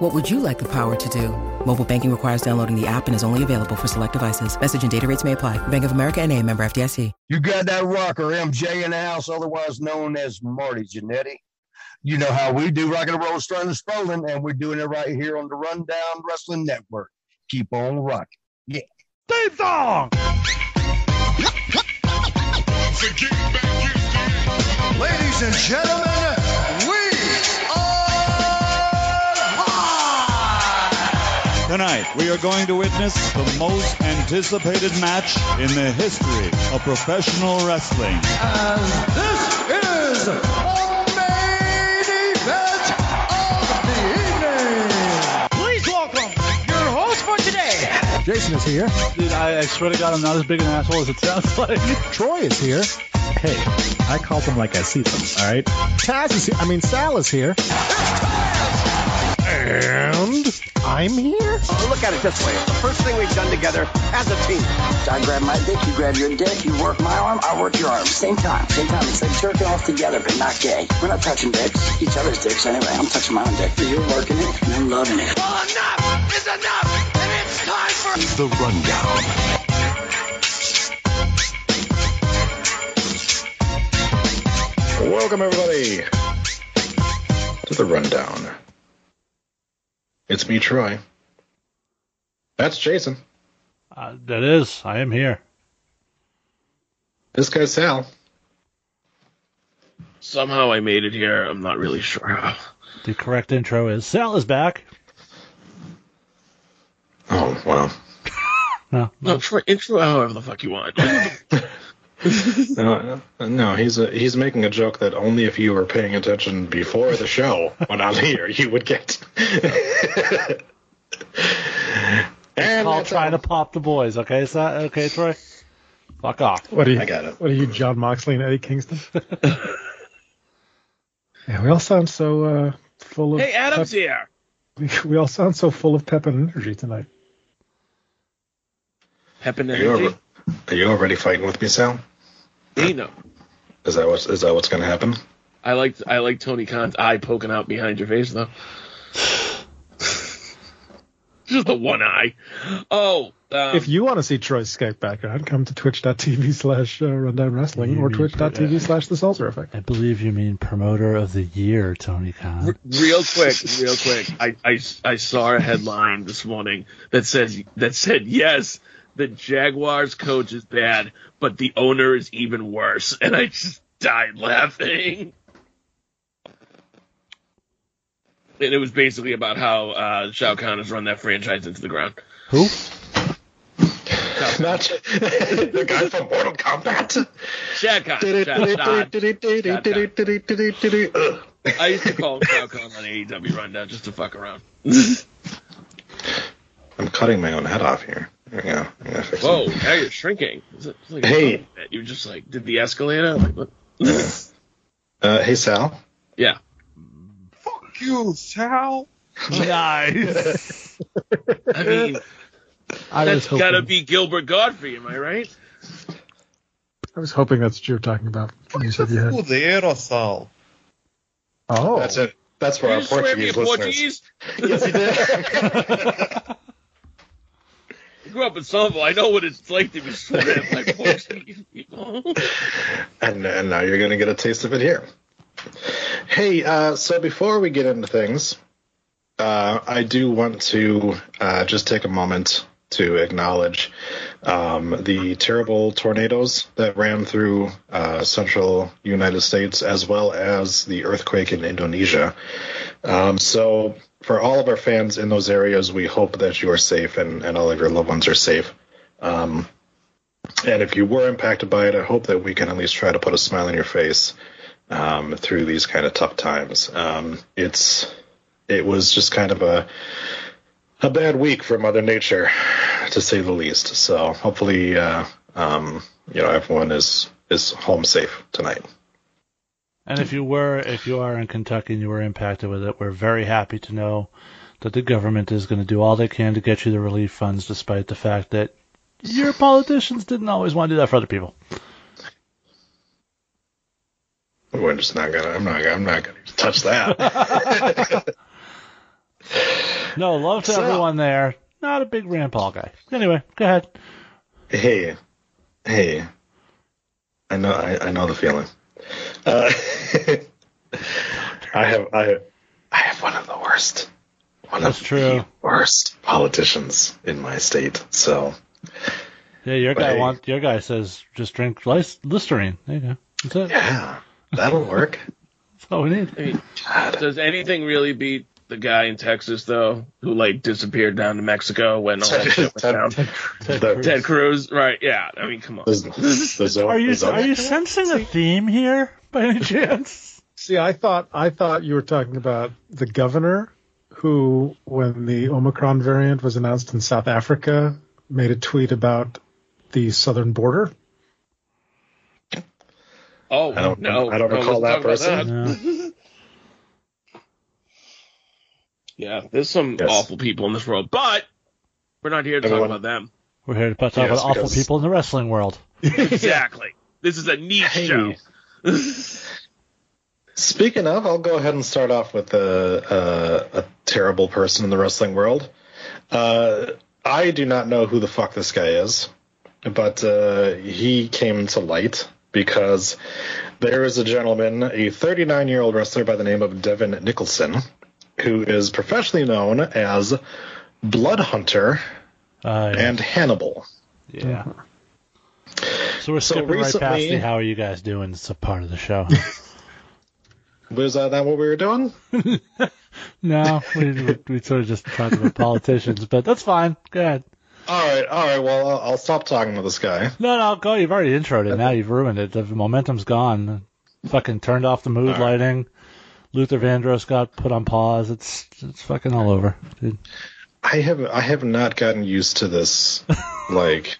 What would you like the power to do? Mobile banking requires downloading the app and is only available for select devices. Message and data rates may apply. Bank of America and a member FDIC. You got that rocker, MJ in the house, otherwise known as Marty Jannetty. You know how we do rock and roll, starting and strolling, and we're doing it right here on the Rundown Wrestling Network. Keep on rocking. Yeah. Theme song! Ladies and gentlemen, we Tonight, we are going to witness the most anticipated match in the history of professional wrestling. And this is the main event of the evening! Please welcome your host for today. Jason is here. Dude, I, I swear to God, I'm not as big an asshole as it sounds like. Troy is here. Hey, I call them like I see them, all right? Taz is here. I mean, Sal is here. And I'm here. Look at it this way. It's the first thing we've done together as a team. I grab my dick, you grab your dick, you work my arm, I work your arm. Same time, same time. It's like jerking off together, but not gay. We're not touching dicks, each other's dicks anyway. I'm touching my own dick. You're working it, and I'm loving it. Well, enough is enough, and it's time for The Rundown. Welcome, everybody, to The Rundown. It's me, Troy. That's Jason. Uh, that is, I am here. This guy's Sal. Somehow I made it here. I'm not really sure how. The correct intro is Sal is back. Oh, wow. No, No, try intro however the fuck you want. No, no, he's a, he's making a joke that only if you were paying attention before the show when I'm here you would get. and I'll that's all. to pop the boys. Okay, so, okay, Troy. Fuck off. What are you? I got it. What are you, Jon Moxley and Eddie Kingston? yeah, we all sound so uh, full of. hey, Adam's here. pep- We all sound so full of pep and energy tonight. Pep and Are you, energy. are you already fighting with me, Sal? You know. Is that what's is that what's going to happen? I like I like Tony Khan's eye poking out behind your face though. Just the one eye. Oh, um, if you want to see Troy's Skype background, come to twitch.tv slash uh, rundown wrestling or You mean- twitch.tv slash the Salter Effect. I believe you mean promoter of the year, Tony Khan. r- real quick, real quick. I, I I saw a headline this morning that says that said yes, the Jaguars coach is bad, but the owner is even worse, and I just died laughing. And it was basically about how uh, Shao Kahn has run that franchise into the ground. Who? Not the guy from Mortal Kombat. Shao Kahn. I used to call him Shao Kahn on AEW Rundown just to fuck around. I'm cutting my own head off here. There we go. I'm gonna fix Whoa, now you're shrinking. Is it like Hey. you just like did the escalator? Like what? Uh, hey, Sal. Yeah. Fuck you, Sal. Nice. I mean, I was that's hoping, gotta be Gilbert Gottfried, am I right? I was hoping that's what you were talking about when you said you had. Oh, the aerosol. Oh, That's it. That's for You our just Portuguese listeners. Portuguese? Yes, he did. I grew up in Somerville. I know what it's like to be swearing by Portuguese people. and, and now you're going to get a taste of it here. Hey, uh, so before we get into things, uh, I do want to uh, just take a moment to acknowledge um, the terrible tornadoes that ran through uh, central United States as well as the earthquake in Indonesia. Um, so, for all of our fans in those areas, we hope that you are safe and, and all of your loved ones are safe. Um, and if you were impacted by it, I hope that we can at least try to put a smile on your face um, through these kind of tough times. Um, it's it was just kind of a a bad week for Mother Nature, to say the least. So hopefully, uh, um, you know everyone is is home safe tonight. And if you were, if you are in Kentucky and you were impacted with it, we're very happy to know that the government is going to do all they can to get you the relief funds, despite the fact that your politicians didn't always want to do that for other people. We're just not gonna. I'm not. I'm not gonna touch that. No, love to So- everyone there. Not a big Rand Paul guy. Anyway, go ahead. hey, hey. I know. I, I know the feeling. Uh, I have. I. I have one of the worst. One That's of true. the worst politicians in my state. So Yeah, your But guy hey. want your guy says just drink Listerine. There you go. That's it. yeah, that'll work. That's all we need. I mean, does anything really beat the guy in Texas though, who like disappeared down to Mexico when all that shit went down? The- Ted Cruz, right? Yeah. I mean, come on. the- the zone- Are you are you sensing a theme here by any chance? See, I thought I thought you were talking about the governor who, when the Omicron variant was announced in South Africa, made a tweet about the southern border. Oh I don't- no, I don't oh, no, recall that person. that. Yeah, there's some Yes. awful people in this world, but we're not here to Everyone- talk about them. We're here to talk Yes, about awful because- people in the wrestling world. exactly. This is a niche Hey. show. Speaking of, I'll go ahead and start off with a, a, a terrible person in the wrestling world. Uh, I do not know who the fuck this guy is, but uh, he came to light because there is a gentleman, a 39 year old wrestler by the name of Devin Nicholson, who is professionally known as Blood Hunter Uh, yeah. and Hannibal. yeah. So we're So skipping right past recently- the how are you guys doing? It's a part of the show. Was uh, that what we were doing? no, we, we, we sort of just talked about politicians, but that's fine. Go ahead. All right, all right. Well, I'll, I'll stop talking to this guy. No, no, go. You've already introed it. Now you've ruined it. The momentum's gone. Fucking turned off the mood All right. lighting. Luther Vandross got put on pause. It's it's fucking all over, dude. I have I have not gotten used to this. like,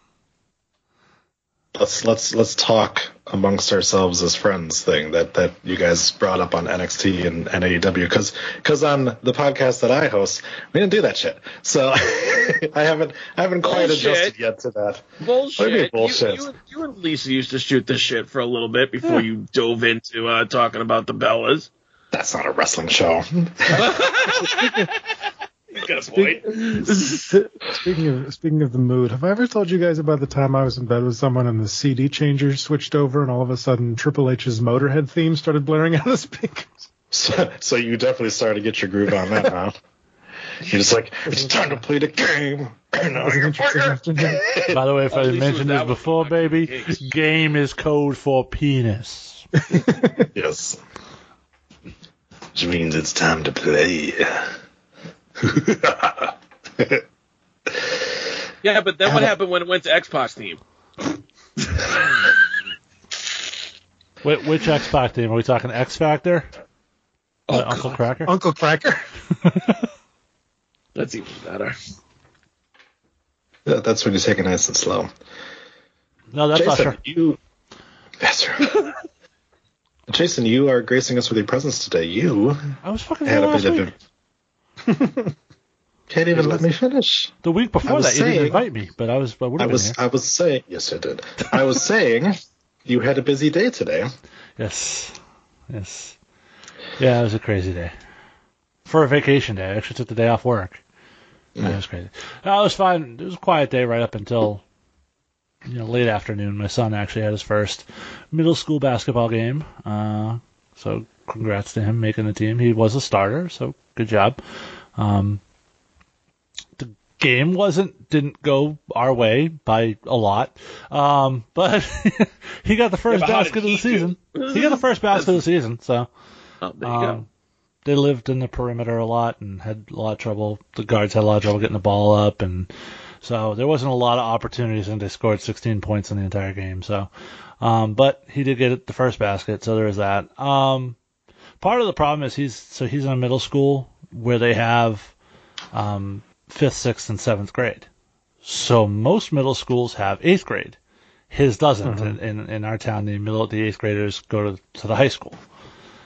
let's let's let's talk amongst ourselves as friends thing that that you guys brought up on NXT and, and AEW because because on the podcast that I host we didn't do that shit. So I haven't I haven't quite Bullshit. adjusted yet to that. Bullshit. What do you You- You, you and Lisa used to shoot this shit for a little bit before you dove into uh, talking about the Bellas. That's not a wrestling show. He's got a point. Speaking of speaking of the mood, have I ever told you guys about the time I was in bed with someone and the CD changer switched over and all of a sudden Triple H's Motorhead theme started blaring out of the speakers? So, so you definitely started to get your groove on that, huh? You're just like, it's time to play the game. And now It was an you're interesting afternoon. By the way, if I At didn't least mention that this before, baby, game is code for penis. Yes. Which means it's time to play. Yeah, but then what happened when it went to Xbox team? Wait, which Xbox team? Are we talking X Factor? Oh, Uh, Uncle Kracker? Uncle Kracker. That's even better. That- That's when you take it nice and slow. No, that's Jason, Usher. you. That's right. Jason, you are gracing us with your presence today. You I was fucking had a bit week. of. Can't even let me finish. The week before that, you didn't saying- invite me, but I was. I I was. I was saying. Yes, I did. I was saying you had a busy day today. Yes, yes. Yeah, it was a crazy day. For a vacation day, I actually took the day off work. Yeah, it was crazy. No, it was fine. It was a quiet day right up until you know late afternoon. My son actually had his first middle school basketball game. Uh, so congrats to him making the team. He was a starter, so good job. Um, the game wasn't didn't go our way by a lot, um, but he got the first how basket of the season. He got the first basket of the season, so. Oh, Um, they lived in the perimeter a lot and had a lot of trouble. The guards had a lot of trouble getting the ball up, and so there wasn't a lot of opportunities. And they scored 16 points in the entire game. So, um, but he did get the first basket, so there was that. Um, part of the problem is he's so he's in a middle school where they have um, fifth, sixth, and seventh grade. So most middle schools have eighth grade. His doesn't. Mhm. In, in in our town, the middle the eighth graders go to to the high school.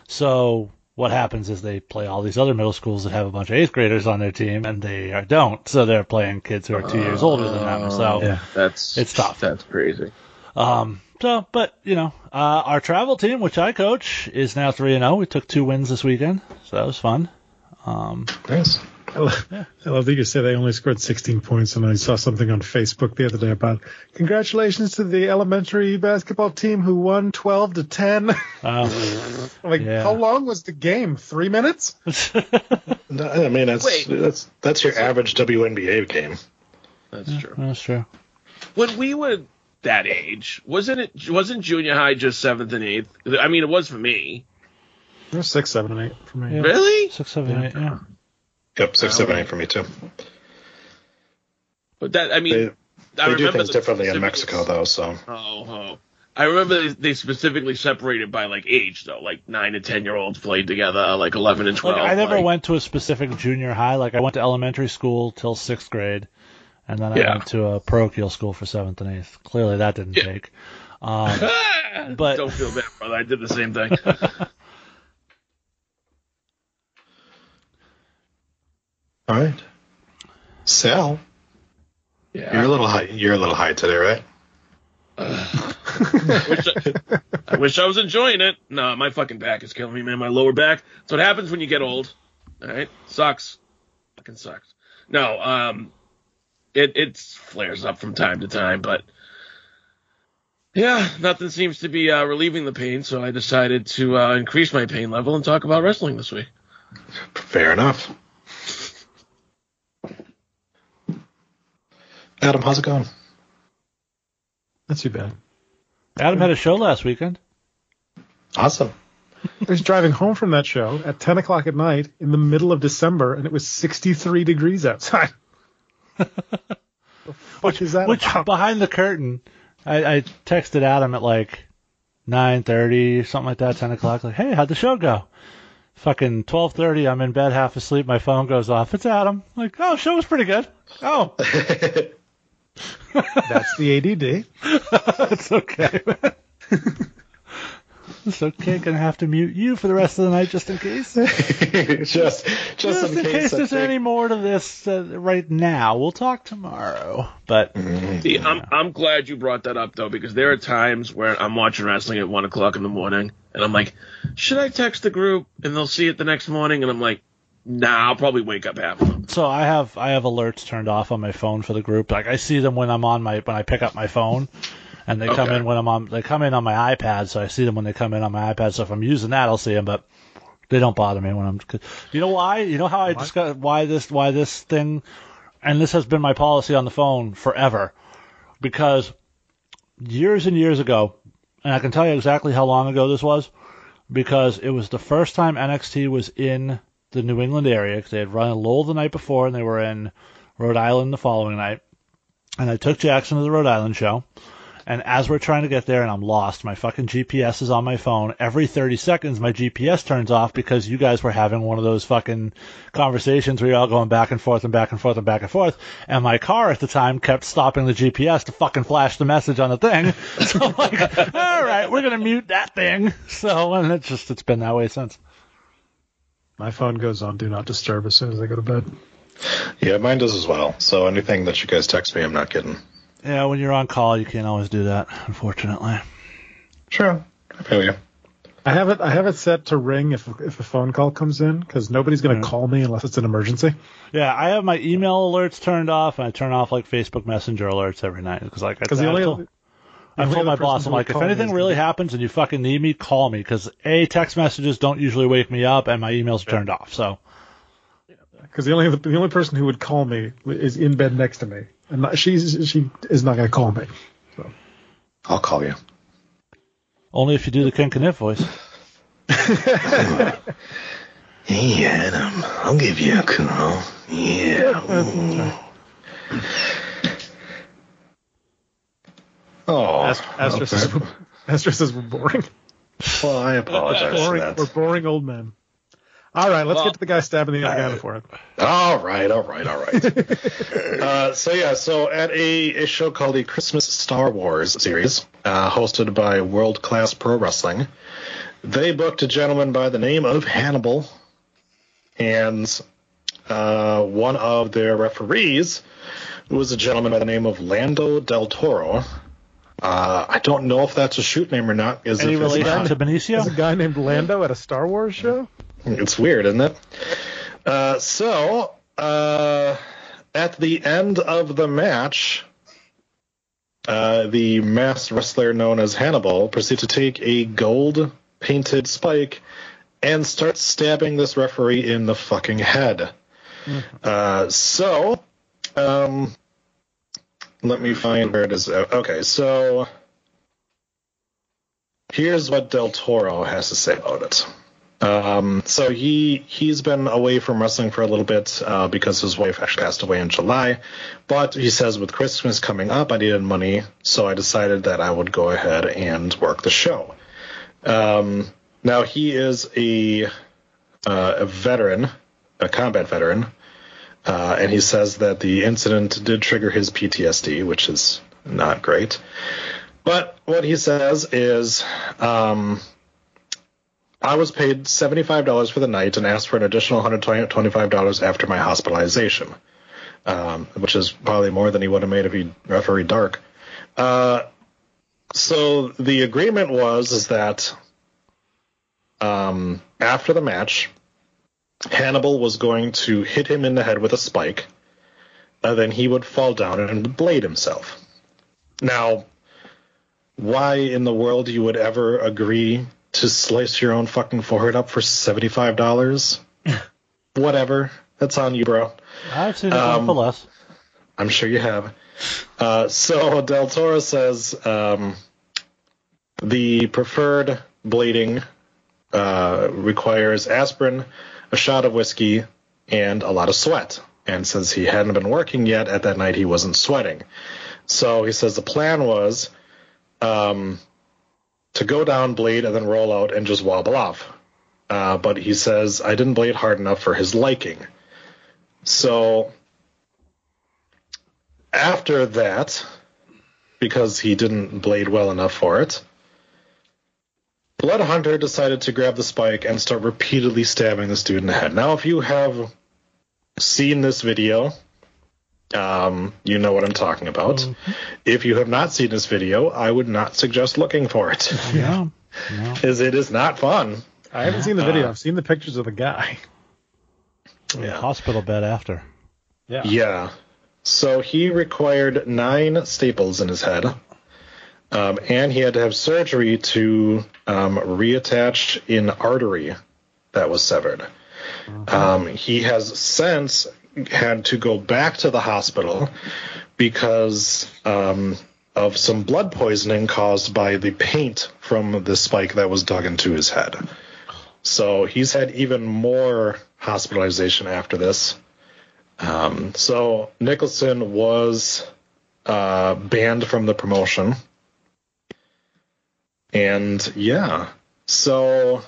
So what happens is they play all these other middle schools that have a bunch of eighth graders on their team, and they are, don't. So they're playing kids who are two years older than them. So yeah, that's it's tough. That's crazy. Um, so, but you know, uh, our travel team, which I coach, is now three and zero. We took two wins this weekend, so that was fun. Um, Nice. I love, I love that you say they only scored 16 points, and I saw something on Facebook the other day about congratulations to the elementary basketball team who won 12 to 10. uh, I'm like, Yeah. how long was the game? Three minutes? No, I mean, that's Wait. that's that's your average WNBA game. That's true. that's true. When we were that age, wasn't it? Wasn't junior high just seventh and eighth? I mean, it was for me. It was six, seven, and eight for me. Yeah. Really? Six, seven, eight. Yeah. Yep, six, seven, eight for me too. But that I mean, They, I do things differently in Mexico though, so Oh, oh. I remember they, they specifically separated by like age though, like nine and ten year olds played together, like eleven and Like twelve. I never like- went to a specific junior high. Like I went to elementary school till sixth grade, and then I Yeah. went to a parochial school for seventh and eighth. Clearly, that didn't Yeah. take. Um, But- don't feel bad, brother. I did the same thing. all right. Sal, Yeah. you're a little high. You're a little high today, right? wish I, I wish I was enjoying it. No, my fucking back is killing me, man. My lower back. That's what happens when you get old. All right, sucks. Fucking sucks. No, um, it it flares up from time to time, but yeah, nothing seems to be uh, relieving the pain. So I decided to uh, increase my pain level and talk about wrestling this week. Fair enough. Adam, how's it going? Not too bad. Adam had a show last weekend. Awesome. I was driving home from that show at 10 o'clock at night in the middle of December, and it was 63 degrees outside. the fuck is that Which about? behind the curtain, I, I texted Adam at like nine thirty, something like that, ten o'clock. Like, hey, how'd the show go? Fucking twelve thirty. I'm in bed, half asleep. My phone goes off. It's Adam. Like, oh, show was pretty good. Oh, That's the ADD. it's okay. man. it's okay. Gonna have to mute you for the rest of the night just in case. just, just, in case I there's think- any more to this uh, right now. We'll talk tomorrow. But See, I'm I'm glad you brought that up though, because there are times where I'm watching wrestling at one o'clock in the morning, and I'm like, should I text the group and they'll see it the next morning, and I'm like, nah, I'll probably wake up half of them. So I have I have alerts turned off on my phone for the group. Like I see them when I'm on my when I pick up my phone, and they come in when I'm on they come in on my iPad. So I see them when they come in on my iPad. So if I'm using that, I'll see them, but they don't bother me when I'm. 'cause- You know why? You know how I discuss why this why this thing, and this has been my policy on the phone forever, because years and years ago, and I can tell you exactly how long ago this was, because it was the first time NXT was in the New England area because they had run in Lowell the night before and they were in Rhode Island the following night. And I took Jackson to the Rhode Island show. And as we're trying to get there and I'm lost, my fucking GPS is on my phone. Every 30 seconds, my GPS turns off because you guys were having one of those fucking conversations where you're all going back and forth and back and forth and back and forth. And my car at the time kept stopping the GPS to fucking flash the message on the thing. So I'm like, all right, we're going to mute that thing. So, and it's just, it's been that way since. My phone goes on Do Not Disturb as soon as I go to bed. Yeah, mine does as well. So anything that you guys text me, I'm not getting. Yeah, when you're on call, you can't always do that, unfortunately. Sure. I feel you. I have it. I have it set to ring if if a phone call comes in because nobody's going to call me unless it's an emergency. Yeah, I have my email alerts turned off, and I turn off like Facebook Messenger alerts every night because like I, Because the I only told, the I only told my boss, I'm like, if anything really the- happens and you fucking need me, call me because a text messages don't usually wake me up, and my emails are turned off. So because the only the only person who would call me is in bed next to me, and not, she's she is not going to call me. So, I'll call you. only if you do the Ken Kniff voice. Hey, Adam, I'll give you a call. Yeah. Oh, Ast- Astra says, okay. Astra says we're boring. Well, I apologize for boring we're boring old men. All right, let's Well- get to the guy stabbing the other guy in the forehead. All right, all right, all right. uh, so yeah, so at a, a show called the Christmas Star Wars series, uh, hosted by World Class Pro Wrestling, they booked a gentleman by the name of Hannibal, and uh, one of their referees was a gentleman by the name of Lando Del Toro. Uh, I don't know if that's a shoot name or not. Is Any if it's relation not- to Benicio? There's a guy named Lando at a Star Wars show. It's weird, isn't it? Uh, so, uh, at the end of the match, uh, the masked wrestler known as Hannibal proceeds to take a gold painted spike and start stabbing this referee in the fucking head. Uh, so, um, let me find where it is. Okay, so here's what Del Toro has to say about it. Um, so he he's been away from wrestling for a little bit uh, because his wife actually passed away in July. But he says with Christmas coming up, I needed money, so I decided that I would go ahead and work the show. Um, now he is a uh, a veteran, a combat veteran, uh, and he says that the incident did trigger his PTSD, which is not great. But what he says is. Um, I was paid $75 for the night and asked for an additional $125 after my hospitalization, um, which is probably more than he would have made if he refereed dark. Uh, so the agreement was is that um, after the match, Hannibal was going to hit him in the head with a spike, and then he would fall down and blade himself. Now, why in the world you would ever agree to slice your own fucking forehead up for seventy-five dollars? Whatever, that's on you, bro. I've seen it Um, for less. I'm sure you have. Uh, so Del Toro says um, the preferred blading uh, requires aspirin, a shot of whiskey, and a lot of sweat. And since he hadn't been working yet at that night, he wasn't sweating. So he says the plan was um, to go down, blade, and then roll out and just wobble off. Uh, but he says I didn't blade hard enough for his liking. So after that, because he didn't blade well enough for it, Blood Hunter decided to grab the spike and start repeatedly stabbing the student in the head. Now, if you have seen this video, um, you know what I'm talking about. If you have not seen this video, I would not suggest looking for it, Yeah. No. it is not fun. I haven't seen the video. Uh, I've seen the pictures of the guy. Yeah. Hospital bed after. Yeah. Yeah. So he required nine staples in his head, um, and he had to have surgery to um, reattach an artery that was severed. Um, he has since had to go back to the hospital because um, of some blood poisoning caused by the paint from the spike that was dug into his head. So he's had even more hospitalization after this. Um, so Nicholson was uh, banned from the promotion. And yeah, so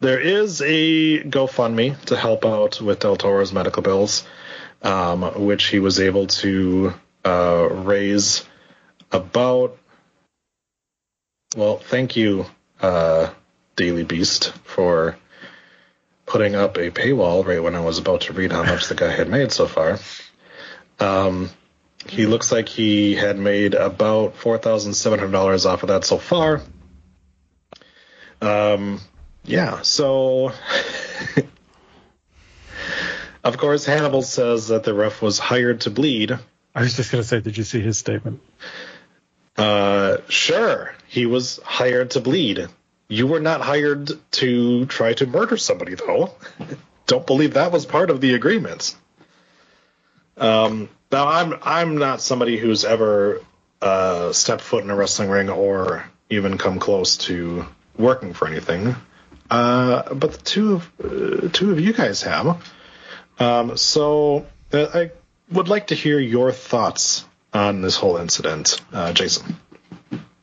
there is a GoFundMe to help out with Del Toro's medical bills, um, which he was able to uh, raise about. Well, thank you, uh, Daily Beast, for putting up a paywall right when I was about to read how much the guy had made so far. Um, he looks like he had made about four thousand seven hundred dollars off of that so far. Um, yeah, so of course Hannibal says that the ref was hired to bleed. I was just gonna say, did you see his statement? Uh, sure, he was hired to bleed. You were not hired to try to murder somebody, though. Don't believe that was part of the agreement. Um, now, I'm I'm not somebody who's ever uh, stepped foot in a wrestling ring or even come close to working for anything. Uh, but the two of uh, two of you guys have. Um, so uh, I would like to hear your thoughts on this whole incident, uh, Jason.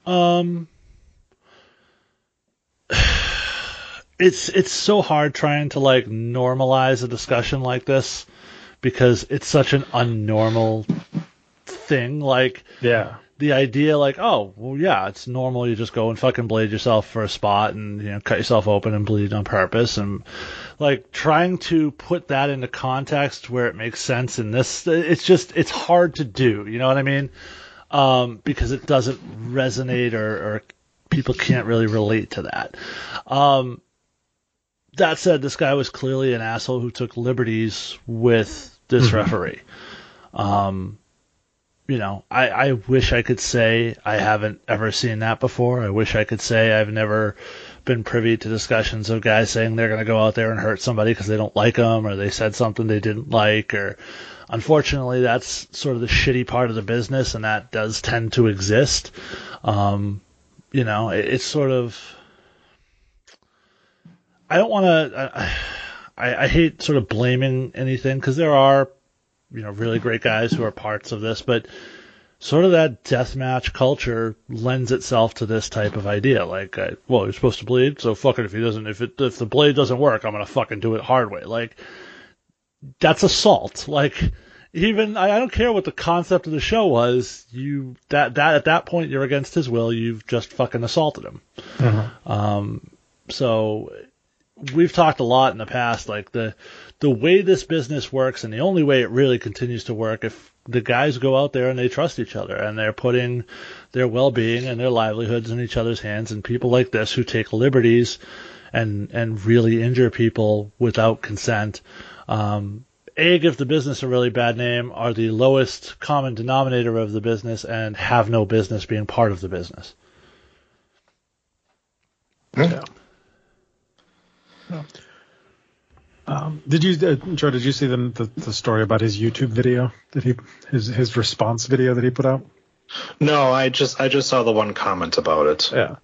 Um, it's it's so hard trying to like normalize a discussion like this because it's such an unnormal thing. Like Yeah. the idea, like, oh, well, yeah, it's normal. You just go and fucking blade yourself for a spot and you know cut yourself open and bleed on purpose, and like trying to put that into context where it makes sense in this, it's just it's hard to do. You know what I mean? Um, because it doesn't resonate or, or people can't really relate to that. Um, that said, this guy was clearly an asshole who took liberties with this Mhm. referee. Um, you know, I, I wish I could say I haven't ever seen that before. I wish I could say I've never been privy to discussions of guys saying they're going to go out there and hurt somebody because they don't like them or they said something they didn't like or unfortunately that's sort of the shitty part of the business and that does tend to exist. Um, you know, it, it's sort of I don't want to. I, I hate sort of blaming anything because there are, you know, really great guys who are parts of this, but sort of that deathmatch culture lends itself to this type of idea. Like, uh, well, he's supposed to bleed, so fuck it if he doesn't. If it if the blade doesn't work, I'm gonna fucking do it hard way. Like, that's assault. Like, even I, I don't care what the concept of the show was. You that that at that point you're against his will. You've just fucking assaulted him. Um, so we've talked a lot in the past, like the the way this business works, and the only way it really continues to work if the guys go out there and they trust each other and they're putting their well-being and their livelihoods in each other's hands, and people like this who take liberties and and really injure people without consent. Um, a give the business a really bad name, are the lowest common denominator of the business, and have no business being part of the business. Yeah. Um, did you, uh, Joe? Did you see the, the the story about his YouTube video that he his his response video that he put out? No, I just I just saw the one comment about it. Yeah.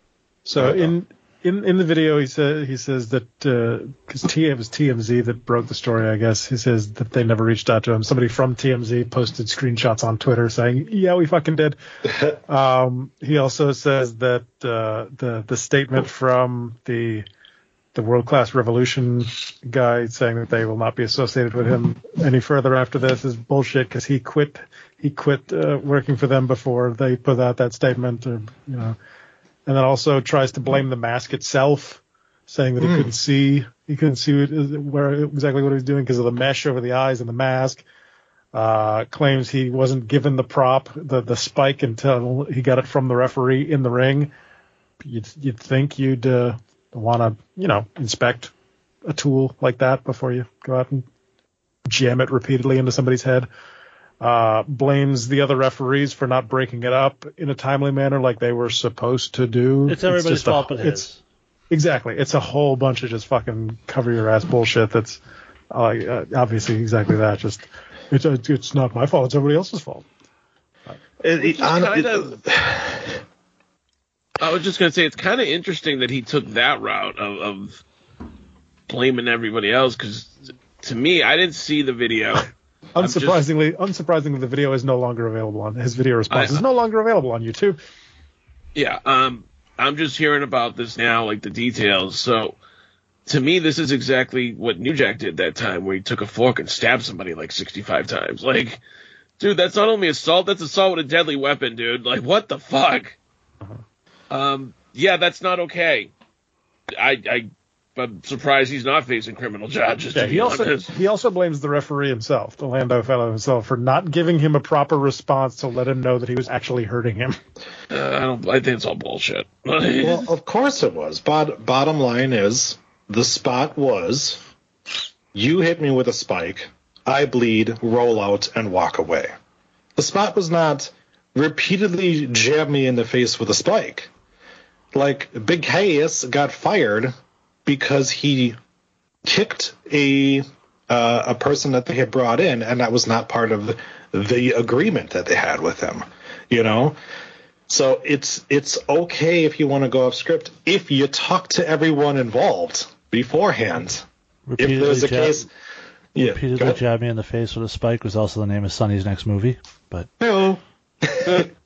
So in in in the video, he said he says that because T it was TMZ that broke the story. I guess he says that they never reached out to him. Somebody from TMZ posted screenshots on Twitter saying, "Yeah, we fucking did." um, he also says that uh, the the statement from the the world class revolution guy saying that they will not be associated with him any further after this is bullshit because he quit he quit uh, working for them before they put out that statement or you know. And then also tries to blame the mask itself saying that he Hmm. couldn't see he couldn't see where exactly what he was doing because of the mesh over the eyes and the mask. Uh, claims he wasn't given the prop the the spike until he got it from the referee in the ring. You'd you'd think you'd uh, want to you know inspect a tool like that before you go out and jam it repeatedly into somebody's head. Uh, blames the other referees for not breaking it up in a timely manner like they were supposed to do. It's everybody's just a- fault but his. Exactly. It's a whole bunch of just fucking cover your ass bullshit. That's uh, uh, obviously exactly that. Just it's it's not my fault. It's everybody else's fault. It, it, hon- kind it- of. I was just gonna say it's kind of interesting that he took that route of, of blaming everybody else because to me I didn't see the video. I'm just- Unsurprisingly, unsurprisingly, the video is no longer available on his video response I- is no longer available on YouTube. Yeah, um, I'm just hearing about this now, like the details. So, to me, this is exactly what New Jack did that time, where he took a fork and stabbed somebody like 65 times. Like, dude, that's not only assault, that's assault with a deadly weapon, dude. Like, what the fuck? Um, yeah, that's not okay. I, I, I'm surprised he's not facing criminal charges. Yeah, he also honest. he also blames the referee himself, the Lando fellow himself, for not giving him a proper response to let him know that he was actually hurting him. Uh, I don't. I think it's all bullshit. well, of course it was. Bot- bottom line is the spot was you hit me with a spike, I bleed, roll out, and walk away. The spot was not repeatedly jab me in the face with a spike. Like Big Hayes got fired because he kicked a uh, a person that they had brought in, and that was not part of the agreement that they had with him. You know, so it's it's okay if you want to go off script if you talk to everyone involved beforehand. if there's a jab- case, yeah, repeatedly jab me in the face with a spike was also the name of Sonny's next movie. But Hello.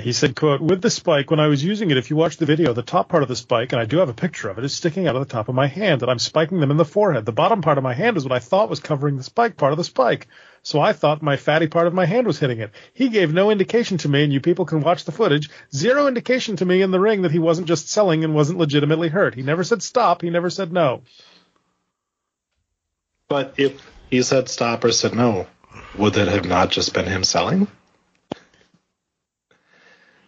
He said, quote, with the spike, when I was using it, if you watch the video, the top part of the spike, and I do have a picture of it, is sticking out of the top of my hand, and I'm spiking them in the forehead. The bottom part of my hand is what I thought was covering the spike part of the spike. So I thought my fatty part of my hand was hitting it. He gave no indication to me, and you people can watch the footage, zero indication to me in the ring that he wasn't just selling and wasn't legitimately hurt. He never said stop. He never said no. But if he said stop or said no, would that have not just been him selling?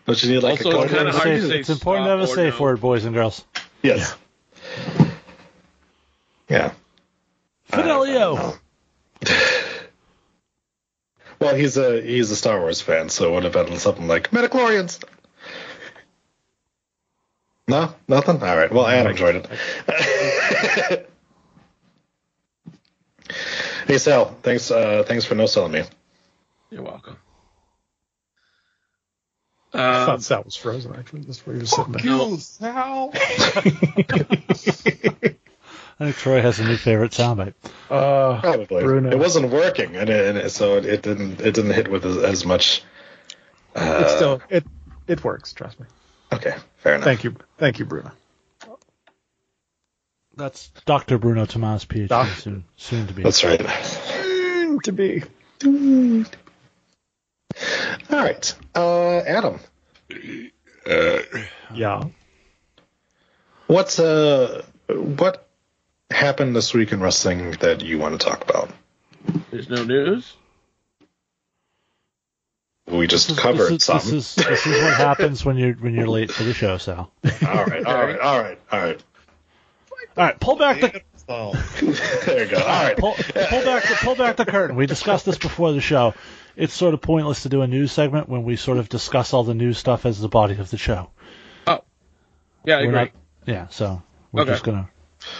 Don't you need like Also, a it's kinda hard to Safe- say it's important to have a safe no. word, boys and girls. Yes. Yeah. Fidelio. Well, he's a he's a Star Wars fan, so it would have been something like midi-chlorians. No, nothing. All right. Well, Adam enjoyed it. hey Sal, thanks uh, thanks for no selling me. You're welcome. I Um, thought Sal was frozen, actually. That's where he was sitting there. no, Sal. I think Troy has a new favorite soundbite. Uh, Probably Bruno. it wasn't working, and, it, and it, so it, it didn't it didn't hit with as, as much. Uh, it still it it works. Trust me. okay. Fair enough. Thank you, thank you, Bruno. That's Dr. Bruno Tomas, PhD, Doc- soon, soon to be. That's right. Soon to be. All right, uh, Adam. Yeah. What's uh what happened this week in wrestling that you want to talk about? there's no news. We just This is- covered this is, some. This is, this is what happens when you're when you're late for the show, Sal. all right, all right, all right, all right. All right, pull back the there you go. All right. pull, pull back the pull back the curtain. We discussed this before the show. It's sort of pointless to do a news segment when we sort of discuss all the news stuff as the body of the show. Oh, yeah, I We're agree. not, yeah, so we're Okay. just gonna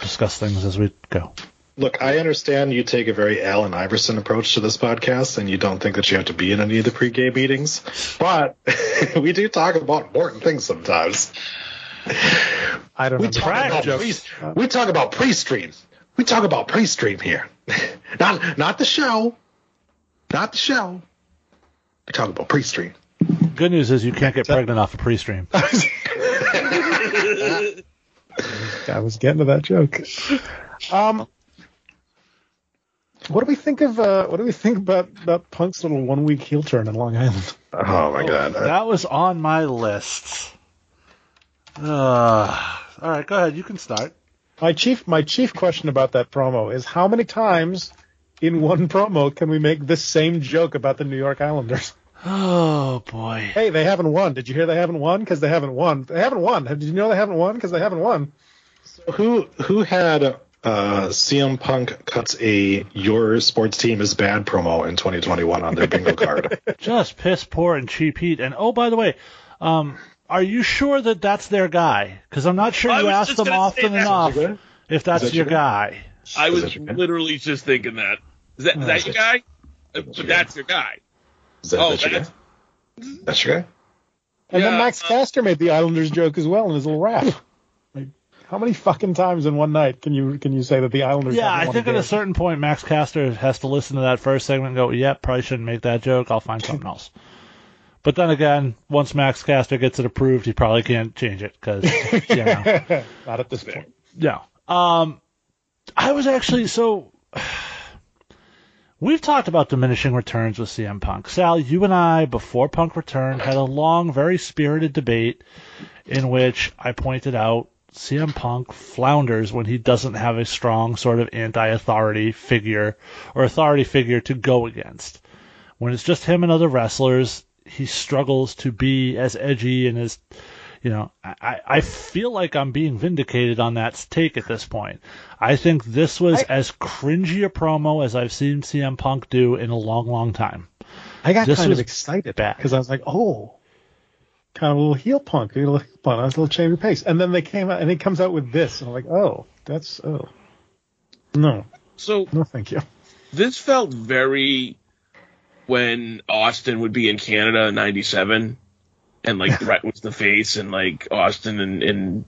discuss things as we go. Look, I understand you take a very Allen Iverson approach to this podcast, and you don't think that you have to be in any of the pre-game meetings, but we do talk about important things sometimes. I don't We know. talk, about jokes. pre, we talk about pre-stream. We talk about pre-stream here, not not the show, not the show. We talk about pre-stream. Good news is you can't get pregnant off a pre-stream. I was getting to that joke. Um, what do we think of uh, what do we think about about Punk's little one week heel turn in Long Island? Oh my god! That was on my list. Uh, all right, go ahead. You can start. My chief my chief question about that promo is how many times in one promo can we make this same joke about the New York Islanders? Oh boy. Hey, they haven't won. Did you hear they haven't won? Because they haven't won. They haven't won. Did you know they haven't won? Because they haven't won. So Who who had uh, CM Punk cuts a your sports team is bad promo in 2021 on their bingo card? Just piss poor and cheap heat. And oh, by the way, um, are you sure that that's their guy? Because I'm not sure I you was ask them often enough if that's that your your guy. I was that guy? literally just thinking that. Is that, is that your guy? Uh, But that's your guy. Is that, Oh, that's your guy? That's your guy? And then Max uh, Caster made the Islanders joke as well in his little rap. Like, how many fucking times in one night can you can you say that the Islanders? Yeah, I think at a certain point, Max Caster has to listen to that first segment and go, "Yep, probably shouldn't make that joke. I'll find something else." But then again, once Max Caster gets it approved, he probably can't change it because you know. Not at this point. Yeah. Um, I was actually so. We've talked about diminishing returns with CM Punk. Sal, you and I, before Punk returned, had a long, very spirited debate in which I pointed out CM Punk flounders when he doesn't have a strong sort of anti-authority figure or authority figure to go against. When it's just him and other wrestlers, he struggles to be as edgy and as you know, I, I feel like I'm being vindicated on that take at this point. I think this was as cringy a promo as I've seen CM Punk do in a long, long time. I got This kind was of excited bad. because I was like, oh, kind of a little heel punk, a little heel punk, a little change of pace. And then they came out and he comes out with this, and I'm like, oh, that's oh, no, So no, thank you. this felt very when Austin would be in Canada in '97, and like Brett was the face, and like Austin and, and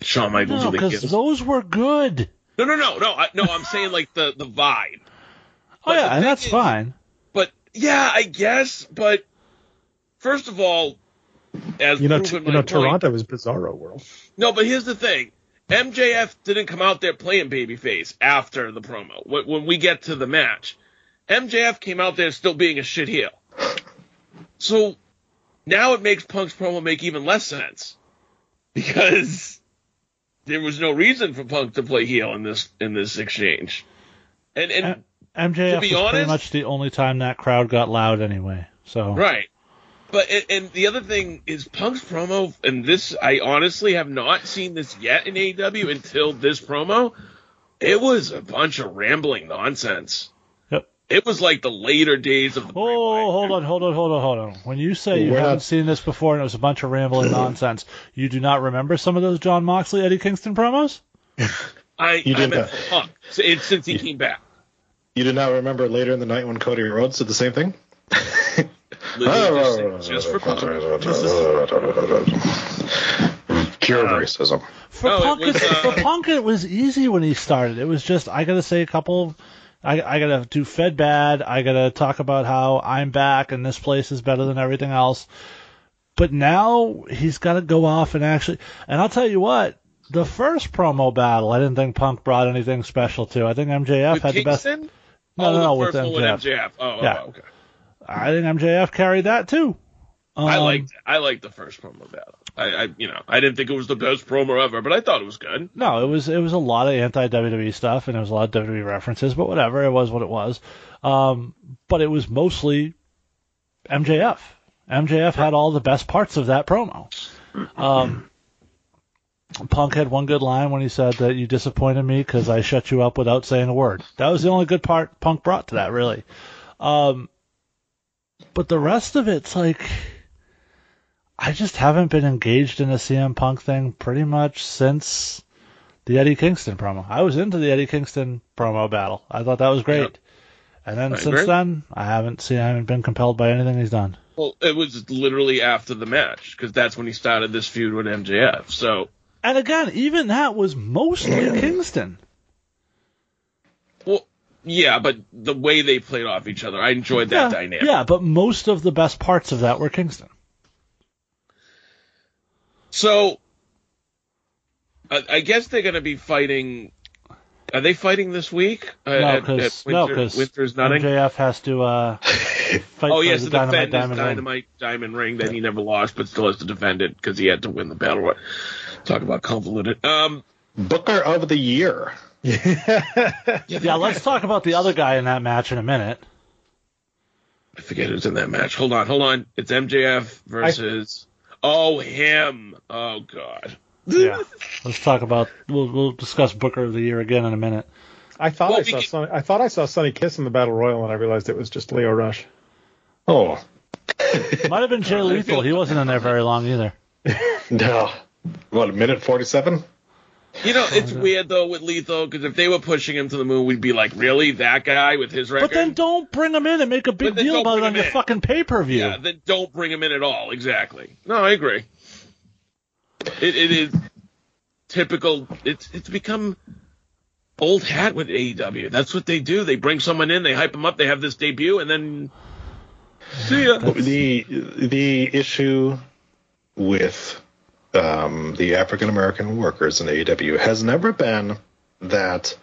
Shawn Michaels No, were the because kids. those were good. No, no, no, no, I, no. I'm saying like the the vibe. Oh But the yeah, and that's is- fine. But yeah, I guess. But first of all, as You know, t- you know, point. Toronto is Bizarro World. No, but here's the thing. MJF didn't come out there playing babyface after the promo. When, when we get to the match, MJF came out there still being a shit heel. So now it makes Punk's promo make even less sense because there was no reason for Punk to play heel in this in this exchange. And and MJF to be was pretty much the only time that crowd got loud anyway. So Right. But and, and the other thing is Punk's promo, and this I honestly have not seen this yet in AEW until this promo. It was a bunch of rambling nonsense. Yep. It was like the later days of the. Oh, hold on, hold on, hold on, hold on. When you say you We're haven't not- seen this before and it was a bunch of rambling nonsense, you do not remember some of those Jon Moxley, Eddie Kingston promos? I You I did meant that. Punk. So it's since he came back. You did not remember later in the night when Cody Rhodes did the same thing? Just, just for Punk. Pure racism. For No, it Punk, was, it, uh, for Punk, it was easy when he started. It was just I gotta say a couple. I, I gotta do Fed bad. I gotta talk about how I'm back and this place is better than everything else. But now he's got to go off and actually. And I'll tell you what, the first promo battle, I didn't think Punk brought anything special to. I think MJF With had the best. Kingston? No, oh, no, no, the with MJF. with MJF. Oh, Yeah. oh, okay. I think MJF carried that too. I Um, liked I liked the first promo battle. I, I you know I didn't think it was the best promo ever, but I thought it was good. No, it was it was a lot of anti WWE stuff and it was a lot of WWE references, but whatever, it was what it was. Um, but it was mostly MJF. MJF had all the best parts of that promo. Um, Punk had one good line when he said that you disappointed me because I shut you up without saying a word. That was the only good part Punk brought to that, really. Um, but the rest of it's like. I just haven't been engaged in a CM Punk thing pretty much since the Eddie Kingston promo. I was into the Eddie Kingston promo battle. I thought that was great. And then I since agree. then, I haven't seen, I haven't been compelled by anything he's done. Well, it was literally after the match because that's when he started this feud with MJF. So And again, even that was mostly Kingston. well, yeah, but the way they played off each other, I enjoyed that yeah, dynamic. yeah, but most of the best parts of that were Kingston. So I, I guess they're going to be fighting. Are they fighting this week? Uh, No, at- because at no, Winter- 'cause Winter's nutting. MJF has to uh, fight oh for yes, the to Dynamite defend his Diamond Ring. dynamite diamond ring that he never lost, but still has to defend it because he had to win the battle. Talk about convoluted. Um, Booker of the year. Yeah, let's talk about the other guy in that match in a minute. I forget who's in that match. Hold on, hold on. It's MJF versus. Oh, him. Oh God. Yeah, let's talk about. We'll we'll discuss Booker of the Year again in a minute. I thought Well, I saw can- Sonny, I thought I saw Sonny Kiss in the Battle Royal, and I realized it was just Lio Rush. Oh. Might have been Jay Lethal. He wasn't in there very long either. No. What, a minute 47? You know, it's weird though with Lethal because if they were pushing him to the moon, we'd be like, really, that guy with his record? But then don't bring him in and make a big deal about it on your in. fucking pay per view. Yeah, then don't bring him in at all. Exactly. No, I agree. It, it is typical. It's it's become old hat with AEW. That's what they do. They bring someone in, they hype them up, they have this debut, and then see ya. The the issue with um, the African American workers in AEW has never been that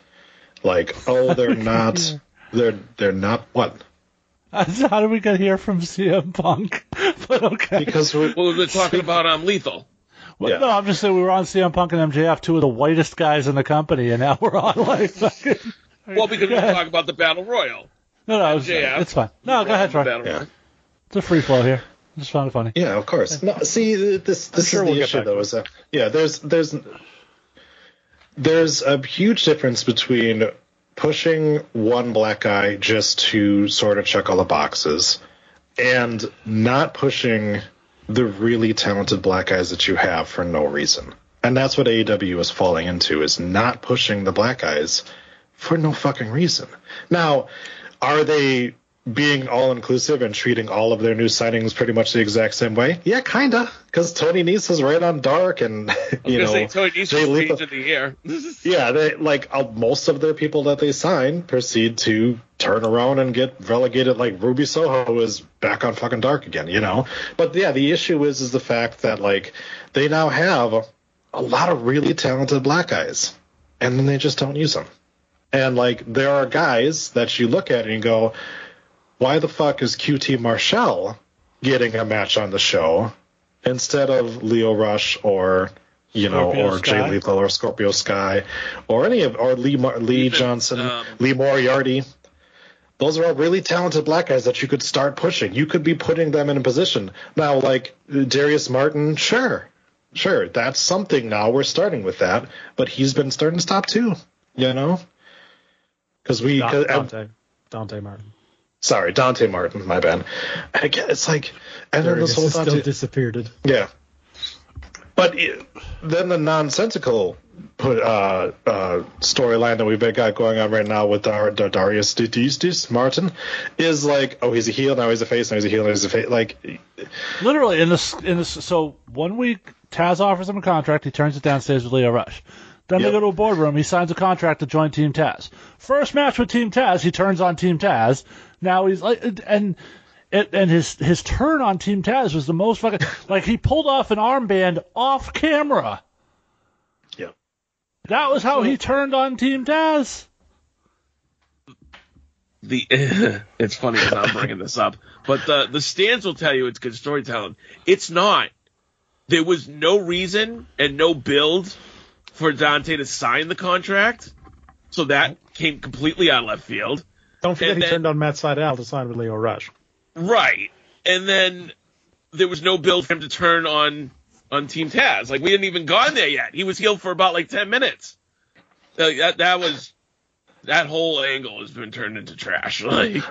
like oh they're not they're they're not what How do we get here from CM Punk? but okay. because we Well, we're talking about um Lethal. Well, yeah. No, I'm just saying we were on CM Punk and MJF, two of the whitest guys in the company, and now we're on like fucking. Well, because we're ahead. talking about the Battle Royal. No, no, MJF. it's fine. No, go ahead, Troy. Battle yeah It's a free flow here. Just found it funny. yeah of course no see this this sure is we'll the issue though is that yeah there's there's there's a huge difference between pushing one black guy just to sort of check all the boxes and not pushing the really talented black guys that you have for no reason. And that's what AEW is falling into is not pushing the black guys for no fucking reason. Now, are they being all inclusive and treating all of their new signings pretty much the exact same way? Yeah, kinda. Because Tony Nese is right on dark, and you know, say Tony Nese Jay was Lethal- page of the year. yeah, they like uh, most of their people that they sign proceed to turn around and get relegated. Like Ruby Soho is back on fucking dark again, you know. But yeah, the issue is is the fact that like they now have a lot of really talented black guys, and then they just don't use them. And like there are guys that you look at and you go, why the fuck is QT Marshall getting a match on the show instead of Lio Rush or you know Scorpio or Sky? Jay Lethal or Scorpio Sky or any of or Lee Mar- Lee Johnson, um, Lee Moriarty. Those are all really talented black guys that you could start pushing. You could be putting them in a position now, like Darius Martin. Sure, sure, that's something. Now we're starting with that, but he's been starting to stop too. You know, because we Da- 'cause- Dante. Dante Martin. Sorry, Dante Martin, my bad. And again, it's like, and then this whole is still Dante, disappeared. yeah. But it, then the nonsensical put uh, uh, storyline that we've got going on right now with our Dar- Darius Didis Martin is like, oh, he's a heel now, he's a face now, he's a heel now, he's a face. Like, Literally in this in this so one week Taz offers him a contract, he turns it down, stays with Lio Rush. Then they go to a boardroom, he signs a contract to join Team Taz. First match with Team Taz, he turns on Team Taz. Now he's like and and his his turn on Team Taz was the most fucking like he pulled off an armband off camera. yeah. That was how he turned on Team Taz. the it's funny as I'm bringing this up, but the the stands will tell you it's good storytelling. It's not. There was no reason and no build for Dante to sign the contract, so that came completely out of left field. Don't forget And he then- turned on Matt Sydal to sign with Lio Rush. Right, and then there was no build for him to turn on on Team Taz. Like we hadn't even gone there yet. He was healed for about like ten minutes. Like, that that was that whole angle has been turned into trash. Like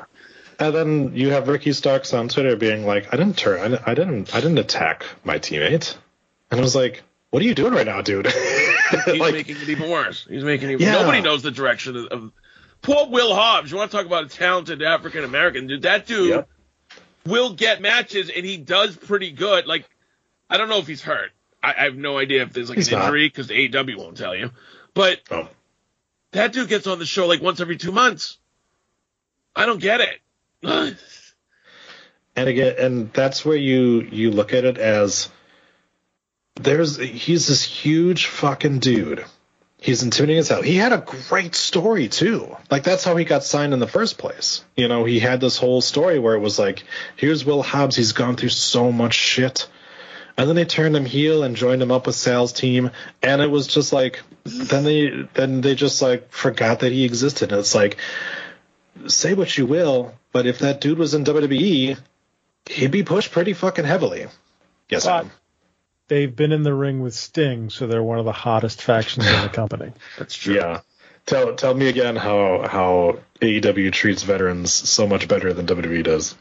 And then you have Ricky Starks on Twitter being like, I didn't turn, I didn't, I didn't, attack my teammate. And I was like, what are you doing right now, dude? He's like, making it even worse. He's making it even. Yeah. Nobody knows the direction of, of. Poor Will Hobbs. You want to talk about a talented African American dude? That dude Yep. will get matches, and he does pretty good. Like, I don't know if he's hurt. I, I have no idea if there's like He's an not. injury because AEW won't tell you. But oh. that dude gets on the show like once every two months. I don't get it. and again and that's where you you look at it as there's he's this huge fucking dude he's intimidating as hell he had a great story too like that's how he got signed in the first place you know he had this whole story where it was like here's will hobbs he's gone through so much shit and then they turned him heel and joined him up with Sal's team, and it was just like then they then they just like forgot that he existed. And it's like say what you will, but if that dude was in WWE, he'd be pushed pretty fucking heavily. Yes, Adam. They've been in the ring with Sting, so they're one of the hottest factions in the company. That's true. Yeah. Tell tell me again how how AEW treats veterans so much better than WWE does.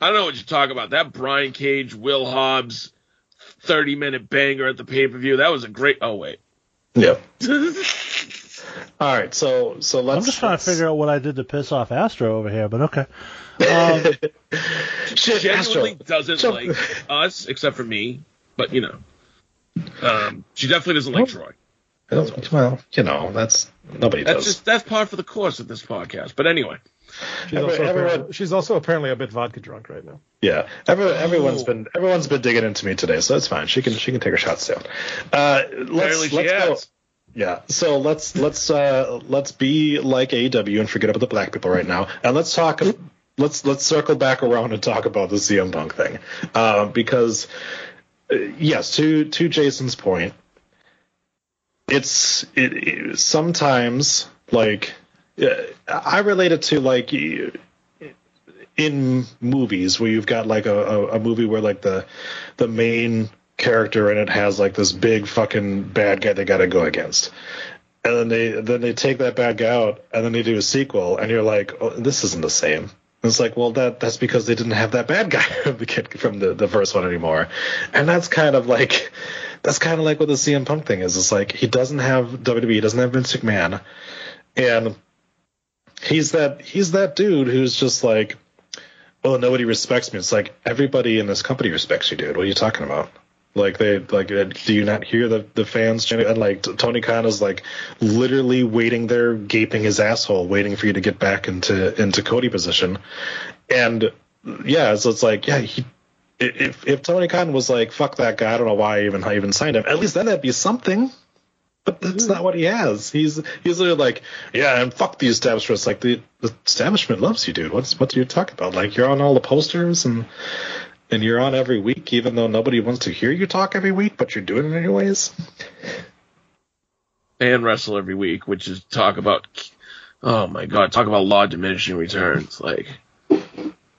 I don't know what you're talking about. That Brian Cage, Will Hobbs, 30 minute banger at the pay per view. That was a great. Oh wait. Yep. All right, so so let's. I'm just trying to figure out what I did to piss off Astro over here, but okay. Um, Shit, genuinely Astro. doesn't Jump. like us, except for me. But you know, um, she definitely doesn't like Troy. Well, you know that's nobody That's does. just that's par for the course of this podcast. But anyway, She's, Every- also everyone- apparently, she's also apparently a bit vodka drunk right now. Yeah, Every, everyone's Oh. been everyone's been digging into me today, so that's fine. She can she can take her shots down. Uh, apparently let's she let's go. has. Yeah, so let's let's uh, let's be like AEW and forget about the black people right now, and let's talk. Let's let's circle back around and talk about the CM Punk thing, uh, because uh, yes, to to Jason's point, it's it, it sometimes like uh, I relate it to like in movies where you've got like a, a, a movie where like the the main character in it has like this big fucking bad guy they got to go against. And then they then they take that bad guy out and then they do a sequel and you're like oh, this isn't the same. and it's like well that that's because they didn't have that bad guy from the kid from the, the first one anymore and that's kind of like that's kind of like what the CM Punk thing is it's like he doesn't have WWE he doesn't have Vince McMahon and he's that he's that dude who's just like, well, nobody respects me. It's like everybody in this company respects you, dude. What are you talking about? Like they like, uh, do you not hear the the fans? And like Tony Khan is like literally waiting there, gaping his asshole, waiting for you to get back into into Cody position. And yeah, so it's like, yeah, he. If if Tony Khan was like, fuck that guy, I don't know why I even I even signed him. At least then that'd be something. But that's not what he has. He's he's literally like, yeah, and fuck the establishment. Like the, the establishment loves you, dude. What's what do you talk about? Like you're on all the posters and and you're on every week, even though nobody wants to hear you talk every week, but you're doing it anyways. and wrestle every week, which is talk about, oh my god, talk about law diminishing returns. Like,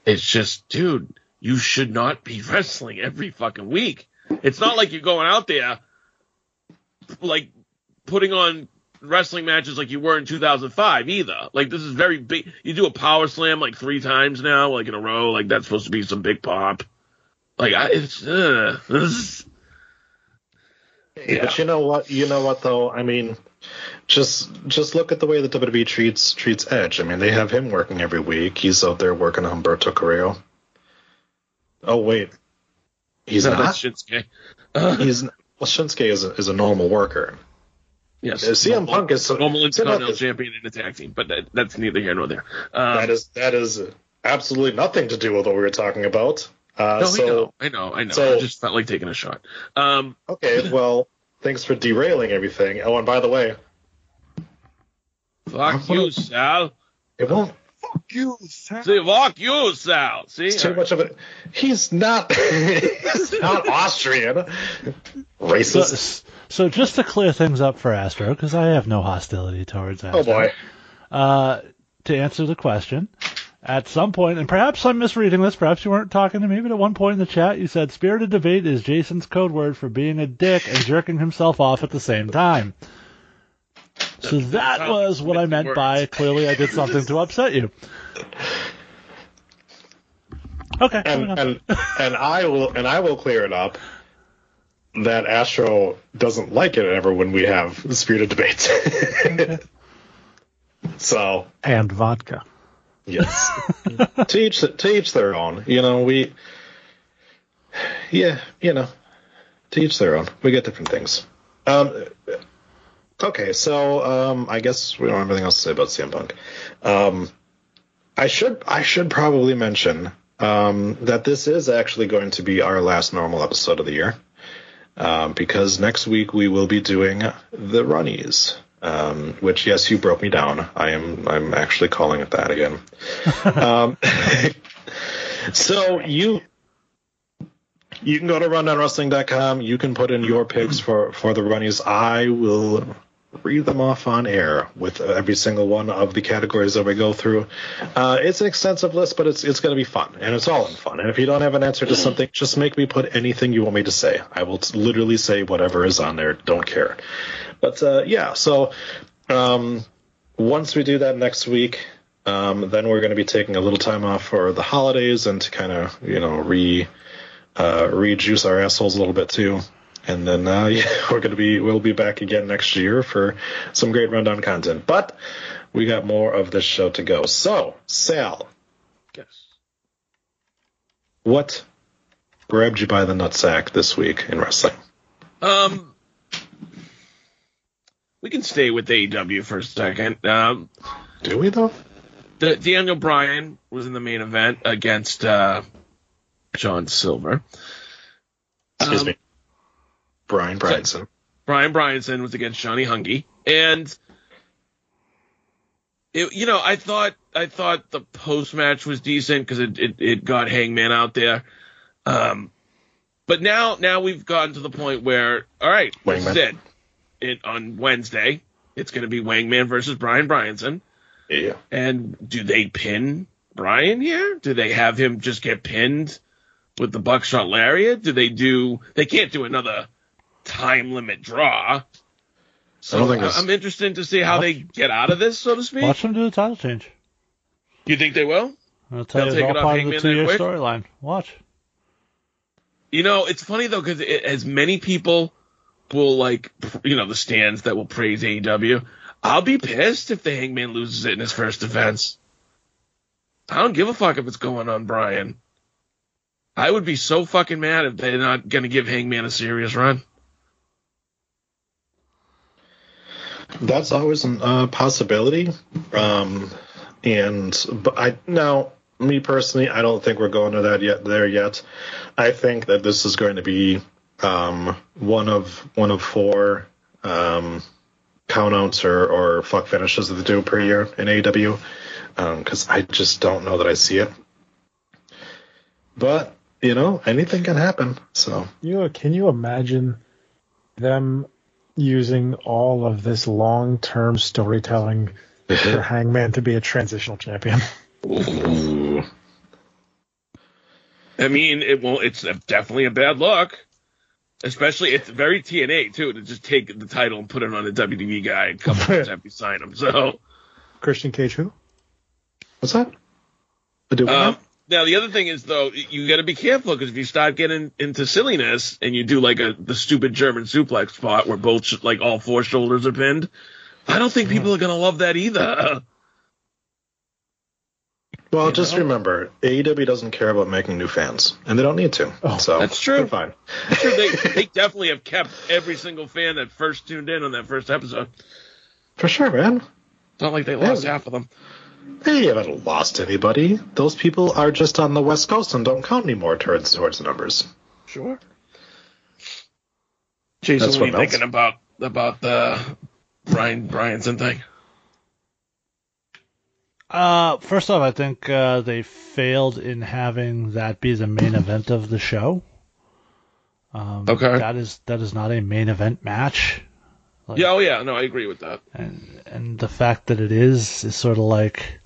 it's just, dude, you should not be wrestling every fucking week. It's not like you're going out there, like, putting on wrestling matches like you were in 2005 either. Like, this is very big. You do a power slam like three times now, like in a row. Like, that's supposed to be some big pop. Like, I, it's, uh, is, Yeah. But you know what? You know what though? I mean, just just look at the way that WWE treats treats Edge. I mean, they have him working every week. He's out there working on Humberto Carrillo. Oh wait, he's No, not. Shinsuke. he's well, Shinsuke is a, is a normal worker. Yes. Uh, CM Punk is a normal Intercontinental champion in a tag team, but that, that's neither here nor there. Um, that is that is absolutely nothing to do with what we were talking about. Uh, no, so I know, I know, I know. so- I just felt like taking a shot. Um, okay, well, thanks for derailing everything. Oh, and by the way, fuck you, Sal. it won't. Fuck you, Sal. See, fuck you, Sal. See, It's too much of it. He's not. he's not Austrian. Racist. So, so just to clear things up for Astro, because I have no hostility towards Astro. Oh boy. Uh, to answer the question, at some point, and perhaps I'm misreading this, perhaps you weren't talking to me, but at one point in the chat you said spirited debate is Jason's code word for being a dick and jerking himself off at the same time. So that was what I meant by clearly I did something to upset you. Okay. and and and I will and I will clear it up that Astro doesn't like it ever when we have spirited debates. so And vodka. Yes, teach teach their own. You know we, yeah, you know, Teach their own. We get different things. Um, okay, so um, I guess we don't have anything else to say about CM Punk. Um, I should I should probably mention um, that this is actually going to be our last normal episode of the year, um, because next week we will be doing the Runnies. Um, which yes, you broke me down. I am I'm actually calling it that again. um, so you you can go to rundownwrestling.com. You can put in your picks for for the Runnies. I will read them off on air with every single one of the categories that we go through. Uh, it's an extensive list, but it's it's going to be fun, and it's all in fun. And if you don't have an answer to something, just make me put anything you want me to say. I will t- literally say whatever is on there. Don't care. But uh, yeah, so um, once we do that next week, um, then we're going to be taking a little time off for the holidays and to kind of you know re uh, rejuice our assholes a little bit too. And then uh, yeah, we're gonna be we'll be back again next year for some great rundown content. But we got more of this show to go. So Sal, yes. what grabbed you by the nutsack this week in wrestling? Um, we can stay with AEW for a second. Um, Do we though? the, Daniel Bryan was in the main event against uh, John Silver. Excuse Um, me, Bryan Bryanson. Bryan Bryanson was against Johnny Hungee, and it, you know, I thought I thought the post match was decent because it, it it got Hangman out there. Um, but now now we've gotten to the point where all right, Wangman. it. It on Wednesday, it's going to be Wangman versus Bryan Bryanson. Yeah. And do they pin Bryan here? Do they have him just get pinned with the buckshot lariat? Do they do? They can't do another time limit draw. So I think I'm interested to see how they get out of this, so to speak. Watch them do the title change. You think they will? I'll tell They'll you, take it's it all off part of the two-year storyline. Watch. You know, it's funny though because as many people will like, you know, the stands that will praise AEW. I'll be pissed if the Hangman loses it in his first defense. I don't give a fuck if it's going on Bryan. I would be so fucking mad if they're not going to give Hangman a serious run. That's always a uh, possibility. Um, and but I now me personally, I don't think we're going to that yet. There yet, I think that this is going to be um, one of one of four um, countouts or, or fuck finishes that they do per year in AEW because um, I just don't know that I see it. But you know, anything can happen. So you know, can you imagine them using all of this long-term storytelling for Hangman to be a transitional champion? Ooh. I mean, it won't. It's definitely a bad look. Especially, it's very TNA too to just take the title and put it on a WWE guy a couple months after you sign him. So, Christian Cage, who? What's that? Um, now the other thing is though, you got to be careful because if you start getting into silliness and you do like a the stupid German suplex spot where both like all four shoulders are pinned, I don't think people are gonna love that either. Well, you just know? remember, AEW doesn't care about making new fans, and they don't need to. Oh, so that's true. Fine. That's true. They, they definitely have kept every single fan that first tuned in on that first episode. For sure, man. It's not like they lost yeah. half of them. They haven't lost anybody. Those people are just on the West Coast and don't count anymore towards towards the numbers. Sure. Jason, That's what, what are you thinking about about the Bryan Bryanson thing? Uh, first off, I think uh, they failed in having that be the main event of the show. Um, okay. That is that is not a main event match. Like, yeah, oh yeah, no, I agree with that. And and the fact that it is is sort of like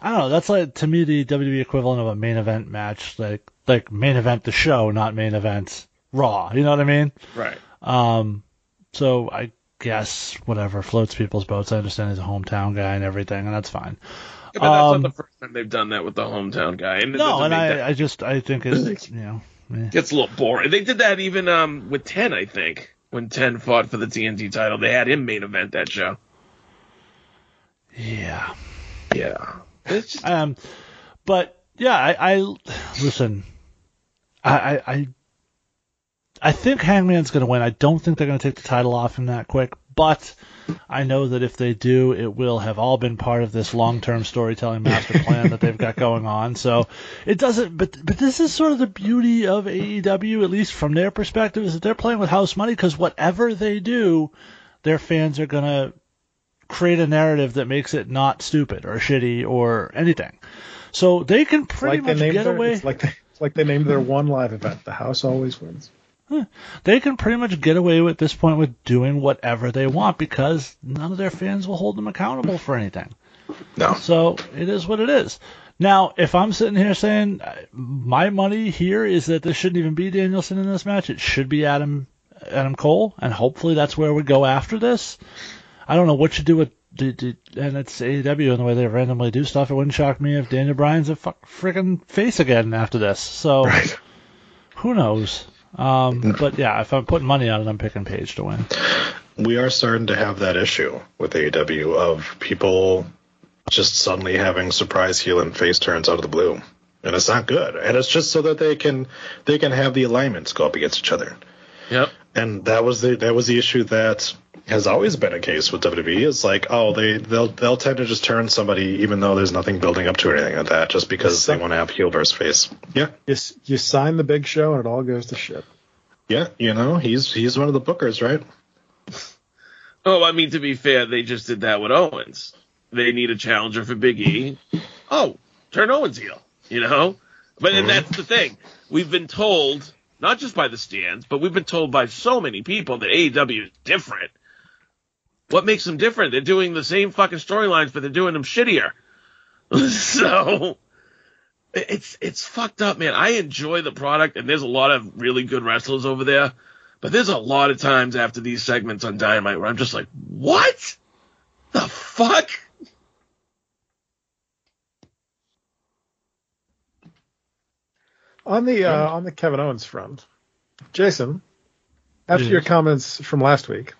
I don't know. That's like to me the WWE equivalent of a main event match, like like main event the show, not main event Raw. You know what I mean? Right. Um. So I guess whatever floats people's boats. I understand he's a hometown guy and everything, and that's fine. Yeah, but that's um, not the first time they've done that with the hometown guy. And no, and I, I just I think it's you know eh. gets a little boring. They did that even um with ten, I think when Ten fought for the TNT title. They had him main event that show. Yeah. Yeah. Just... Um, but yeah, I, I listen. I, I, I think Hangman's going to win. I don't think they're going to take the title off him that quick, but I know that if they do, it will have all been part of this long-term storytelling master plan that they've got going on. So it doesn't, but but this is sort of the beauty of AEW, at least from their perspective, is that they're playing with house money because whatever they do, their fans are going to create a narrative that makes it not stupid or shitty or anything. So they can pretty like much get their, away. It's like they, it's like they named their one live event. The house always wins. They can pretty much get away at this point with doing whatever they want because none of their fans will hold them accountable for anything. No. So it is what it is. Now, if I'm sitting here saying uh, my money here is that this shouldn't even be Danielson in this match, it should be Adam Adam Cole, and hopefully that's where we go after this. I don't know what you do with the, the, and it's AEW and the way they randomly do stuff. It wouldn't shock me if Daniel Bryan's a fuck freaking face again after this. So right. who knows? Um, but yeah, if I'm putting money on it, I'm picking Page to win. We are starting to have that issue with AEW of people just suddenly having surprise heel and face turns out of the blue, and it's not good. And it's just so that they can they can have the alignments go up against each other. Yep. And that was the that was the issue that has always been a case with WWE. It's like, oh, they they'll they'll tend to just turn somebody even though there's nothing building up to anything like that, just because they want to have heel versus face. Yeah. You you sign the big show and it all goes to shit. Yeah, you know he's he's one of the bookers, right? Oh, I mean to be fair, they just did that with Owens. They need a challenger for Big E. Oh, turn Owens heel. You know, but and mm-hmm. that's the thing. We've been told not just by the stands, but we've been told by so many people that AEW is different. What makes them different? They're doing the same fucking storylines, but they're doing them shittier. so it's it's fucked up, man. I enjoy the product, and there's a lot of really good wrestlers over there. But there's a lot of times after these segments on Dynamite where I'm just like, what the fuck? On the uh, on the Kevin Owens front, Jason, after yes. your comments from last week,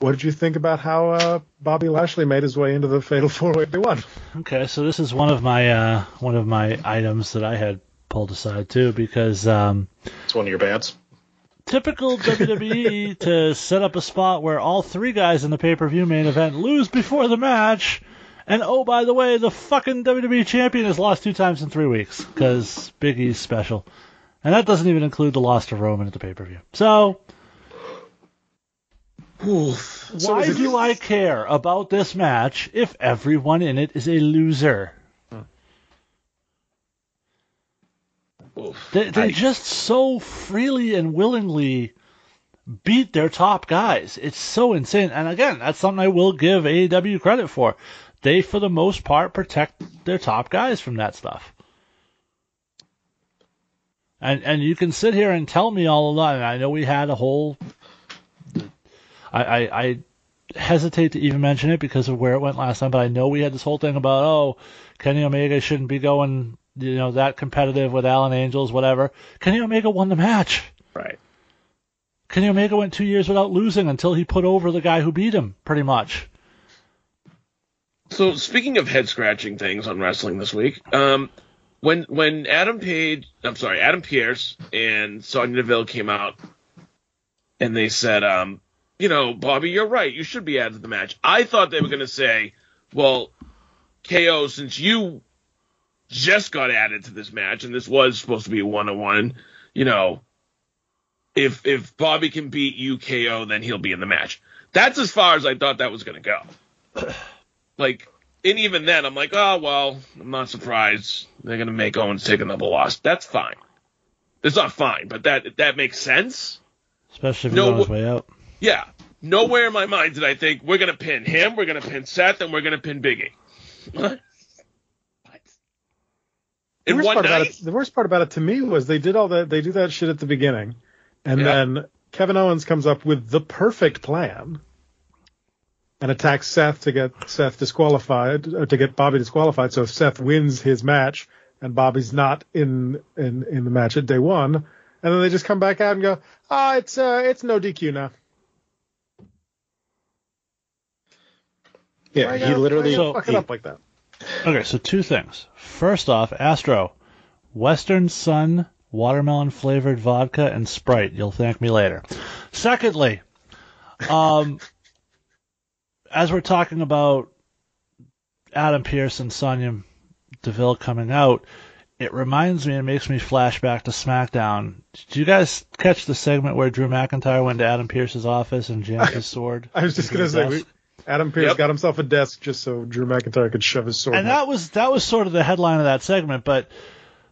what did you think about how uh, Bobby Lashley made his way into the Fatal Four Way They won? Okay, so this is one of my uh, one of my items that I had pulled aside too because um, It's one of your bands. typical WWE to set up a spot where all three guys in the pay per view main event lose before the match. And oh, by the way, the fucking WWE champion has lost two times in three weeks because Big E's special. And that doesn't even include the loss to Roman at the pay per view. So, why is it- do I care about this match if everyone in it is a loser? They, they I- just so freely and willingly beat their top guys. It's so insane. And again, that's something I will give AEW credit for. They, for the most part, protect their top guys from that stuff. And and you can sit here and tell me all along. And I know we had a whole. I, I I hesitate to even mention it because of where it went last time, but I know we had this whole thing about oh, Kenny Omega shouldn't be going you know that competitive with Alan Angels, whatever. Kenny Omega won the match. Right. Kenny Omega went two years without losing until he put over the guy who beat him, pretty much. So speaking of head scratching things on wrestling this week, um, when when Adam Page, I'm sorry, Adam Pearce and Sonya Deville came out, and they said, um, you know, Bobby, you're right, you should be added to the match. I thought they were going to say, well, KO, since you just got added to this match, and this was supposed to be a one on one, you know, if if Bobby can beat you KO, then he'll be in the match. That's as far as I thought that was going to go. like, and even then, I'm like, oh well, I'm not surprised they're going to make Owens take another loss. That's fine. It's not fine, but that that makes sense. Especially if No, he's on his way out. Yeah. Nowhere in my mind did I think we're gonna pin him, we're gonna pin Seth, and we're gonna pin Biggie. What? The worst, one part about it, the worst part about it to me was they did all that. They do that shit at the beginning, and Yeah. then Kevin Owens comes up with the perfect plan and attacks Seth to get Seth disqualified, or to get Bobby disqualified. So if Seth wins his match, and Bobby's not in in in the match at day one. And then they just come back out and go, ah, it's uh, it's no DQ now. Yeah, Why he gotta- literally. So- fuck it up like that. Okay, so two things. First off, Astro, Western Son watermelon flavored vodka and Sprite. You'll thank me later. Secondly, um, as we're talking about Adam Pearce and Sonya Deville coming out, it reminds me and makes me flash back to SmackDown. Did you guys catch the segment where Drew McIntyre went to Adam Pearce's office and jammed his sword? I was just gonna say, we, Adam Pearce Yep. got himself a desk just so Drew McIntyre could shove his sword. and in it. that was that was sort of the headline of that segment. But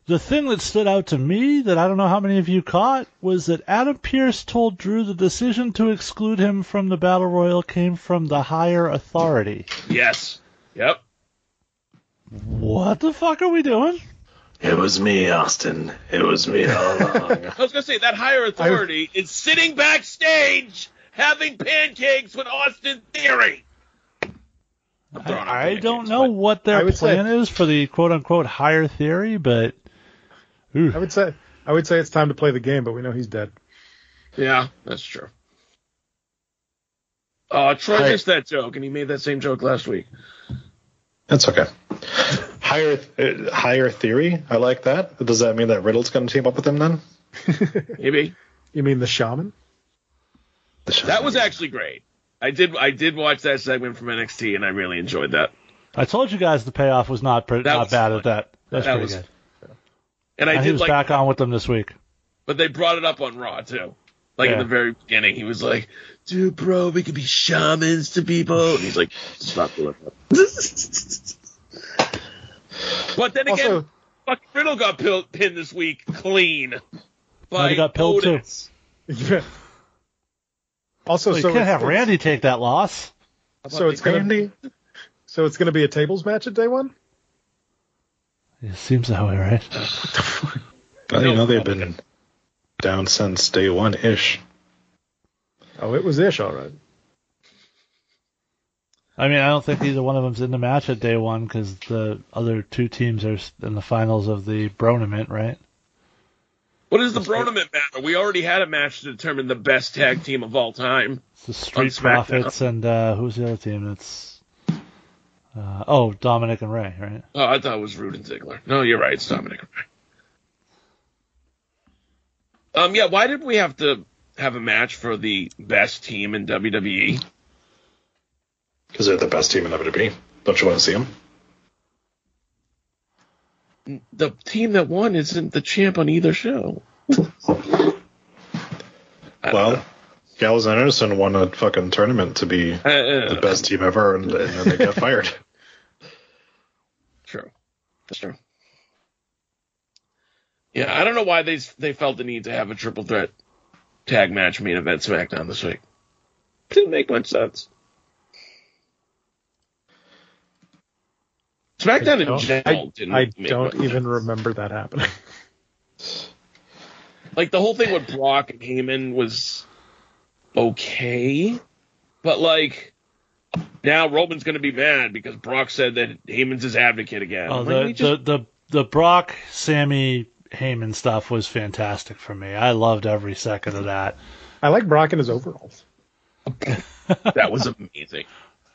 the thing that stood out to me that I don't know how many of you caught was that Adam Pearce told Drew the decision to exclude him from the battle royal came from the higher authority. Yes. Yep. What the fuck are we doing? It was me, Austin. It was me all along. I was gonna say that higher authority is sitting backstage having pancakes with Austin Theory. I'm throwing out I, I don't know what their would say- plan is for the quote unquote higher theory, but ooh, I would say I would say it's time to play the game, but we know he's dead. Yeah, that's true. Uh, Troy Hi. missed that joke, and he made that same joke last week. That's okay. Higher, uh, higher theory. I like that. Does that mean that Riddle's going to team up with him then? Maybe You mean the shaman? that was actually great. I did I did watch that segment from NXT, and I really enjoyed that. I told you guys the payoff was not pre- That not was bad fun. at that. That's That pretty was- good. And I And he did was like, back on with them this week. but they brought it up on Raw too. Like Yeah. in the very beginning, he was like, "Dude, bro, we could be shamans to people." And he's like, "Stop doing up." but then again, Also- fucking Riddle got pil- pinned this week clean. By he got pilled, too. Otis. also, Well, you so can't it's- have Randy take that loss. So it's gonna Randy? so it's gonna be a tables match at day one. It seems that way, right? Well, you know they've been down since day one ish. Oh, it was ish, all right. I mean, I don't think either one of them's in the match at day one because the other two teams are in the finals of the Bronament, right? What does the Bronament matter? We already had a match to determine the best tag team of all time. The on Street SmackDown. Profits and uh, who's the other team? That's uh, oh Dominic and Ray, right? Oh, I thought it was Roode and Ziggler. No, you're right. It's Dominic. And Ray. Um, yeah. Why did we have to have a match for the best team in? WWE? Because they're the best team in WWE. Don't you want to see them? The team that won isn't the champ on either show. Well, Gallows and Anderson won a fucking tournament to be Uh, the best team ever, and, and then they got fired. True. That's true. Yeah, I don't know why they they felt the need to have a triple threat tag match main event SmackDown this week. Didn't make much sense. SmackDown in general I, didn't I make don't much even remember that happening. like the whole thing with Brock and Heyman was okay, but like now Roman's gonna be mad because Brock said that Heyman's his advocate again. Oh, Like, the, just- the the the Brock Sami Heyman stuff was fantastic for me. I loved every second of that. I like Brock in his overalls. that was amazing.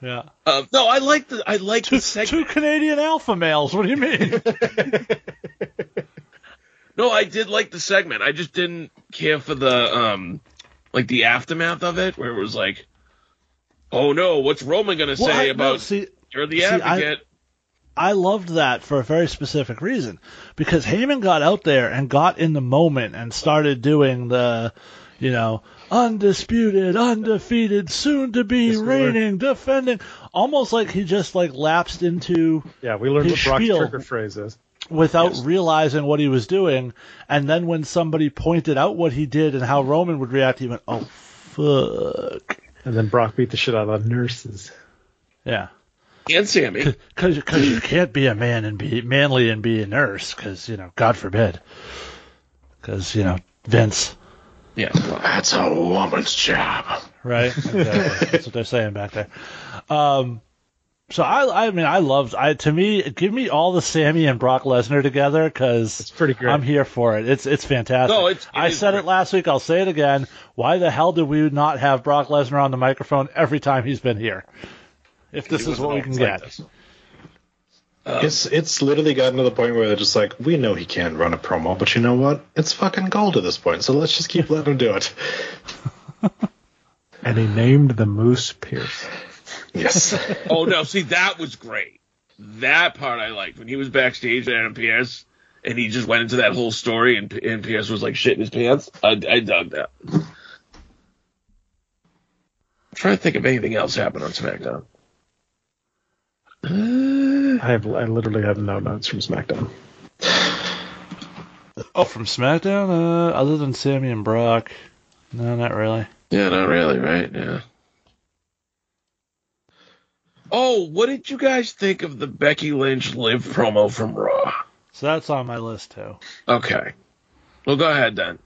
Yeah. Um, no, I like the I like the segment. Two Canadian alpha males. What do you mean? No, I did like the segment. I just didn't care for the um like the aftermath of it, where it was like, oh no, what's Roman gonna Well, say I- no, about see- you're the see, I- advocate? I loved that for a very specific reason because Heyman got out there and got in the moment and started doing the, you know, undisputed, undefeated, soon to be Yes, we were. reigning, defending, almost like he just like lapsed into Yeah, we learned his what Brock's trigger phrase is. without realizing what he was doing. And then when somebody pointed out what he did and how Roman would react, he went, "Oh fuck." And then Brock beat the shit out of the nurses. Yeah. and Sami. Because you can't be a man and be manly and be a nurse, because you know, God forbid. Because you know, Vince, Yeah, That's a woman's job. right? Exactly. That's what they're saying back there. Um, so I, I mean, I loved. I to me, give me all the Sami and Brock Lesnar together because It's pretty great. I'm here for it. It's it's fantastic. No, it's- it I said great. it last week. I'll say it again. Why the hell did we not have Brock Lesnar on the microphone every time he's been here? If this He is what we can get. like get. this. it's it's literally gotten to the point where they're just like, we know he can't run a promo, but you know what? It's fucking gold at this point, so let's just keep letting him do it. And he named the Moose Pearce. Yes. Oh no, see that was great. That part I liked when he was backstage at Adam Pearce and he just went into that whole story and, and Pearce was like shit in his pants. I, I dug that. I'm trying to think if anything else happened on SmackDown. I have I literally have no notes from SmackDown. Oh, from SmackDown, uh, other than Sami and Brock, no, not really. Yeah, not really, right? Yeah. Oh, what did you guys think of the Becky Lynch live promo from Raw? So that's on my list too. Okay. Well, go ahead then.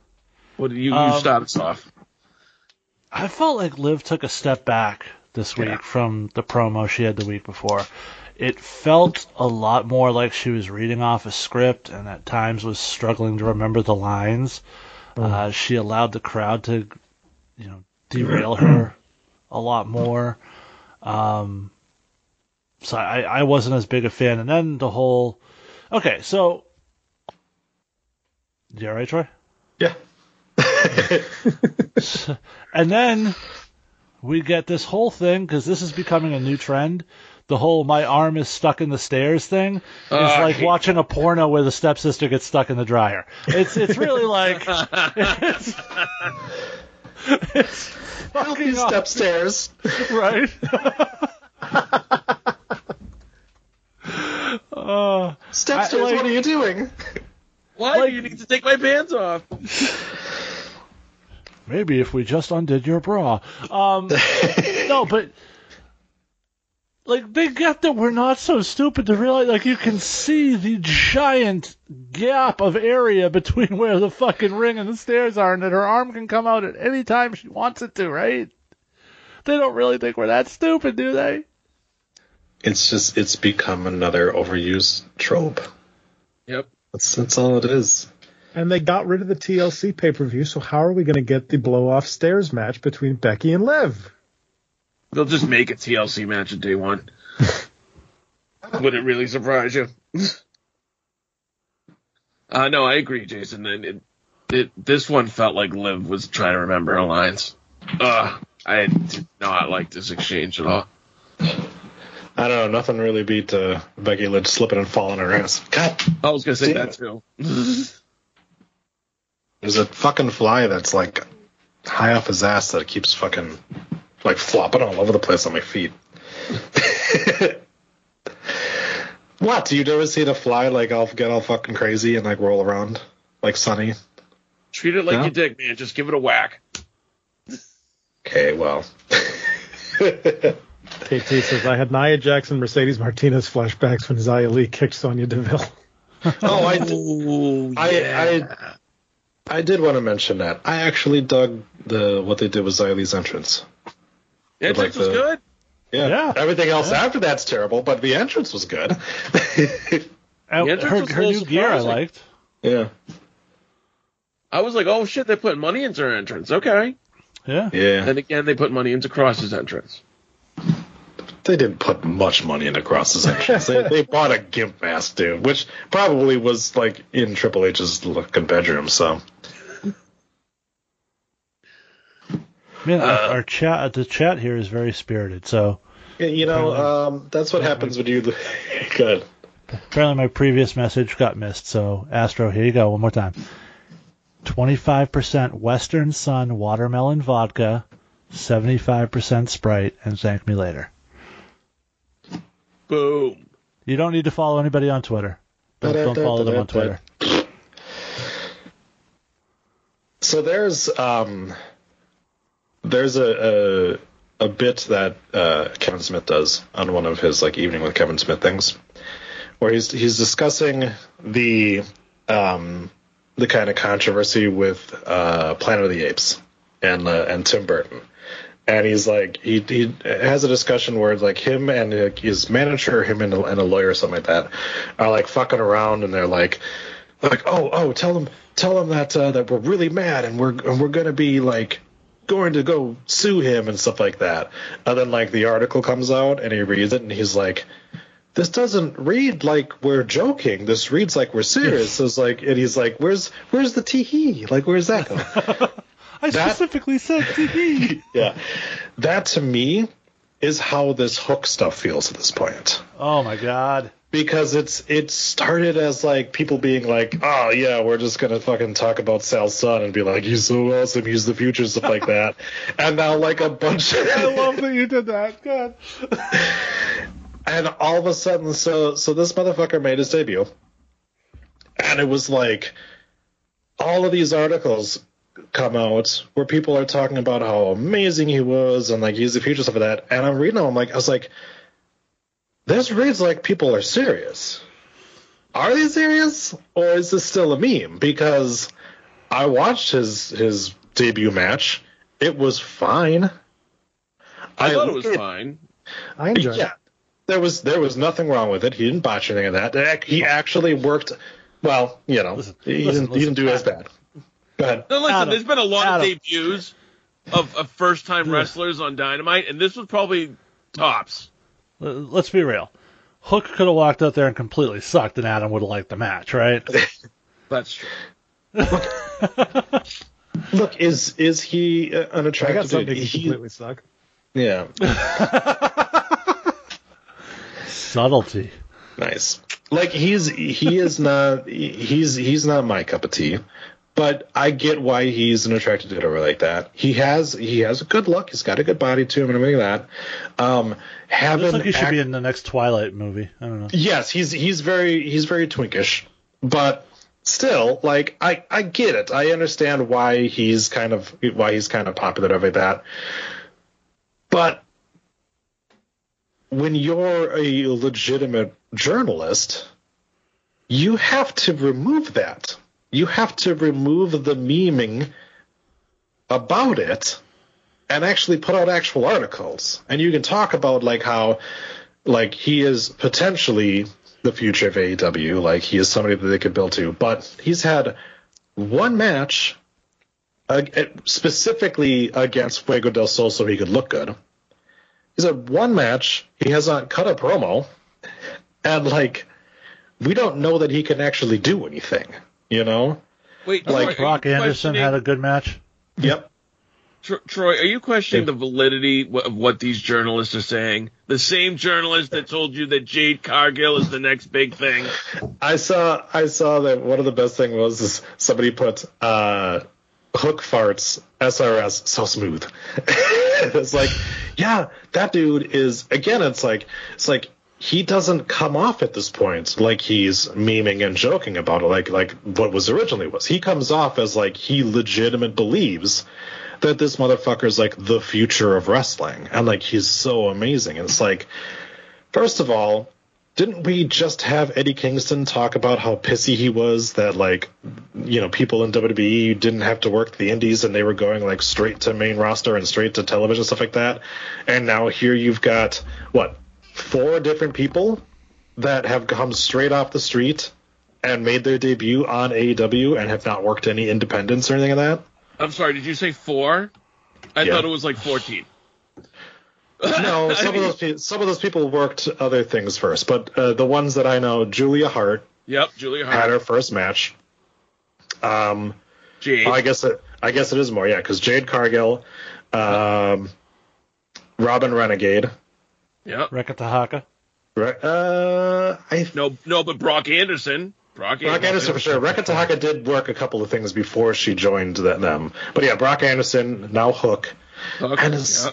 What do you, you Um, start us off? I felt like Liv took a step back this week Yeah. from the promo she had the week before. It felt a lot more like she was reading off a script and at times was struggling to remember the lines. Uh, she allowed the crowd to, you know, derail her a lot more. Um, so I, I wasn't as big a fan. And then the whole. Okay, so. You alright, Troy? yeah. And then we get this whole thing because this is becoming a new trend. The whole "my arm is stuck in the stairs" thing is I like hate- watching a porno where the stepsister gets stuck in the dryer. It's it's really like it's, it's fucking These step stairs. right. uh, Step I- stairs, like- what are you doing? Why like- do you need to take my pants off? Maybe if we just undid your bra. Um, no, but like they get that we're not so stupid to realize like you can see the giant gap of area between where the fucking ring and the stairs are, and that her arm can come out at any time she wants it to, right? They don't really think we're that stupid, do they? It's just it's become another overused trope. Yep. That's that's all it is. And they got rid of the TLC pay per view, so how are we going to get the blow off stairs match between Becky and Liv? They'll just make a TLC match at day one. Would it really surprise you? uh, no, I agree, Jason. And it, it, this one felt like Liv was trying to remember her lines. Uh, I did not like this exchange at all. I don't know. Nothing really beat uh, Becky Lynch slipping and falling on her ass. God, I was gonna say Damn that it. too. there's a fucking fly that's like high off his ass that keeps fucking like flopping all over the place on my feet. what? Do you ever see the fly like all get all fucking crazy and like roll around like Sunny? Treat it like No? your dick, man. Just give it a whack. Okay, well. KT says, I had Nia Jackson, Mercedes Martinez flashbacks when Xia Li kicked Sonya Deville. Oh, I, Ooh, I, yeah. I, I did want to mention that. I actually dug the what they did with Xia Li's entrance. The entrance like was good. Yeah. Yeah. Everything else after that's terrible, but the entrance was good. The entrance her was her little new gear I liked. yeah. I was like, oh shit, they put money into her entrance. Okay. Yeah. Yeah. And again, they put money into Cross's entrance. They didn't put much money into Cross's entrance. they, they bought a gimp mask, dude, which probably was like in Triple H's looking bedroom. So Man, our, Uh, our chat the chat here is very spirited. So you know, um, that's what happens when you. Good. apparently my previous message got missed. So Astro, here you go one more time. Twenty-five percent Western Son watermelon vodka, seventy-five percent Sprite, and thank me later. Boom. You don't need to follow anybody on Twitter. Don't, don't follow them on Twitter. So there's um, there's a, a a bit that uh, Kevin Smith does on one of his like evening with Kevin Smith things, where he's he's discussing the um, the kind of controversy with uh, Planet of the Apes and uh, and Tim Burton. And he's like, he, he has a discussion where like him and his manager, him and a, and a lawyer or something like that, are like fucking around, and they're like, like, oh, oh, tell them, tell them that uh, that we're really mad, and we're and we're gonna be like going to go sue him and stuff like that. And then like the article comes out, and he reads it, and he's like, this doesn't read like we're joking. This reads like we're serious. So it's like, and he's like, where's where's the tee? Like, where's that going? I That- specifically said TV. yeah, that to me is how this hook stuff feels at this point. oh my god. Because it's it started as like people being like, oh yeah, we're just gonna fucking talk about Sal's son and be like, he's so awesome, he's the future, stuff like that, and now like a bunch of I love that you did that. God. and all of a sudden, so so this motherfucker made his debut, and it was like all of these articles come out where people are talking about how amazing he was and like he's the future stuff of that, and I'm reading them, I'm like, I was like, this reads like people are serious. Are they serious, or is this still a meme? Because I watched his his debut match. It was fine. I, thought it was it- fine. I enjoyed yeah, it. there was there was nothing wrong with it. He didn't botch anything of that. He actually worked. Well, you know, Listen, he, listen, didn't, he didn't do as bad. Go ahead. No, listen, Adam, there's been a lot Adam. of debuts of, of first time wrestlers on Dynamite, and this was probably tops. L- Let's be real. Hook could have walked out there and completely sucked, and Adam would have liked the match, right? That's true. Look, is is he uh, I unattractive? got something to He- completely suck. yeah, Subtlety. nice. Like he's he is not he's he's not my cup of tea. But I get why he's an attracted to her like that. He has he has a good look. He's got a good body to him and everything like that. Um, having Looks like he should act- be in the next Twilight movie. I don't know. Yes, he's he's very he's very twinkish, but still, like I I get it. I understand why he's kind of why he's kind of popular over like that. But when you're a legitimate journalist, you have to remove that. You have to remove the memeing about it and actually put out actual articles. And you can talk about like how like he is potentially the future of AEW, like he is somebody that they could build to, but he's had one match, uh, specifically against Fuego del Sol, so he could look good. He's had one match he has not cut a promo, and like we don't know that he can actually do anything. You know? Wait, Like, Troy, are Brock Anderson had a good match. Yep. Troy, are you questioning the validity of what these journalists are saying? The same journalist that told you that Jade Cargill is the next big thing. I saw I saw that one of the best thing was is somebody put uh, hook farts SRS so smooth. it's like, yeah, that dude is again. It's like it's like he doesn't come off at this point like he's memeing and joking about it like like what was originally was. He comes off as like he legitimate believes that this motherfucker is like the future of wrestling and like he's so amazing. And it's like, first of all, didn't we just have Eddie Kingston talk about how pissy he was that like you know people in WWE didn't have to work the indies and they were going like straight to main roster and straight to television stuff like that. And now here you've got what four different people that have come straight off the street and made their debut on AEW and have not worked any independents or anything like that. I'm sorry, did you say four? I Yeah. thought it was like 14. No, some of those pe- some of those people worked other things first, but uh, the ones that I know, Julia Hart Yep, Julia Hart had her first match. Um, Jade. oh, I guess it, I guess it is more, yeah, because Jade Cargill, um, Robyn Renegade, Yep. Reka Tehaka. Re- uh, I No, no, but Brock Anderson. Brock, Brock Anderson for sure. Reka Tehaka did work a couple of things before she joined th- them, but yeah, Brock Anderson now Hook, Hook, and it's yeah.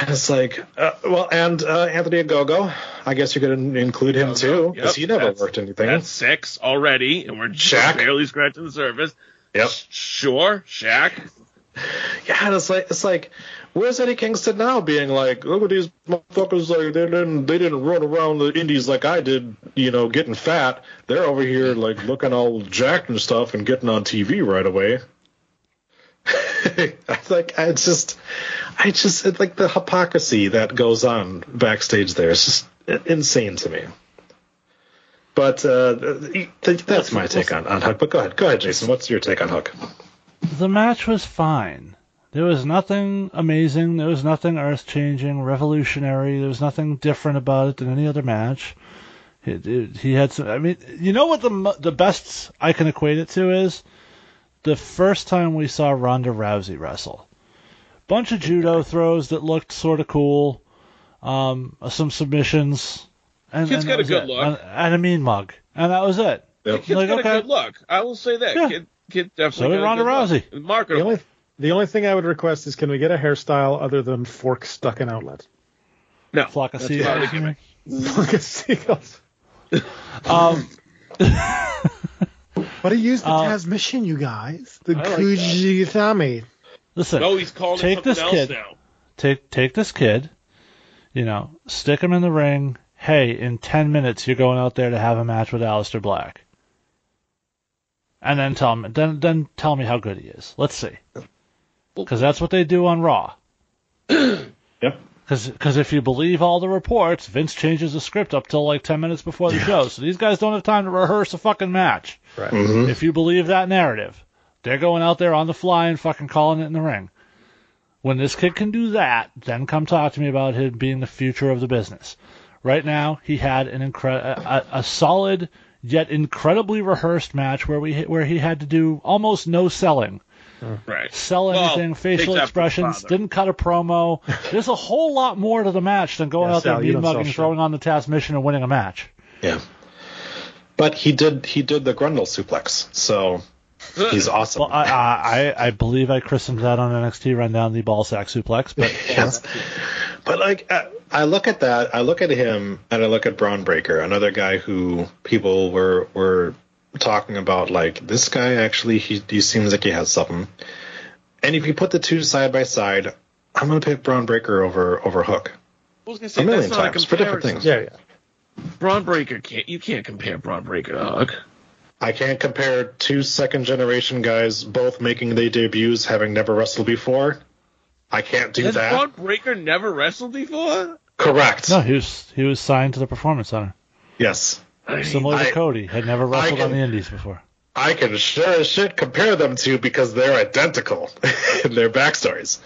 and it's like, uh, well, and uh, Anthony Ogogo, I guess you could in- include him too because Yep, he never that's- worked anything. That's six already, and we're just Shaq. barely scratching the surface. Yep. Sure, Shaq. Yeah, and it's like it's like where's Eddie Kingston now being like, look at these motherfuckers like they didn't they didn't run around the indies like I did, you know, getting fat. They're over here like looking all jacked and stuff and getting on TV right away. I like I just I just like the hypocrisy that goes on backstage there is just insane to me. But uh, th- th- that's my take on, on Hook. But go ahead, go ahead, Jason. What's your take on Hook? The match was fine. There was nothing amazing. There was nothing earth changing, revolutionary. There was nothing different about it than any other match. It, it, he had some. I mean, you know what the the best I can equate it to is the first time we saw Ronda Rousey wrestle. Bunch of judo throws that looked sort of cool. Um, some submissions. And, Kid's and got a good it. look. And, and a mean mug, and that was it. The kid's Like, got okay. a good look. I will say that. Yeah. Kid, kid definitely. So did got a Ronda good look. Rousey. The Marketable. Only the only thing I would request is can we get a hairstyle other than fork stuck in outlet? No. Flock of seagulls. part of the gimmick. Fork of seagulls. Um, But he used the Uh, transmission, you guys. The I like that. Kujitami. listen. No, he's calling take it something this else kid. now. take take this kid, you know, stick him in the ring. Hey, in ten minutes you're going out there to have a match with Aleister Black. And then tell me, then then tell me how good he is. Let's see, because that's what they do on Raw. Yep. Because if you believe all the reports, Vince changes the script up till like ten minutes before the show, so these guys don't have time to rehearse a fucking match. Right. Mhm. If you believe that narrative, they're going out there on the fly and fucking calling it in the ring. When this kid can do that, then come talk to me about him being the future of the business. Right now, he had an incre- a, a, a solid yet incredibly rehearsed match where we where he had to do almost no selling. Right. Sell Well, anything, facial expressions, didn't cut a promo. There's a whole lot more to the match than going Yeah, out there Sal, you mean mugging, throwing on the task transmission, and winning a match. Yeah. But he did he did the Grundle suplex, so he's awesome. Well, I, I I I believe I christened that on NXT Rundown the ball sack suplex, but yes. But like I, I look at that, I look at him, and I look at Bron Breakker, another guy who people were were talking about. Like this guy actually, he he seems like he has something. And if you put the two side by side, I'm gonna pick Bron Breakker over over Hook I was gonna a million that's not a times for different things. Yeah, yeah. Bron Breakker can't. You can't compare Bron Breakker to Hook. I can't compare two second generation guys both making their debuts having never wrestled before. I can't do Has that. Bron Breakker never wrestled before? Correct. no, he was he was signed to the Performance Center. Yes. I mean, Similar to I- Cody, had never wrestled on the Indies before. I can sure as shit compare them to because they're identical in their backstories.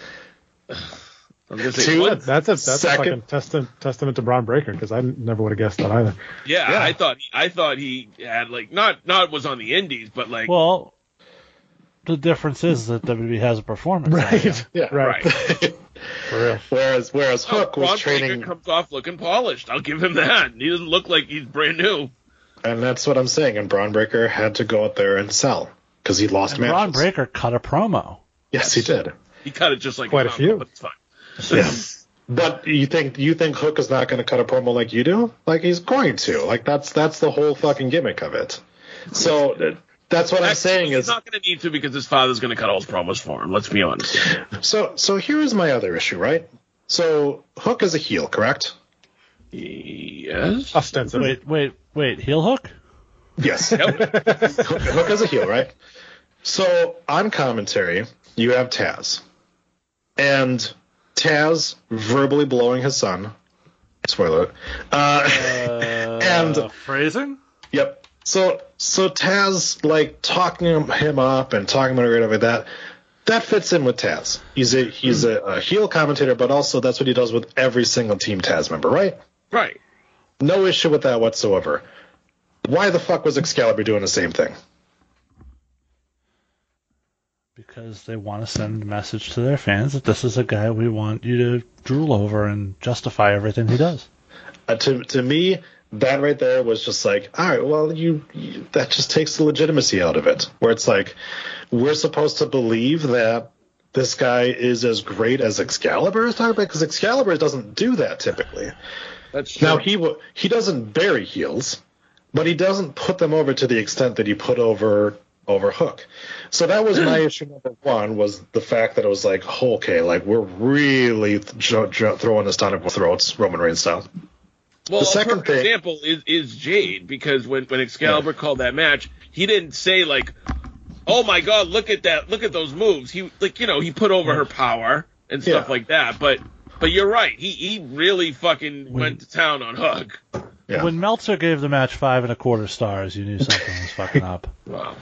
I'm gonna say, Two- what? That's a that's a Second- fucking testament testament to Bron Breakker because I never would have guessed that either. Yeah, Yeah. I thought I thought he had like not not was on the Indies, but like Well, the difference is that WWE has a performance. Right. Yeah, Right. For real. Whereas whereas Oh, Hook was Bron Breakker training, comes off looking polished. I'll give him that. He doesn't look like he's brand new. and that's what I'm saying. And Bron Breakker had to go out there and sell because he lost And matches. Ron Breaker cut a promo. Yes, he did. He cut it just like Quite a Tom, few. but it's fine. Yeah. But you think you think Hook is not going to cut a promo like you do? Like he's going to. Like that's that's the whole fucking gimmick of it. So that's what I'm saying he's is not going to need to because his father's going to cut all his promos for him. Let's be honest. so so here's my other issue, right? So Hook is a heel, correct? Yes. Ostensibly. Wait, wait, wait. Heel hook? Yes. Yep. Hook, Hook is a heel, right? So on commentary, you have Taz, and Taz verbally blowing his son. Spoiler. alert. Uh, and phrasing? Yep. So so Taz like talking him, him up and talking about it right over that. That fits in with Taz. He's a he's a, a heel commentator, but also that's what he does with every single Team Taz member, right? Right. No issue with that whatsoever. Why the fuck was Excalibur doing the same thing? Because they want to send a message to their fans that this is a guy we want you to drool over and justify everything he does. Uh, to to me, that right there was just like, all right, well, you, you that just takes the legitimacy out of it. Where it's like, we're supposed to believe that this guy is as great as Excalibur is talking about because Excalibur doesn't do that typically. That's true. Now he he doesn't bury heels, but he doesn't put them over to the extent that he put over over Hook. So that was my issue number one was the fact that it was like, okay, like we're really th- th- throwing this down our throats, Roman Reigns style. Well, The second perfect thing- example is, is Jade because when, when Excalibur called that match, he didn't say like, "Oh my God, look at that! Look at those moves." He like you know he put over her power and stuff Yeah. like that. But but you're right. He he really fucking went to town on Hook. Yeah. When Meltzer gave the match five and a quarter stars, you knew something was fucking up. Wow.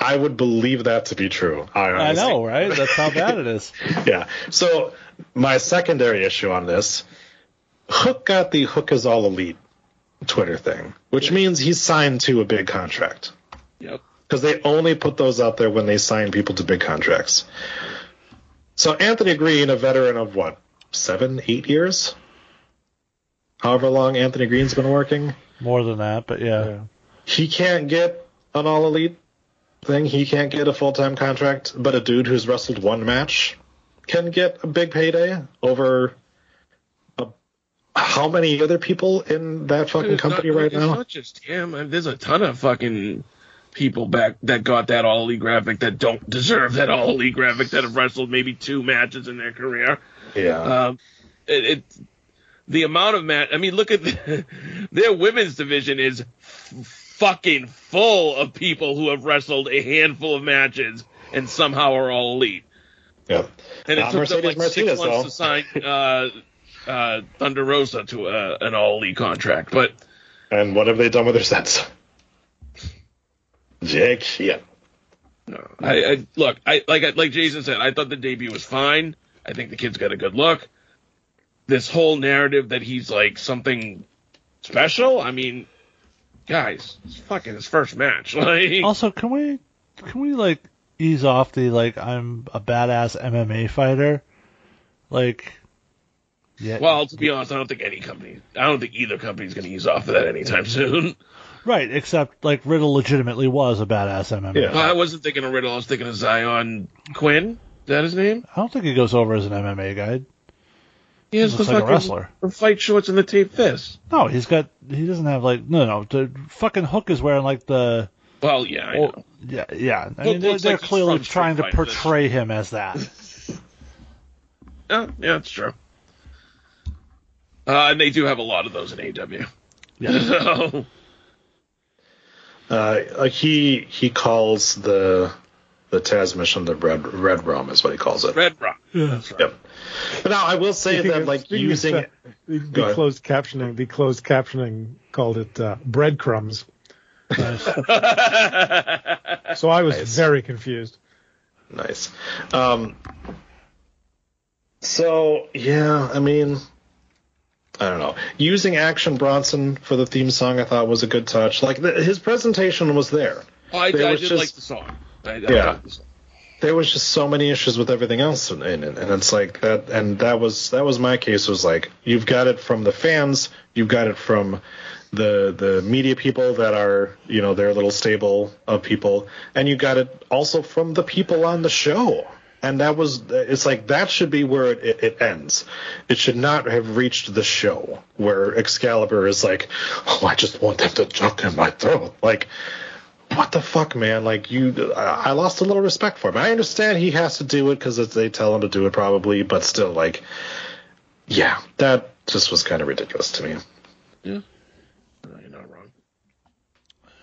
I would believe that to be true. I, I know, right? That's how bad it is. Yeah. So my secondary issue on this, Hook got the Hook is all elite Twitter thing, which means he's signed to a big contract. Yep. Because they only put those out there when they sign people to big contracts. So Anthony Green, a veteran of what, seven, eight years? However long Anthony Green's been working, More than that, but yeah. he can't get an all elite thing. He can't get a full time contract, but a dude who's wrestled one match can get a big payday over a, how many other people in that fucking It's not- company right it's now? not just him. I mean, there's a ton of fucking people back that got that all elite graphic that don't deserve that all elite graphic that have wrestled maybe two matches in their career. Yeah. Um, it, it the amount of match. I mean, look at the, their women's division is f- fucking full of people who have wrestled a handful of matches and somehow are all elite. yeah. And it Not took them like Martinez, six months though. to sign uh, uh, Thunder Rosa to a, an all elite contract, but. And what have they done with their sets? Jake, yeah. No, I, I look. I like like Jason said. I thought the debut was fine. I think the kid's got a good look. This whole narrative that he's like something special. I mean, guys, it's fucking his first match. Like, Also, can we can we like ease off the like I'm a badass MMA fighter? Like, yeah. well, to be honest, I don't think any company. I don't think either company's going to ease off of that anytime soon. right. Except like Riddle legitimately was a badass MMA. Yeah. I wasn't thinking of Riddle. I was thinking of Zion Quinn. Is that his name? I don't think he goes over as an MMA guy. He has Looks the like a fucking wrestler. the fight shorts and the tape fist. No, he's got. He doesn't have like no no. The fucking Hook is wearing like the. Well, yeah, I Oh, know. yeah, yeah. I mean, they're, they're like clearly trying to Fighter. portray him as that. Yeah, yeah, that's true. Uh, and they do have a lot of those in AW. Yeah. So, Uh, like he he calls the the Taz mission the red red rum is what he calls it. Red Rock. Yeah. right. Yep. But now I will say that like using stuff, the, Go the ahead. closed captioning, the closed captioning called it uh, breadcrumbs. So I was Nice. very confused. Nice. Um, so yeah, I mean, I don't know. Using Action Bronson for the theme song, I thought was a good touch. Like the, his presentation was there. Oh, I, I There did just- like the song. I, Yeah. liked the song. There was just so many issues with everything else in it, and it's like that. And that was that was my case. Was like you've got it from the fans, you've got it from the the media people that are you know their little stable of people, and you got it also from the people on the show. And that was it's like that should be where it, it, it ends. It should not have reached the show where Excalibur is like, oh, I just want them to jump in my throat. Like, what the fuck, man? Like you, I I lost a little respect for him. I understand he has to do it because they tell him to do it, probably, but still, like, yeah, that just was kind of ridiculous to me. Yeah. No, you're not wrong.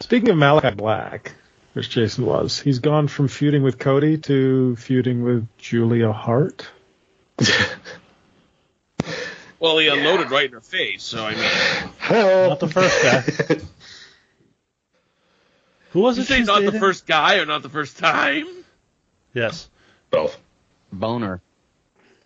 Speaking of Malachi Black, which Jason was, he's gone from feuding with Cody to feuding with Julia Hart. Well, he unloaded right in her face, so I mean. Hell, Not the first guy. Who was You it? say she's not the first guy or not the first time? Yes. both. Boner.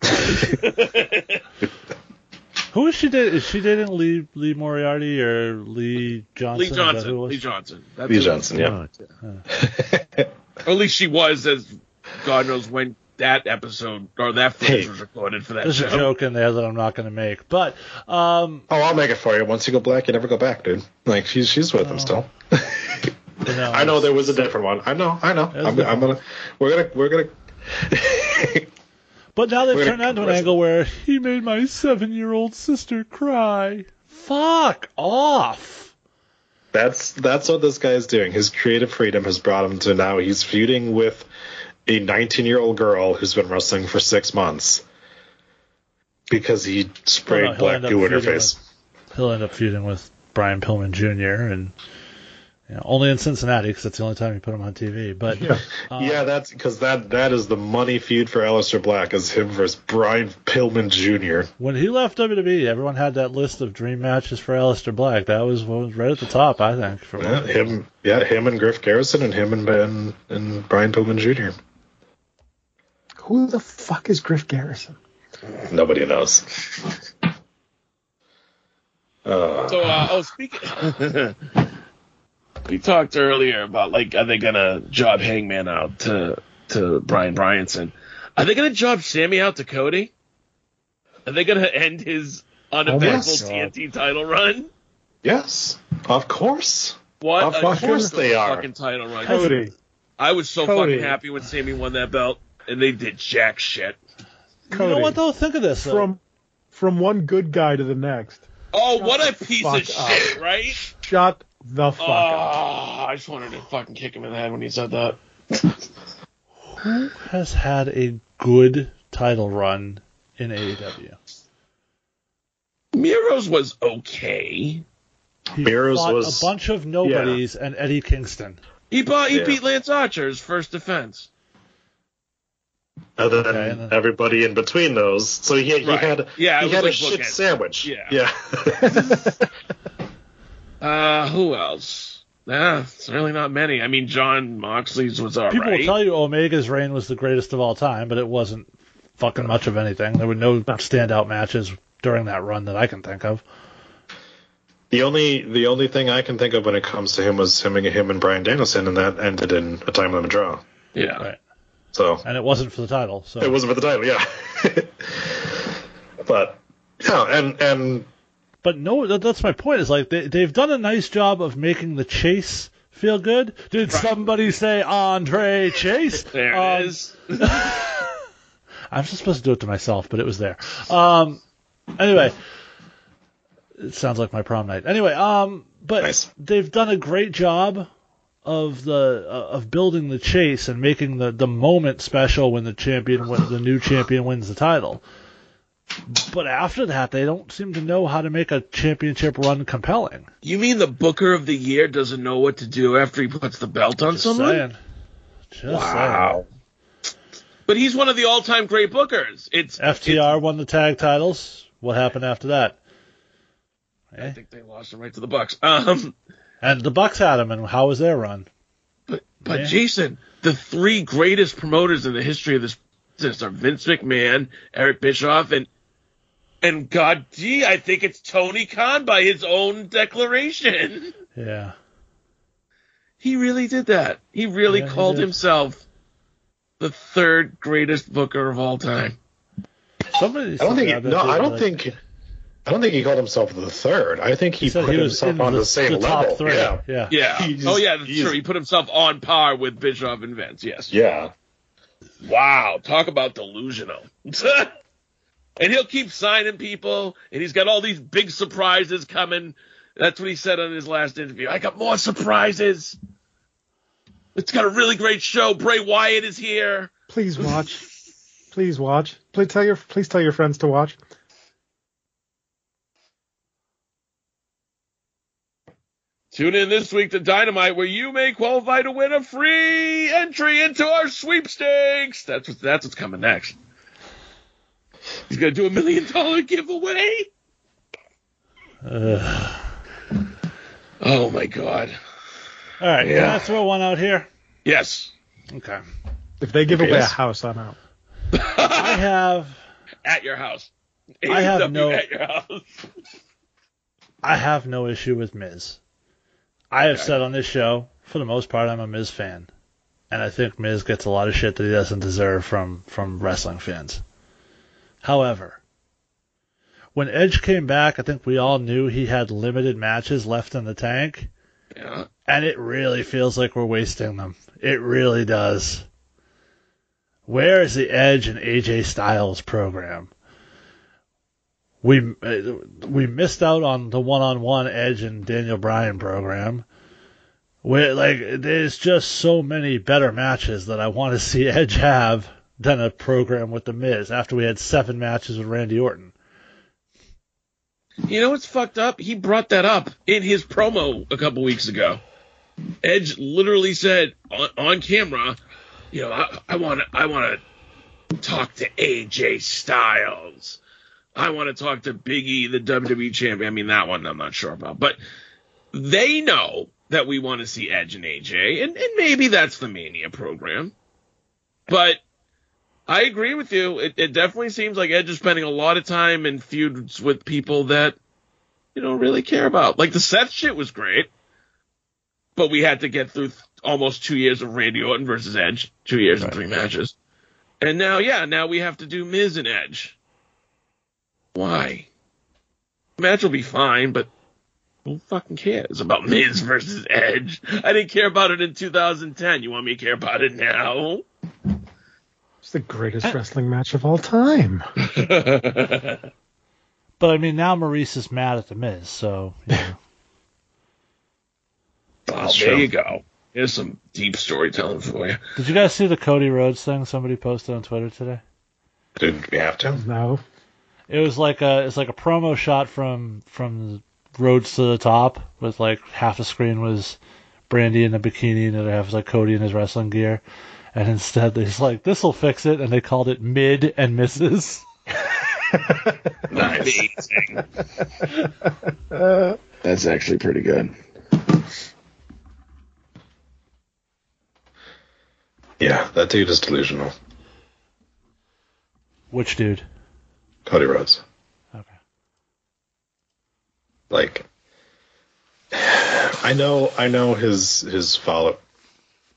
Who is she dating? Is she dating Lee Lee Moriarty or Lee Johnson? Lee Is that who it Johnson. was? Lee Johnson. That's Lee Johnson, yeah. Or at least she was, as God knows when that episode or that footage Hey. was recorded for that There's show. a joke in there that I'm not going to make, but um, Oh, I'll make it for you. Once you go black, you never go back, dude. Like she's she's with him still. you know, I know there was a different one. I know, I know. I'm, a I'm gonna, we're gonna, we're gonna. But now they've turned gonna- into an angle where he made my seven-year-old sister cry. Fuck off. That's that's what this guy is doing. His creative freedom has brought him to now he's feuding with a 19 year old girl who's been wrestling for six months because he sprayed Well, no, black goo in her face. with- He'll end up feuding with Brian Pillman Jr. and you know, only in Cincinnati because that's the only time you put him on TV. But Yeah. uh, yeah, that's because that that is the money feud for Aleister Black is him versus Brian Pillman Jr. when he left WWE, everyone had that list of dream matches for Aleister Black. That was what was right at the top, I think. For Yeah, him, yeah, him and Griff Garrison and him and Ben and Brian Pillman Jr. Who the fuck is Griff Garrison? Nobody knows. Uh, So, uh, oh, speaking. we talked earlier about like, are they gonna job Hangman out to to Bryan Bryanson? Are they gonna job Sammy out to Cody? Are they gonna end his uneventful oh yes. TNT title run? yes, of course. What? Of a course they are. Fucking title run. Cody. I was so Cody. fucking happy when Sammy won that belt, and they did jack shit. you know Cody. what though? Think of this. though. From from one good guy to the next. Oh, Shut what a piece fuck of shit, right? Shut the fuck Oh, up. I just wanted to fucking kick him in the head when he said that. Who has had a good title run in AEW? Miro's was okay. He Miro's was- a bunch of nobodies and Eddie Kingston. He bought, he Yeah. beat Lance Archer's first defense. Other than Okay, and then- everybody in between those, so he, he Right. had Yeah, he had like a shit sandwich. Yeah. yeah. Uh, who else? Nah, it's really not many. I mean, Jon Moxley's was alright. People will tell you Omega's reign was the greatest of all time, but it wasn't fucking much of anything. There were no standout matches during that run that I can think of. The only the only thing I can think of when it comes to him was him and him and Bryan Danielson, and that ended in a time limit draw. Yeah. Right. So And it wasn't for the title. So it wasn't for the title, yeah. but yeah, and and But no, that, that's my point. Is like they they've done a nice job of making the chase feel good. Did somebody say Andre Chase? There Um, it is. I'm just supposed to do it to myself, but it was there. Um, anyway, it sounds like my prom night. Anyway, um, but Nice. they've done a great job of the uh, of building the chase and making the the moment special when the champion when the new champion wins the title. But after that, they don't seem to know how to make a championship run compelling. You mean the Booker of the Year doesn't know what to do after he puts the belt on Just someone? saying. Just Wow. But he's one of the all-time great bookers. It's saying. FTR won the tag titles. What happened after that? I think they lost him right to the Bucks. Um, And the Bucks had him, and how was their run? But but Yeah. Jason, the three greatest promoters in the history of this business are Vince McMahon, Eric Bischoff, and and God, gee, I think it's Tony Khan by his own declaration. Yeah. He really did that. He really Yeah, called did. himself the third greatest booker of all time. Somebody. I don't think. said that no, I don't day. think. I don't think he called himself the third. I think he, He put he was himself on the- the, same the top level. three. Yeah. Yeah. Yeah. He's- oh yeah, that's true. He put himself on par with Bischoff and Vince. Yes. Yeah. Wow, talk about delusional. and he'll keep signing people, and he's got all these big surprises coming. That's what he said on his last interview. I got more surprises. It's got a really great show. Bray Wyatt is here. Please watch. please watch. Please tell your please tell your friends to watch. Tune in this week to Dynamite, where you may qualify to win a free entry into our sweepstakes. That's what that's what's coming next. He's gonna do a million dollar giveaway. Ugh. Oh my god. All right. Can Yeah. I throw one out here? Yes. Okay. If they give away a house, I'm out. I have. At your house. I have no- at your house. I have no issue with Miz. I have said on this show, for the most part, I'm a Miz fan, and I think Miz gets a lot of shit that he doesn't deserve from from wrestling fans. However, when Edge came back, I think we all knew he had limited matches left in the tank, Yeah. and it really feels like we're wasting them. It really does. Where is the Edge and AJ Styles program? We we missed out on the one-on-one Edge and Daniel Bryan program. Where like there's just so many better matches that I want to see Edge have than a program with the Miz after we had seven matches with Randy Orton. You know what's fucked up? He brought that up in his promo a couple weeks ago. Edge literally said on, on camera, you know, I, want to, I want to talk to AJ Styles. I want to talk to Big E, the WWE champion. I mean, that one I'm not sure about, but they know that we want to see Edge and AJ, and, and maybe that's the Mania program. But I agree with you. It, it definitely seems like Edge is spending a lot of time in feuds with people that you don't really care about. Like the Seth shit was great, but we had to get through th- almost two years of Randy Orton versus Edge, two years and three matches, and now yeah, now we have to do Miz and Edge. Why? match will be fine, but who fucking cares about Miz versus Edge? I didn't care about it in 2010. You want me to care about it now? It's the greatest uh, wrestling match of all time. But I mean, now Maurice is mad at the Miz, so you know. Oh, there you go. Here's some deep storytelling for you. Did you guys see the Cody Rhodes thing somebody posted on Twitter today? Did we have to? No. It was like a it's like a promo shot from from Rhodes to the Top with like half the screen was Brandi in a bikini and the other half was like Cody in his wrestling gear. And instead they just like this'll fix it and they called it mid and misses. Amazing. That's actually pretty good. Yeah, that dude is delusional. Which dude? Cody Rhodes. Okay. Like, I know, I know his his follow.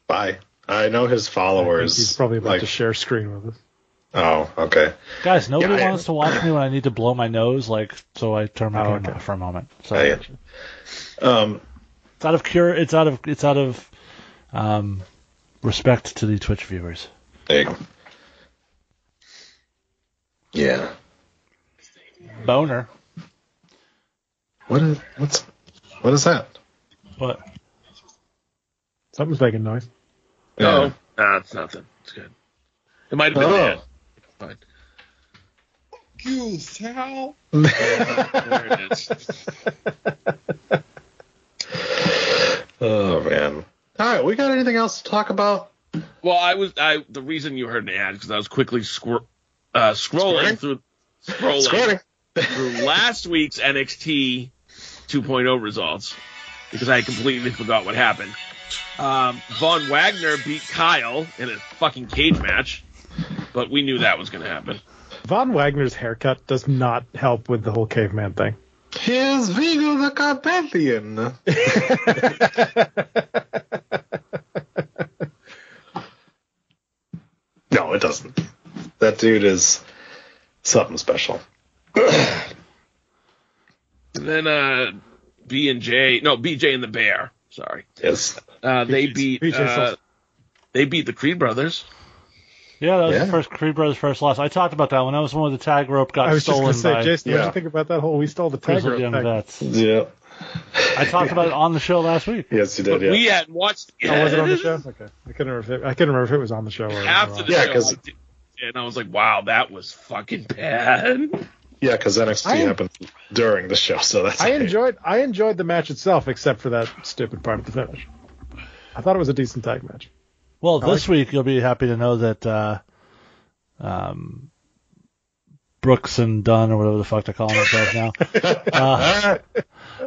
Bye. I know his followers. He's probably about like, to share screen with us. Oh, okay. Guys, nobody Yeah, I- wants to watch me when I need to blow my nose, like so I turn my Oh, camera okay. off for a moment. So I get. Um, it's out of cure it's out of it's out of um respect to the Twitch viewers. there you go. Yeah. Boner. What is what's what is that? What? Something's making noise. No, nah, it's nothing. It's good. It might have been Oh. that. Fine. You Sal. there it is. Oh man. All right, we got anything else to talk about? Well, I was I the reason you heard an ad because I was quickly scro- uh, scrolling Squirting? through scrolling Squirting. through last week's NXT 2.0 results, because I completely forgot what happened. Um, Von Wagner beat Kyle in a fucking cage match, but we knew that was going to happen. Von Wagner's haircut does not help with the whole caveman thing. Here's Vigo the Carpathian. no, it doesn't. That dude is something special. And then uh, B and J, no BJ and the Bear. Sorry. Yes. Uh, they beat uh, they beat the Creed brothers. Yeah, that was Yeah. the first Creed Brothers first loss. I talked about that when that was when the tag rope got stolen. I was just going to say, by Jason, what do you think about that whole we stole the tag Grizzled rope Young thing? Vets. Yeah. I talked about it on the show last week. Yes, you But did. Yeah. we hadn't watched Oh, was it on the show? Okay, I couldn't remember. If it, I couldn't remember if it was on the show or after the Yeah, show. 'cause- I did- and I was like, wow, that was fucking bad. Yeah, because NXT I- happened during the show, so that's. I okay. enjoyed I enjoyed the match itself, except for that stupid part of the finish. I thought it was a decent tag match. Well, I this week you'll be happy to know that uh, um, Brooks and Dunn, or whatever the fuck they're calling themselves now, uh,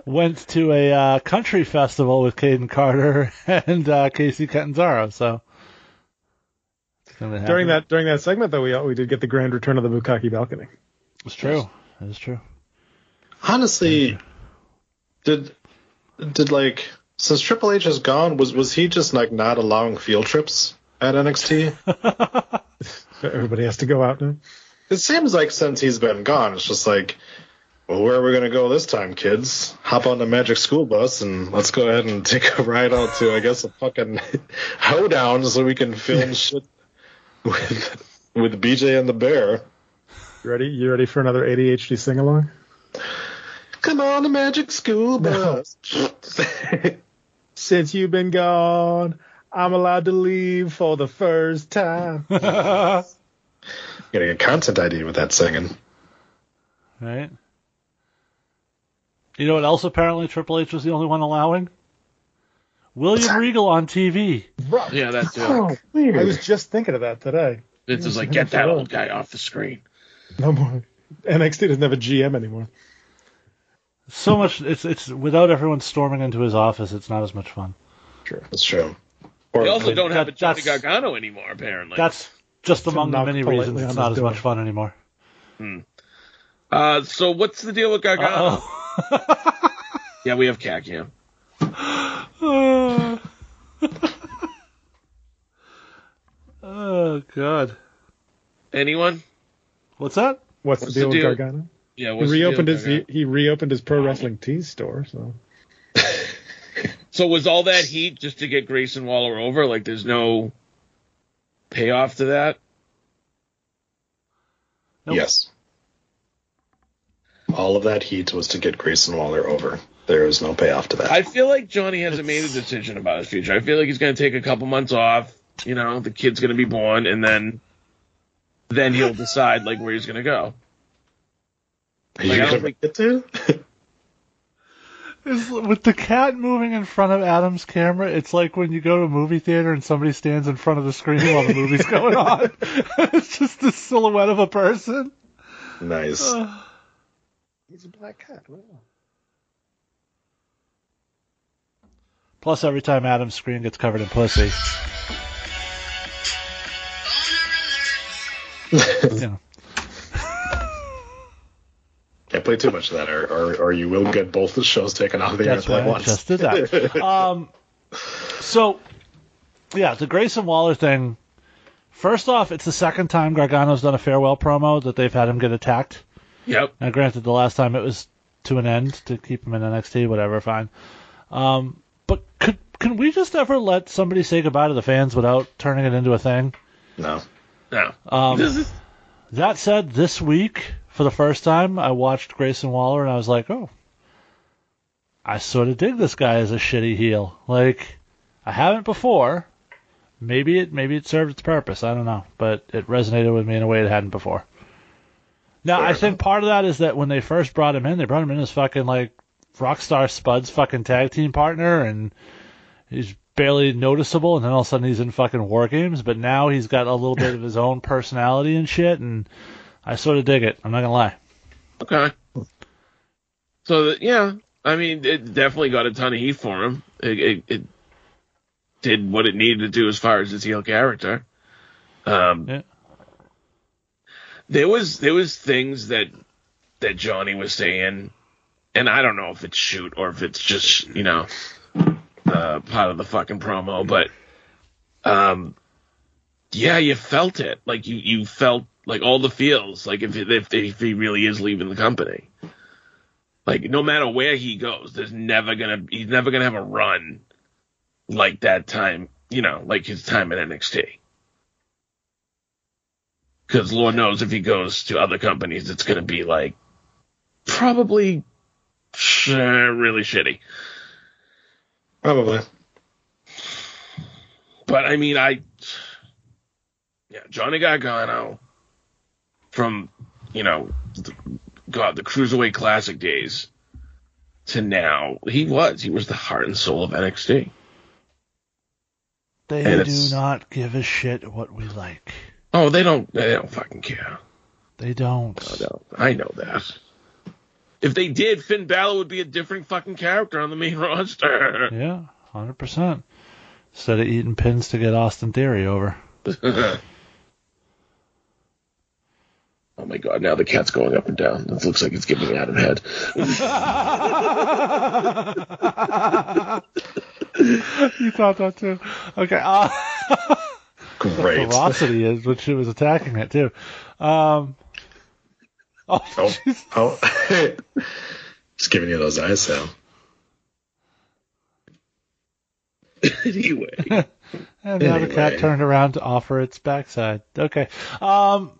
went to a uh, country festival with Kayden Carter and uh, Kacy Catanzaro. So it's gonna happen. During that during that segment, though, we we did get the grand return of the Bukaki balcony. It's true. It's true. Honestly, did did like since Triple H is gone, was was he just like not allowing field trips at NXT? Everybody has to go out now. it seems like since he's been gone, it's just like, well, where are we gonna go this time, kids? Hop on the Magic School Bus and let's go ahead and take a ride out to, I guess, a fucking hoedown so we can film shit with with BJ and the Bear. You ready? You ready for another ADHD sing along? Come on, the Magic School Bus. Since you've been gone, I'm allowed to leave for the first time. Gonna get content ID with that singing. Right. You know what else? Apparently, Triple H was the only one allowing William Regal on TV. Yeah, that's it. Oh, I was just thinking of that today. It's just like, get that old guy off the screen. No more. NXT doesn't have a GM anymore. So much. It's it's without everyone storming into his office. It's not as much fun. Sure, That's true. We also don't have a that- Johnny that's- Gargano anymore, apparently. That's just To among the many reasons it's not as door. much fun anymore. Hmm. Uh, so what's the deal with Gargano? Yeah, we have cat cam. oh God. Anyone? What's that? What's, What's the deal the with deal? Gargano? Yeah, He what's the deal reopened with his he, he reopened his pro wrestling tees store. So So was all that heat just to get Grayson Waller over? Like, there's no payoff to that? Nope. Yes. All of that heat was to get Grayson Waller over. There is no payoff to that. I feel like Johnny hasn't made a decision about his future. I feel like he's going to take a couple months off. You know, the kid's going to be born, and then then he'll decide like where he's going to go. Are you I don't gonna think- make it to? Is with the cat moving in front of Adam's camera, it's like when you go to a movie theater and somebody stands in front of the screen while the movie's going on. it's just the silhouette of a person. Nice. he's a black cat. Plus, every time Adam's screen gets covered in pussy. you know. Can't play too much of that, or, or, or you will get both the shows taken off the air That's at right. I once. just did that. um, so, yeah, the Grayson Waller thing. First off, it's the second time Gargano's done a farewell promo that they've had him get attacked. Yep. Now, granted, the last time it was to an end to keep him in NXT, whatever, fine. Um, but could can we just ever let somebody say goodbye to the fans without turning it into a thing? No. No. Um, is- that said, this week for the first time, I watched Grayson Waller and I was like, oh, I sort of dig this guy as a shitty heel. Like, I haven't before. Maybe it maybe it served its purpose. I don't know, but it resonated with me in a way it hadn't before. Now, I think part of that is that when they first brought him in, they brought him in as fucking like Rockstar Spud's fucking tag team partner, and he's barely noticeable, and then all of a sudden he's in fucking War Games. But now he's got a little bit of his own personality and shit, and I sort of dig it. I'm not gonna lie. Okay. So yeah, I mean, it definitely got a ton of heat for him. It, it, it did what it needed to do as far as his heel character. Um, Yeah. there was there was things that that Johnny was saying, and I don't know if it's shoot or if it's just you know uh, part of the fucking promo, but um, yeah, you felt it. Like you you felt like all the feels. Like if if if he really is leaving the company. Like no matter where he goes, there's never gonna he's never gonna have a run like that time, you know, like his time at NXT. Because Lord knows if he goes to other companies, it's gonna be like probably really shitty. Probably. But I mean, I yeah, Johnny Gargano from you know, the, God, the Cruiserweight Classic days to now, he was he was the heart and soul of NXT. They And do not give a shit what we like. Oh, they don't they don't fucking care. They don't. I know, I know that. If they did, Finn Balor would be a different fucking character on the main roster. Yeah, hundred percent. Instead of eating pins to get Austin Theory over. oh my god, now the cat's going up and down. It looks like it's giving Adam head. you thought that too. Okay. Uh, Great. Velocity is, which she was attacking it too. Um, oh, Oh, oh. Just giving you those eyes, Sal. anyway. and now the cat turned around to offer its backside. Okay. Um,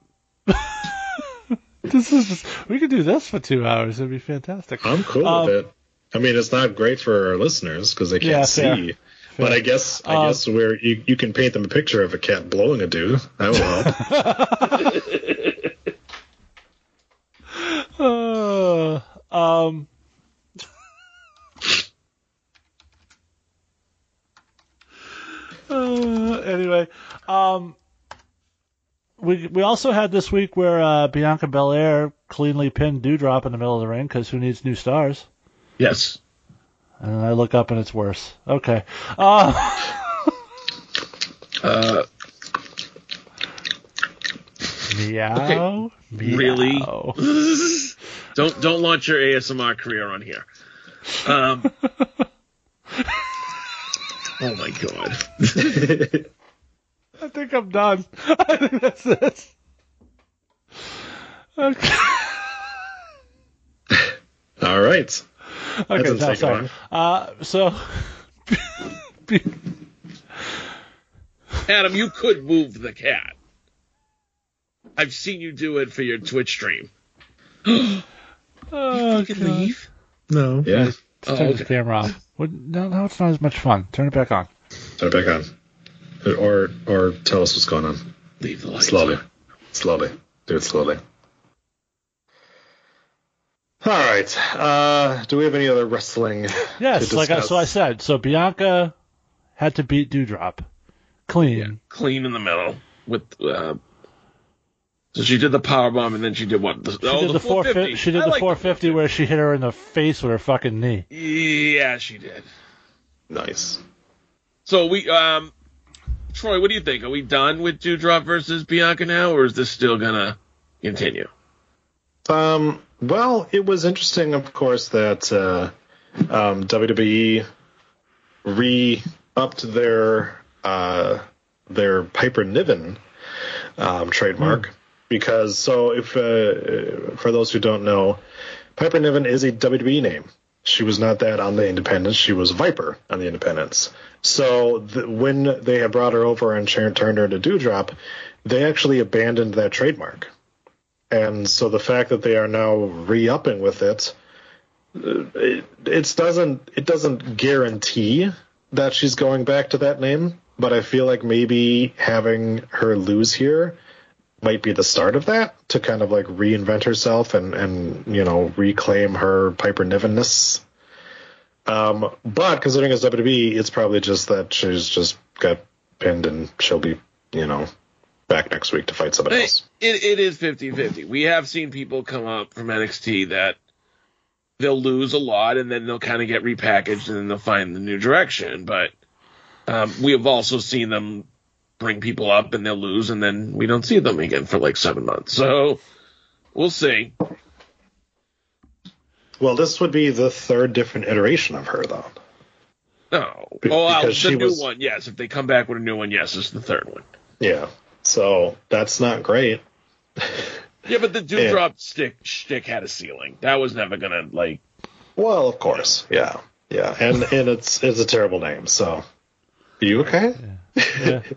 this is just, we could do this for two hours. It'd be fantastic. I'm cool Um, with it. I mean, it's not great for our listeners because they can't Yeah, fair. see. But I guess I Um, guess where you, you can paint them a picture of a cat blowing a dude. That will help. Uh, um. Uh, anyway, um, we we also had this week where uh, Bianca Belair cleanly pinned Dewdrop in the middle of the ring because who needs new stars? Yes. And I look up and it's worse. Okay. Uh, Uh, meow. meow. really? don't don't launch your ASMR career on here. Um, oh my god. I think I'm done. I think that's it. Okay. All right. Okay, no, sorry. Uh, so Adam, you could move the cat. I've seen you do it for your Twitch stream. oh, God. leave? No. Yeah. Let's Oh, turn okay. the camera off. What, no, no, it's not as much fun. Turn it back on. Turn it back on. Or or tell us what's going on. Leave the lights Slowly. on. Slowly. Do it slowly. All right. Uh, do we have any other wrestling? Yes, to like I, so I said. So Bianca had to beat Dewdrop, clean. Clean in the middle with. Uh, so she did the power bomb and then she did what? The, She oh, did the, the 450. 450. She did I the like 450 where she hit her in the face with her fucking knee. Yeah, she did. Nice. So we, um, Troy, what do you think? Are we done with Dewdrop versus Bianca now, or is this still gonna continue? Um, well, it was interesting, of course, that uh, um, WWE re upped their uh, their Piper Niven um, trademark because so if uh, for those who don't know, Piper Niven is a WWE name. She was not that on the independents. She was Viper on the independents. So when they had brought her over and turned her into Dewdrop, they actually abandoned that trademark. And so the fact that they are now re-upping with it, uh, it, it doesn't it doesn't guarantee that she's going back to that name. But I feel like maybe having her lose here might be the start of that to kind of like reinvent herself and and you know reclaim her Piper Nivenness. Um, but considering it's WWE, it's probably just that she's just got pinned and she'll be you know back next week to fight somebody else. It, it is 50-50. We have seen people come up from NXT that they'll lose a lot and then they'll kind of get repackaged and then they'll find the new direction. But um, we have also seen them bring people up and they'll lose and then we don't see them again for like seven months. So we'll see. Well, this would be the third different iteration of her, though. No. Be- Oh, the because she new was- one, yes. If they come back with a new one, yes, it's the third one. Yeah. So that's not great. Yeah, but the Yeah. Dewdrop stick shtick had a ceiling. That was never gonna like. Well, of course. Yeah. Yeah. And and it's it's a terrible name. So, you okay? Yeah.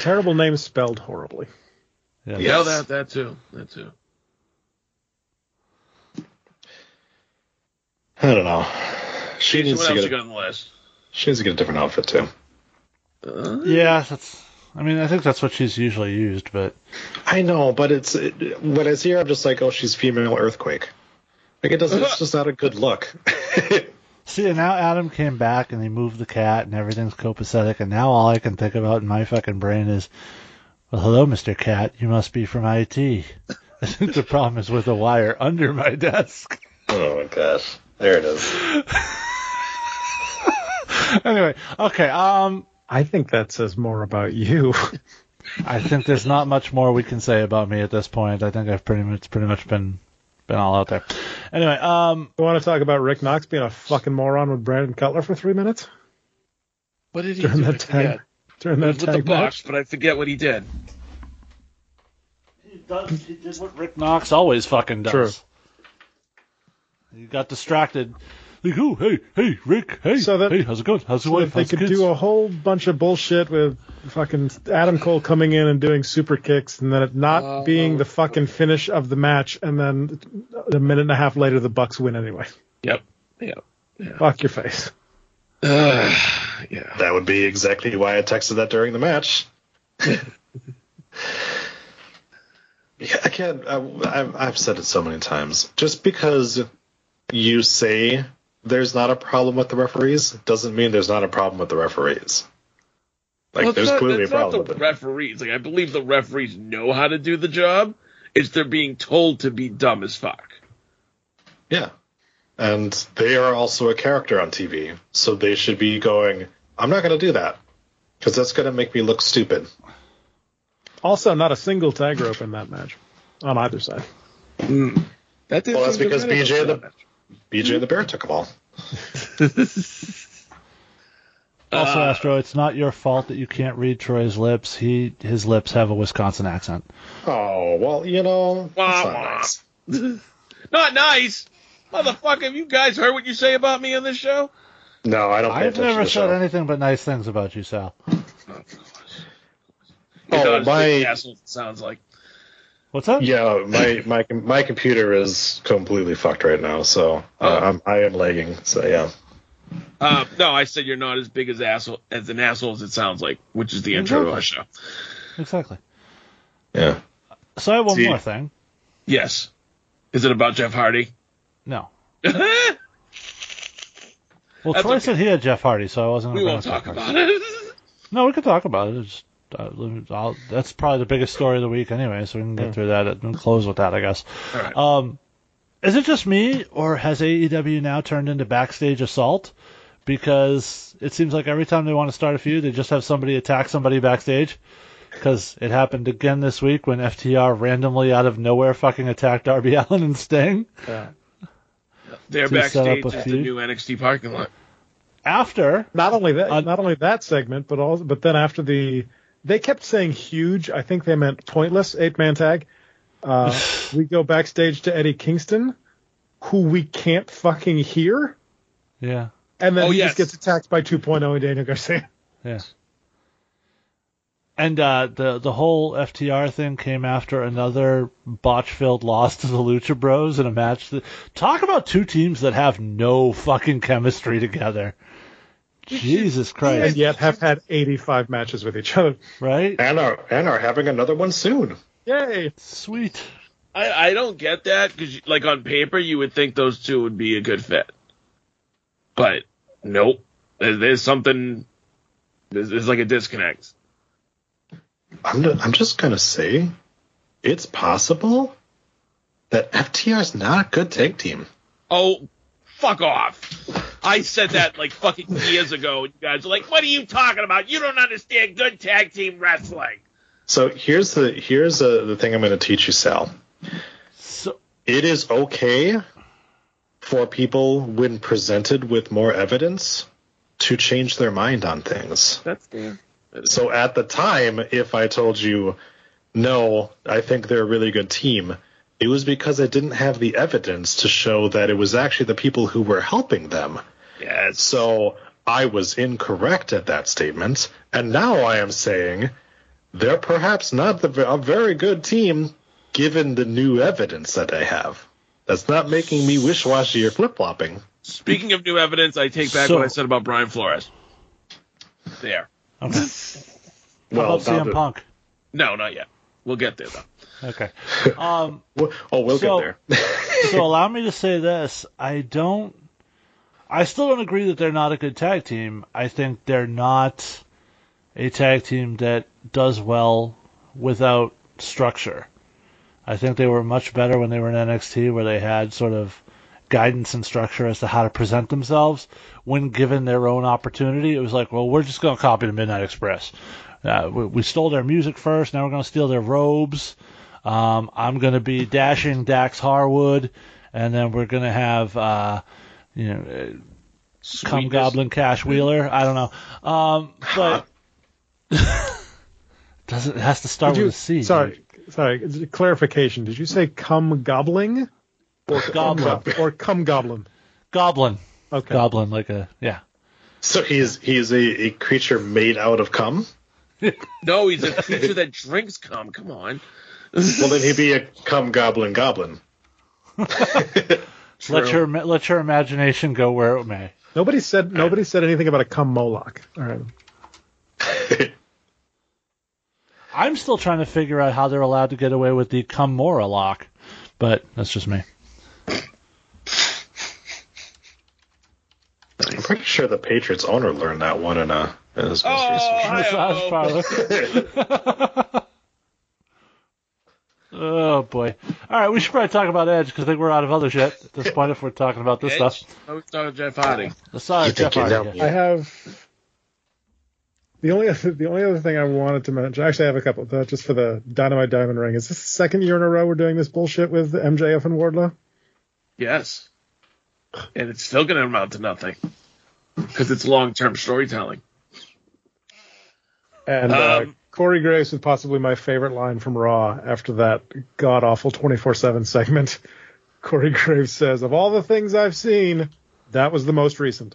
Terrible name spelled horribly. Yeah. Yeah, that that too. That too. I don't know. She So needs what to else get you a, got on the list? she needs to get a different outfit too. Uh, Yeah, that's. I mean, I think that's what she's usually used, but I know, but it's it, when I see her, I'm just like, oh, she's female earthquake. Like it doesn't. It's just not a good look. see, and now Adam came back and he moved the cat and everything's copacetic, and now all I can think about in my fucking brain is, well, hello, Mr. Cat, you must be from IT. I think the problem is with the wire under my desk. oh my gosh, there it is. anyway, okay, um, I think that says more about you. I think there's not much more we can say about me at this point. I think I've pretty much pretty much been been all out there. Anyway, um, You want to talk about Rick Knox being a fucking moron with Brandon Cutler for three minutes what did he during do? I that tag during that was with the tag box, but I forget what he did. he does he did what Rick Knox always fucking does. True. He got distracted. Like, oh, hey, hey, Rick, hey, So that- hey, how's it going? How's the So wife? they How's could kids? do a whole bunch of bullshit with fucking Adam Cole coming in and doing super kicks, and then it not Oh. being the fucking finish of the match, and then a minute and a half later the Bucks win anyway. Yep. Yep. Fuck your face. Uh, yeah. That would be exactly why I texted that during the match. yeah, I can't. I, I've, I've said it so many times. Just because you say there's not a problem with the referees doesn't mean there's not a problem with the referees. Like Well, it's there's not- clearly a it's not problem the with it. referees. Like I believe the referees know how to do the job. It's they're being told to be dumb as fuck. Yeah. And they are also a character on TV, so they should be going, I'm not going to do that because that's going to make me look stupid. Also, not a single tag rope in that match on either side. Hmm. That Well, that's because BJ the that BJ the Bear took them all. Also, Uh, Astro, it's not your fault that you can't read Troy's lips. He his lips have a Wisconsin accent. Oh well, you know, Wah, not wah. nice. Not nice, motherfucker. Have you guys heard what you say about me on this show? No, I don't. I've never to the said show. anything but nice things about you, Sal. Oh, my- big an asshole as it sounds like. What's up? Yeah, my my my computer is completely fucked right now, so uh, I'm I am lagging. So yeah. Uh, no, I said you're not as big as asshole as an asshole as it sounds like, which is the intro to our show. Exactly. Yeah. So I have one See- more thing. Yes. Is it about Jeff Hardy? No. Well, That's Troy okay. said he had Jeff Hardy, so I wasn't. gonna bring won't talk about it. No, we can talk about it. It's, I'll, that's probably the biggest story of the week anyway, so we can get through that and close with that, I guess. All right. Um, is it just me, or has AEW now turned into backstage assault? Because it seems like every time they want to start a feud, they just have somebody attack somebody backstage. Because it happened again this week when FTR randomly out of nowhere fucking attacked Darby Allin and Sting. Yeah. They're set up backstage a at the new NXT parking lot. After Not only that, not only that segment, but also, but then after the, they kept saying huge. I think they meant pointless eight man tag. Uh, we go backstage to Eddie Kingston, who we can't fucking hear, yeah, and then Oh, he yes. just gets attacked by 2.0 and Daniel Garcia. Yeah. And uh, the the whole FTR thing came after another botch-filled loss to the Lucha Bros in a match. That, talk about two teams that have no fucking chemistry together. Jesus Christ! and yet have had 85 matches with each other. Right? And are and are having another one soon. Yay! Sweet. I, I don't get that because, like, on paper, you would think those two would be a good fit. But, nope. There- There's something, there's, there's like a disconnect. I'm ju- I'm just gonna say, it's possible that FTR is not a good tag team. Oh, fuck off. I said that like fucking years ago. And you guys are like, what are you talking about? You don't understand good tag team wrestling. So here's the here's uh the thing I'm going to teach you, Sal. So it is okay for people when presented with more evidence to change their mind on things. That's fair. So at the time, if I told you, no, I think they're a really good team, it was because I didn't have the evidence to show that it was actually the people who were helping them. Yes. So I was incorrect at that statement, and now I am saying they're perhaps not the, a very good team given the new evidence that I have. That's not making me wish washy or flip flopping. Speaking of new evidence, I take back So- what I said about Brian Flores. There. Okay. How Well, about CM Punk? No, not yet. We'll get there though. Okay. Um, oh, we'll So- get there. so allow me to say this. I don't. I still don't agree that they're not a good tag team. I think they're not a tag team that does well without structure. I think they were much better when they were in NXT, where they had sort of guidance and structure as to how to present themselves. When given their own opportunity, it was like, well, we're just going to copy the Midnight Express. Uh, we, we stole their music first. Now we're going to steal their robes. Um, I'm going to be dashing Dax Harwood, and then we're going to have, uh, you know, uh, Cum Sweetness. Goblin Cash Wheeler. I don't know. Um, but does it, it has to start Did you, with a C. sorry, sorry. Clarification. Did you say come gobbling or Goblin. or come goblin? Goblin. Okay. Goblin, like a yeah. So he's he's a, a creature made out of cum. No, he's a creature that drinks cum. Come on. Well, then he'd be a cum goblin goblin. Let your let your imagination go where it may. Nobody said nobody said anything about a cum moloch. All right. I'm still trying to figure out how they're allowed to get away with the Cumora lock, but that's just me. I'm pretty sure the Patriots owner learned that one in a in his most Oh, recent Massage parlor. Oh boy! All right, we should probably talk about Edge because I think we're out of other shit at this point if we're talking about this stuff. Oh, it's not Jeff Hardy. Let's start with Jeff think you know Hardy. I have the only other, the only other thing I wanted to mention. Actually, I have a couple. uh, Just for the Dynamite Diamond Ring. Is this the second year in a row we're doing this bullshit with MJF and Wardlow? Yes. And it's still going to amount to nothing because it's long-term storytelling. And uh, Um, Corey Graves with possibly my favorite line from Raw after that god awful 24 7 segment. Corey Graves says, Of all the things I've seen, that was the most recent.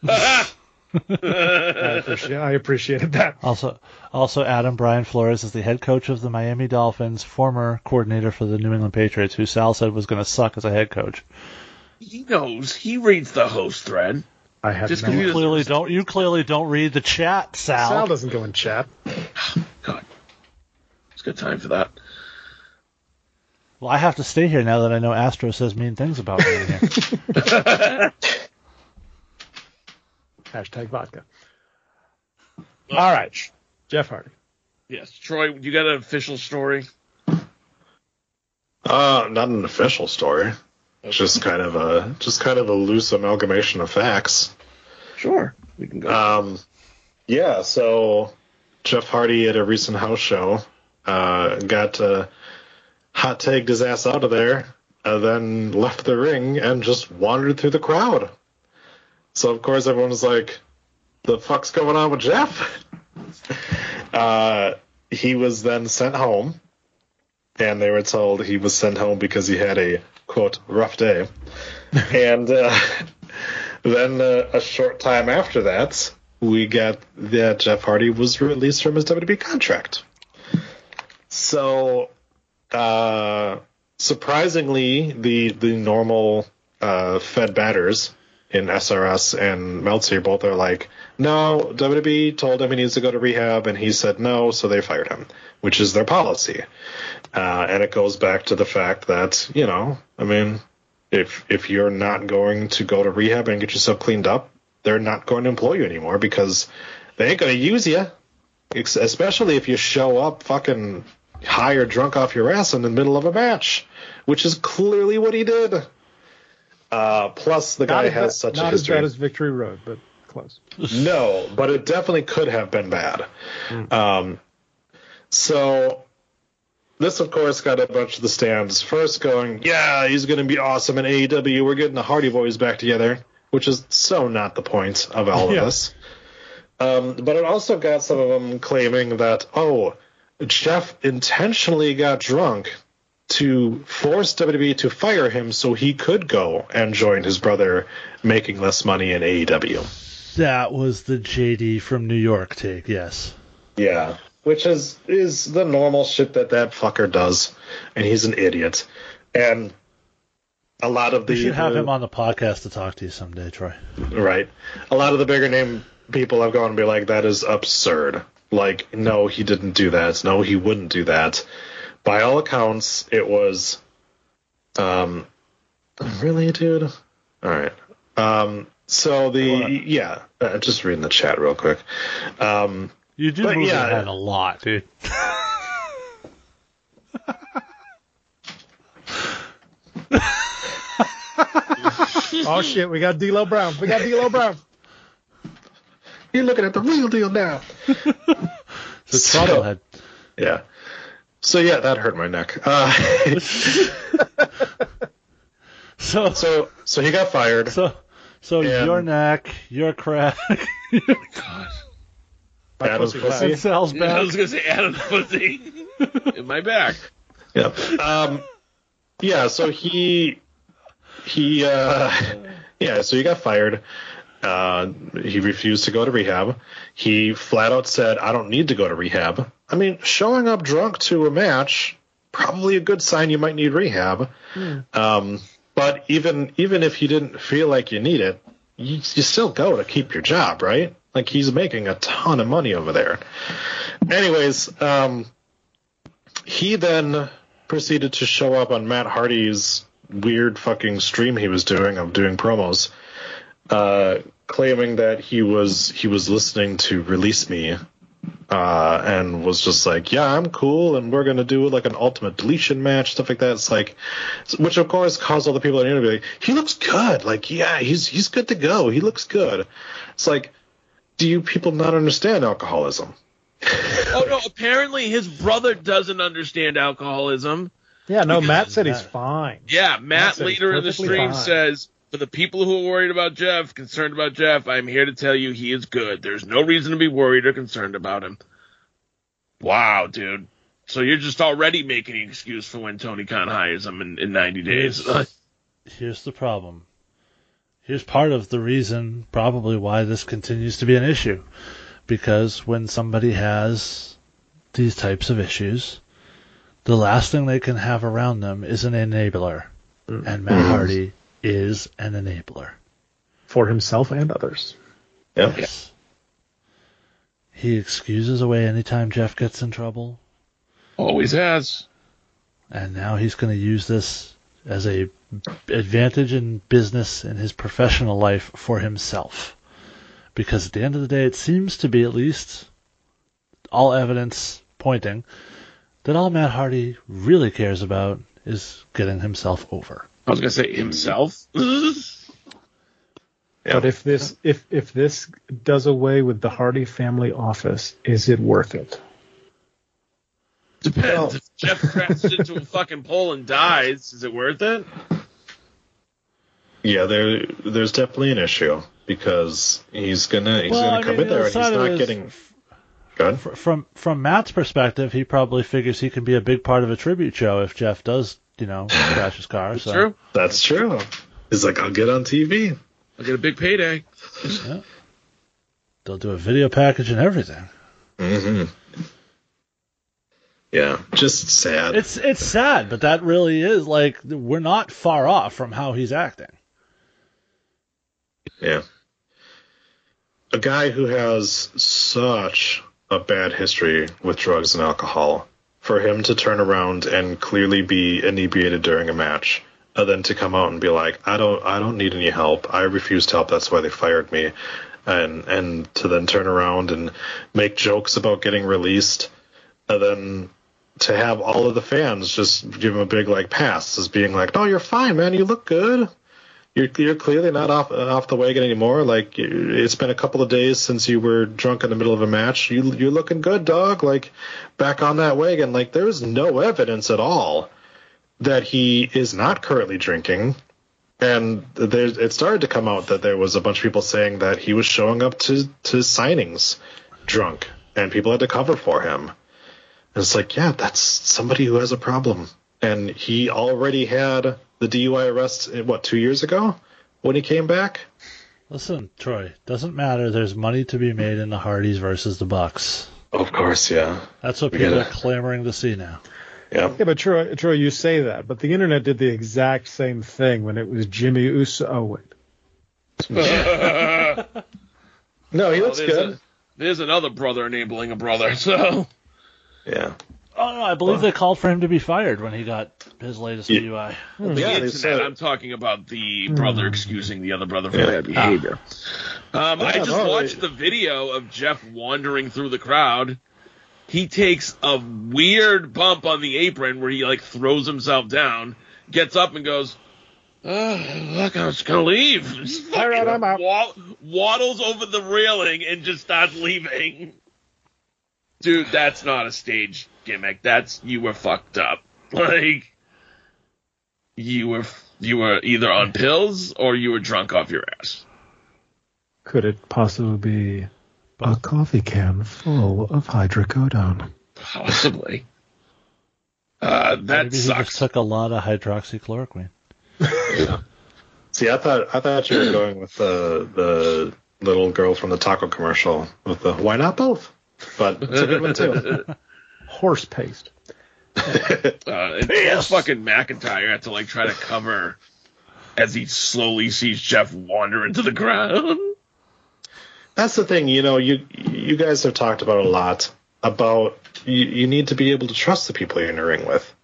I, appreciate, I appreciated that. Also, also Adam Brian Flores is the head coach of the Miami Dolphins, former coordinator for the New England Patriots, who Sal said was going to suck as a head coach. he knows. He reads the host thread. I had Just no You he doesn't clearly don't. You clearly don't read the chat, Sal. Sal doesn't go in chat. God. It's good time for that. Well, I have to stay here now that I know Astro says mean things about me here. Hashtag vodka. All right. Jeff Hardy. Yes. Troy, you got an official story? Uh, not an official story. It's just kind of a just kind of a loose amalgamation of facts. Sure. We can go. Um, yeah. So Jeff Hardy at a recent house show uh, got uh, hot tagged his ass out of there, and then left the ring and just wandered through the crowd. So of course everyone was like, "The fuck's going on with Jeff?" uh, he was then sent home, and they were told he was sent home because he had a quote rough day, and. Uh, then uh, a short time after that, we got that Jeff Hardy was released from his WWE contract. So, uh, surprisingly, the the normal uh, Fed batters in SRS and Meltzer both are like, no, WWE told him he needs to go to rehab, and he said no, so they fired him, which is their policy. Uh, and it goes back to the fact that you know, I mean, if if you're not going to go to rehab and get yourself cleaned up, they're not going to employ you anymore because they ain't going to use you. Especially if you show up fucking high or drunk off your ass in the middle of a match, which is clearly what he did. Uh, plus, the guy not as has such not a as bad as Victory Road, but close. No, but it definitely could have been bad. Um, so this, of course, got a bunch of the stands first going, "Yeah, he's going to be awesome in AEW. We're getting the Hardy Boys back together," which is so not the point of all of Yeah. this. Um, but it also got some of them claiming that, oh, Jeff intentionally got drunk to force WWE to fire him so he could go and join his brother making less money in AEW. That was the JD from New York take, yes. Yeah, which is is the normal shit that that fucker does, and he's an idiot. And a lot of the We should have him on the podcast to talk to you someday, Troy. right, a lot of the bigger name people have gone and be like, that is absurd. Like, no, he didn't do that. No, he wouldn't do that. By all accounts, it was. Um, really, dude. All right. Um, so the yeah, uh, just reading the chat real quick. Um, You do But move yeah. your head a lot, dude. oh shit, we got D'Lo Brown. We got D'Lo Brown. You're looking at the real deal now. So trouble head. Yeah. So yeah, that hurt my neck. Uh, So so so he got fired. so so And- your neck, your crack, Adam's pussy pussy. and Sal's I was gonna say Adam pussy in my back. Yep. Um, yeah. So he he uh, yeah. So he got fired. Uh, he refused to go to rehab. He flat out said, "I don't need to go to rehab." I mean, showing up drunk to a match probably a good sign you might need rehab. Um, but even even if you didn't feel like you need it, you, you still go to keep your job, right? Like he's making a ton of money over there. Anyways, um, he then proceeded to show up on Matt Hardy's weird fucking stream he was doing of doing promos, uh, claiming that he was he was listening to Release Me, uh, and was just like, yeah, I'm cool, and we're gonna do like an ultimate deletion match, stuff like that. It's like, which of course caused all the people in the interview like, he looks good, like yeah, he's he's good to go, he looks good. It's like, do you people not understand alcoholism? Oh no! Apparently, his brother doesn't understand alcoholism. Yeah, no, Matt said he's fine. Yeah, Matt said he's later in the stream fine. says, "For the people who are worried about Jeff, concerned about Jeff, I'm here to tell you he is good. There's no reason to be worried or concerned about him." Wow, dude. So you're just already making an excuse for when Tony Khan hires him in, in 90 days. Here's, here's the problem. Here's part of the reason, probably, why this continues to be an issue. Because when somebody has these types of issues, the last thing they can have around them is an enabler. Mm-hmm. And Matt Hardy is an enabler. For himself and others. Yep. Yes. He excuses away anytime Jeff gets in trouble. Always has. and now he's going to use this as a advantage in business in his professional life for himself. Because at the end of the day, it seems to be at least all evidence pointing that all Matt Hardy really cares about is getting himself over. I was gonna say himself. But if this if if this does away with the Hardy family office, is it worth it? Depends. if Jeff crashes into a fucking pole and dies, is it worth it? Yeah, there there's definitely an issue because he's gonna he's Well, gonna I come mean, in there and he's not it is- getting good. From from Matt's perspective, he probably figures he can be a big part of a tribute show if Jeff does, you know, crash his car. So True. That's true. He's like, I'll get on TV. I'll get a big payday. they'll do a video package and everything. hmm Yeah, just sad. It's it's sad, but that really is like we're not far off from how he's acting. Yeah. A guy who has such a bad history with drugs and alcohol, for him to turn around and clearly be inebriated during a match, and then to come out and be like, I don't I don't need any help. I refuse to help, that's why they fired me. And and to then turn around and make jokes about getting released, and then to have all of the fans just give him a big like pass as being like, No, you're fine, man, you look good. You're you're clearly not off off the wagon anymore. Like it's been a couple of days since you were drunk in the middle of a match. You you're looking good, dog. Like back on that wagon. Like there's no evidence at all that he is not currently drinking. And there, it started to come out that there was a bunch of people saying that he was showing up to, to signings drunk, and people had to cover for him. And it's like, yeah, that's somebody who has a problem. And he already had the DUI arrest, what, two years ago when he came back? Listen, Troy, doesn't matter. There's money to be made in the Hardys versus the Bucks. Of course, yeah. That's what We people gotta- are clamoring to see now. Yeah. Yeah, but Troy, Troy, you say that, but the internet did the exact same thing when it was Jimmy Uso. Oh wait, No, he Well, looks there's good. a- there's another brother enabling a brother, so. Yeah. Oh no, I believe they called for him to be fired when he got his latest DUI. The Yeah, internet, said- I'm talking about the brother excusing the other brother for Yeah. bad behavior. Um, I Yeah, just no, watched they- the video of Jeff wandering through the crowd. He takes a weird bump on the apron where he like throws himself down, gets up and goes, uh, "Look, I was gonna leave." Just All right, fucking I'm out. wa- waddles over the railing and just starts leaving. Dude, that's not a stage gimmick. That's you were fucked up. Like you were you were either on pills or you were drunk off your ass. could it possibly be a coffee can full of hydrocodone? Possibly. Uh, that Maybe he sucks. just took a lot of hydroxychloroquine. See, I thought I thought you were going with the the little girl from the taco commercial with the why not both? But it's a good one too. Horse paste. Uh, and fucking McIntyre had to like try to cover as he slowly sees Jeff wander into the ground. That's the thing, you know, you you guys have talked about a lot about you, you need to be able to trust the people you're in the ring with.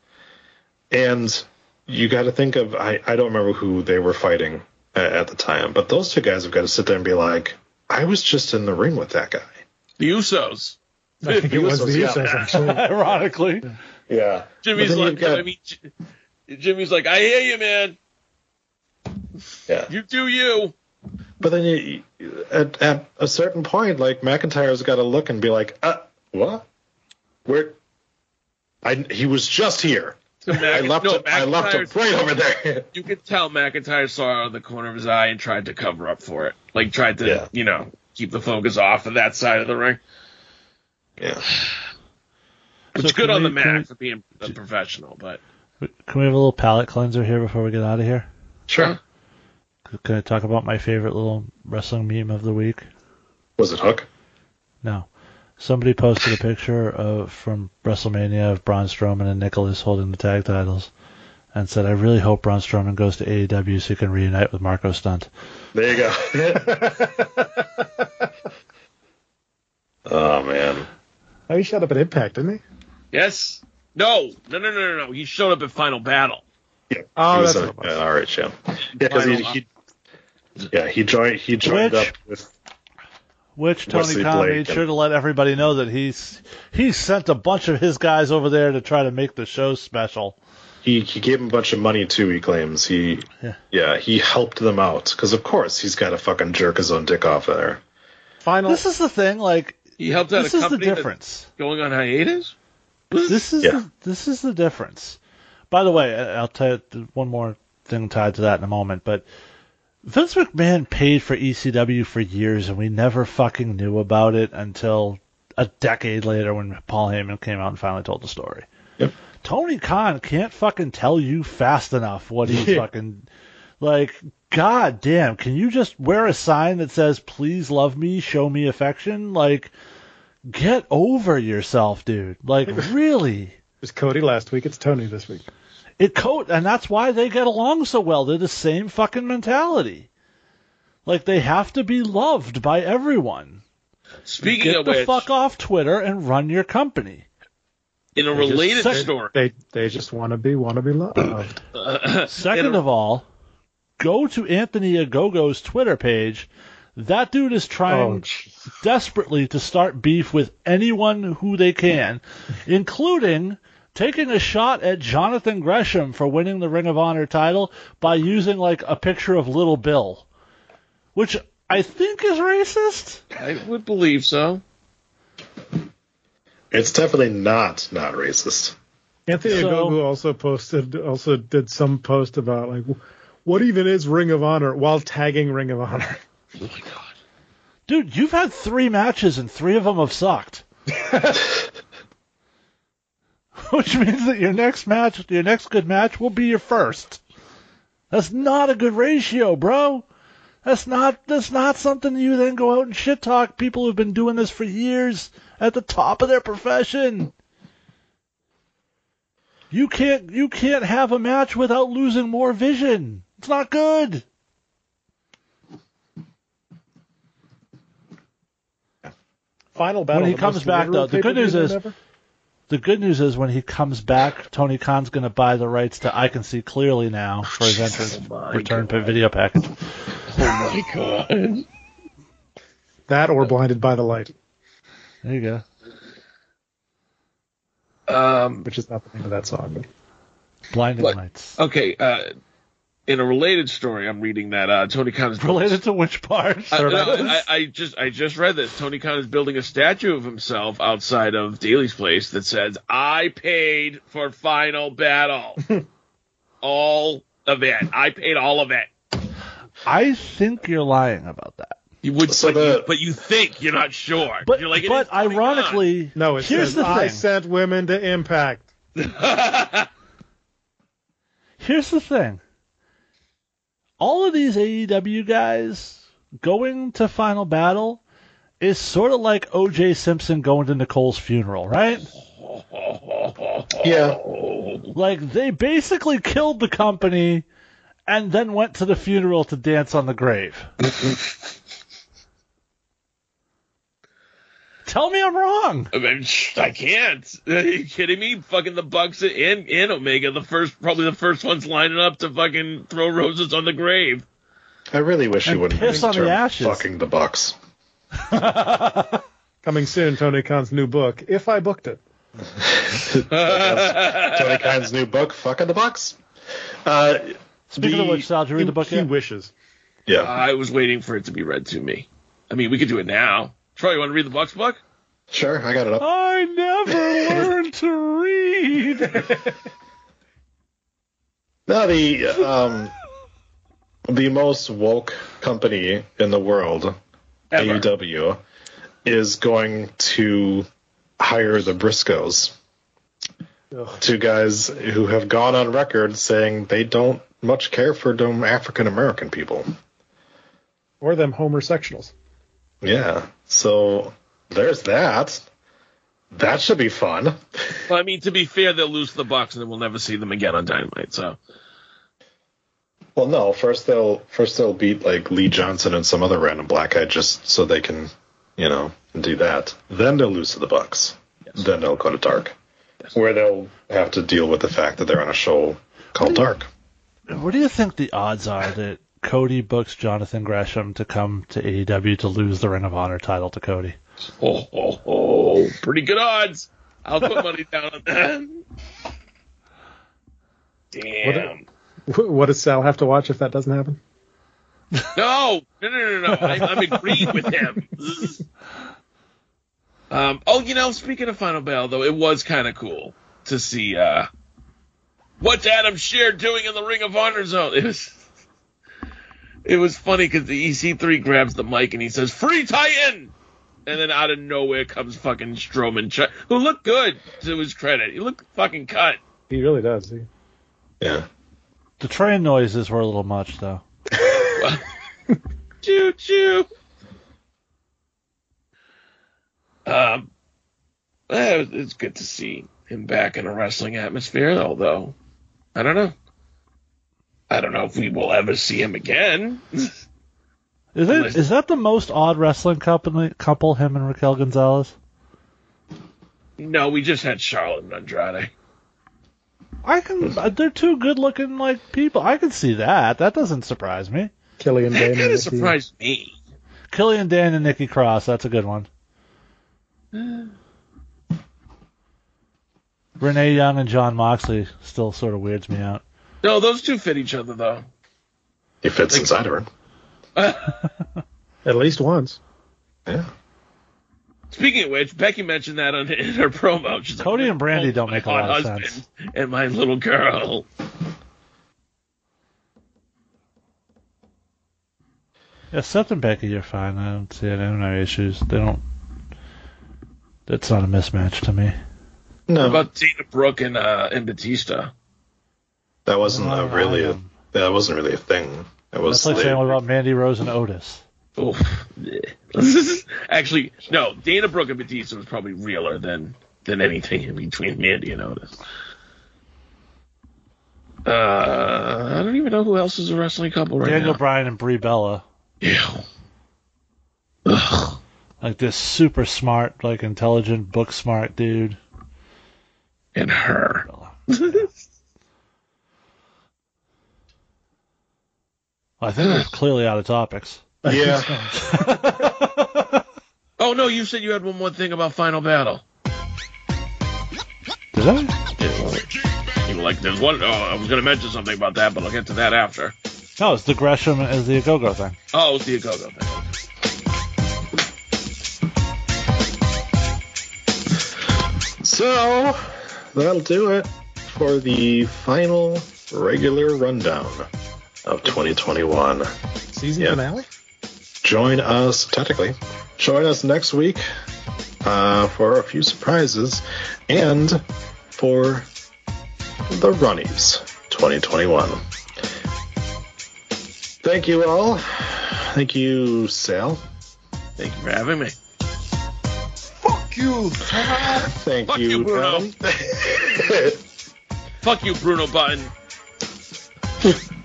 And you got to think of I, I don't remember who they were fighting at, at the time, but those two guys have got to sit there and be like, I was just in the ring with that guy. The Usos. I think it was the Usos, yeah. Actually. Ironically. Yeah. Jimmy's like, got- I mean, Jimmy's like, I hear you, man. Yeah. You do you. But then you, at at a certain point, like McIntyre's got to look and be like, uh, what? Where? I he was just here. So Mc- I left no, him. I left him McIntyre's- right over there. You could tell McIntyre saw it out of the corner of his eye and tried to cover up for it. Like tried to, Yeah. you know, keep the focus off of that side of the ring. Yeah. It's So good can on the we- can mat for being a professional, but Can we have a little palate cleanser here before we get out of here? Sure. Can I talk about my favorite little wrestling meme of the week? Was it Hook? No. Somebody posted a picture of from WrestleMania of Braun Strowman and Nicholas holding the tag titles, and said, "I really hope Braun Strowman goes to AEW so he can reunite with Marco Stunt." There you go. oh man. Oh, he showed up at Impact, didn't he? yes, no, no, no, no, no, no. He showed up at Final Battle. Yeah. Oh, He was that's a- what it was. yeah, all right, Jim. Yeah, because he, he yeah he joined he joined Which- up with Which Tony Wesley Khan Blake made and- sure to let everybody know that he's he sent a bunch of his guys over there to try to make the show special. he he gave him a bunch of money too. He claims he Yeah. he helped them out because of course he's got to fucking jerk his own dick off there. Final. This is the thing, like He helped out this a is the company that's difference. going on hiatus. This is Yeah. the, this is the difference. By the way, I- I'll tell you one more thing tied to that in a moment, but Vince McMahon paid for ECW for years, and we never fucking knew about it until a decade later when Paul Heyman came out and finally told the story. Yep. Tony Khan can't fucking tell you fast enough what he's Yeah. fucking like. God damn, can you just wear a sign that says "Please love me, show me affection"? Like, get over yourself, dude. Like, really. It was Cody last week. It's Tony this week. It coat, and that's why they get along so well. They're the same fucking mentality. Like they have to be loved by everyone. Speaking Get of the which, fuck off Twitter and run your company. in a They related They- story, They they just want to be want to be loved. Uh, Second a- of all, go to Anthony Ogogo's Twitter page. That dude is Oh, trying desperately to start beef with anyone who they can, including taking a shot at Jonathan Gresham for winning the Ring of Honor title by using like a picture of Little Bill, which I think is racist. I would believe so. It's definitely not not racist. Anthony So- Ogogo also posted, also did some post about like, what even is Ring of Honor while tagging Ring of Honor. Oh my god, dude, you've had three matches and three of them have sucked. Which means that your next match, your next good match will be your first. That's not a good ratio, bro. That's not that's not something you then go out and shit talk people who've been doing this for years at the top of their profession. You can't you can't have a match without losing more vision. It's not good. Final battle. when he comes back, though, the good news is ever? the good news is when he comes back, Tony Khan's going to buy the rights to "I Can See Clearly Now" for his entrance return pa- video package. Oh my god. that or Blinded by the Light, There you go. Um, which is not the name of that song. But Blinded What? Lights. okay, uh, in a related story, I'm reading that uh, Tony Khan is Related to which part? I, no, I, I just I just read this. Tony Khan is building a statue of himself outside of Daily's place that says, "I paid for Final Battle, all of it. I paid all of it." I think you're lying about that. You would, So but, the- you, but you think you're not sure. But you're like, but is Tony ironically, no, it here's says the I sent women to Impact. Here's the thing. All of these AEW guys going to Final Battle is sort of like O.J. Simpson going to Nicole's funeral, right? Yeah. Like they basically killed the company and then went to the funeral to dance on the grave. Tell me I'm wrong. I, mean, sh- I can't. Are you kidding me? Fucking the Bucks and, and Omega, the first, probably the first ones lining up to fucking throw roses on the grave. I really wish you wouldn't piss on the ashes. fucking the Bucks. Coming soon, Tony Khan's new book. If I booked it, Tony Khan's new book, Fucking the Bucks. Uh, Speaking the- of which, Sal, did you read the book he yet? wishes. Yeah. I was waiting for it to be read to me. I mean, we could do it now. Troy, you want to read the Bucks book? Sure, I got it up. I never learned to read. No, the um, the most woke company in the world, Ever. AEW, is going to hire the Briscoes, two guys who have gone on record saying they don't much care for them African American people. Or them Homer sectionals. Yeah, so there's that. That should be fun. Well, I mean, to be fair, they'll lose to the Bucks and then we'll never see them again on Dynamite. So Well, no. First they'll first they'll beat like Lee Johnson and some other random black guy just so they can, you know, do that. Then they'll lose to the Bucks. Then they'll go to Dark, where they'll have to deal with the fact that they're on a show called Dark. What do you think the odds are that Cody books Jonathan Gresham to come to AEW to lose the Ring of Honor title to Cody? oh, oh, oh, pretty good odds. I'll put money down on that. Damn. Wh- What does Sal have to watch if that doesn't happen? No, no, no, no, no. I, I'm agreeing with him. um, oh, you know, speaking of Final Battle, though, it was kind of cool to see uh, what's Adam Scherr doing in the Ring of Honor zone. It was, it was funny because the EC3 grabs the mic and he says, "Free Titan," and then out of nowhere comes fucking Strowman, Ch- who looked good to his credit. He looked fucking cut. He really does. He, Yeah. The train noises were a little much, though. choo choo. Um, eh, it's good to see him back in a wrestling atmosphere, although I don't know. I don't know if we will ever see him again. Is it is that the most odd wrestling couple, couple him and Raquel Gonzalez? no, we just had Charlotte and Andrade. I can. Uh, they're two good-looking like people. I can see that. That doesn't surprise me. Killian That Dain. kind and of surprised me. Killian Dain and Nikki Cross. That's a good one. Renee Young and Jon Moxley still sort of weirds me out. No, those two fit each other though. He fits inside of her. At least once. Yeah. Speaking of which, Becky mentioned that on, in her promo. She's like, Cody and Brandi don't make a lot of husband sense. And my little girl. Yeah, Seth and Becky are fine. I don't see it. I don't have issues. They don't. That's not a mismatch to me. No, What about Dana Brooke and uh, and Batista? That wasn't Oh, a really I a, that wasn't really a thing. It was That's like they- saying what about Mandy Rose and Otis. Actually, no. Dana Brooke and Batista was probably realer than than anything in between Mandy and Otis. Uh, I don't even know who else is a wrestling couple right Daniel now. Bryan and Brie Bella. Ew. Like this super smart, like intelligent, book smart dude. And her. I think we're clearly out of topics. Yeah. Oh no, you said you had one more thing about Final Battle. Did I? You like, there's one oh I was gonna mention something about that, but I'll get to that after. No, it's the Gresham is the go-go thing. Oh, it's the Ogogo thing. So that'll do it for the final regular rundown of 2021. Season Yeah. finale? Join us, technically, join us next week uh, for a few surprises and for the Runnies 2021. Thank you all. Thank you, Sal. Thank you for having me. Fuck you, Todd. Thank Fuck you, you, Bruno. Adam. Fuck you, Bruno Button.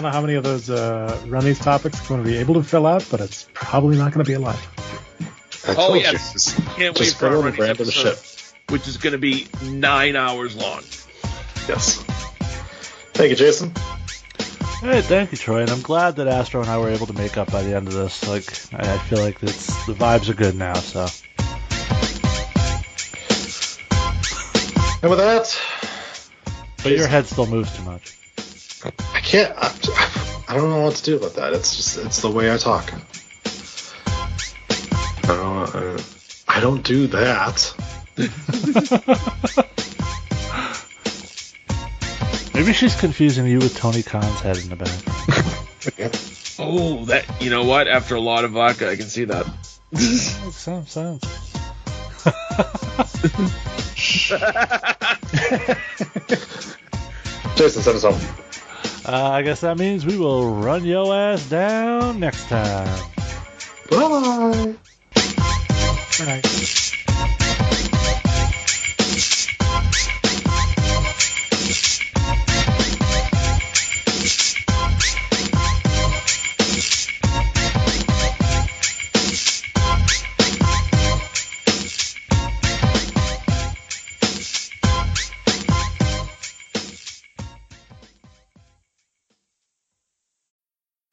I don't know how many of those uh, Runnies topics I'm going to be able to fill out, but it's probably not going to be a lot. Oh yes, just- can't wait for our follow the brand of the ship. which is going to be nine hours long. Yes. Thank you, Jason. Hey, thank you, Troy, and I'm glad that Astro and I were able to make up by the end of this. Like, I I feel like it's the vibes are good now. So, And with that, but your head still moves too much. I can't. I, I don't know what to do about that. It's just it's the way I talk. I don't. Uh, I don't do that. Maybe she's confusing you with Tony Khan's head in the back. Oh, that you know what? After a lot of vodka, I can see that. Makes sense. sense. Jason, send us home. Uh, I guess that means we will run your ass down next time. Bye.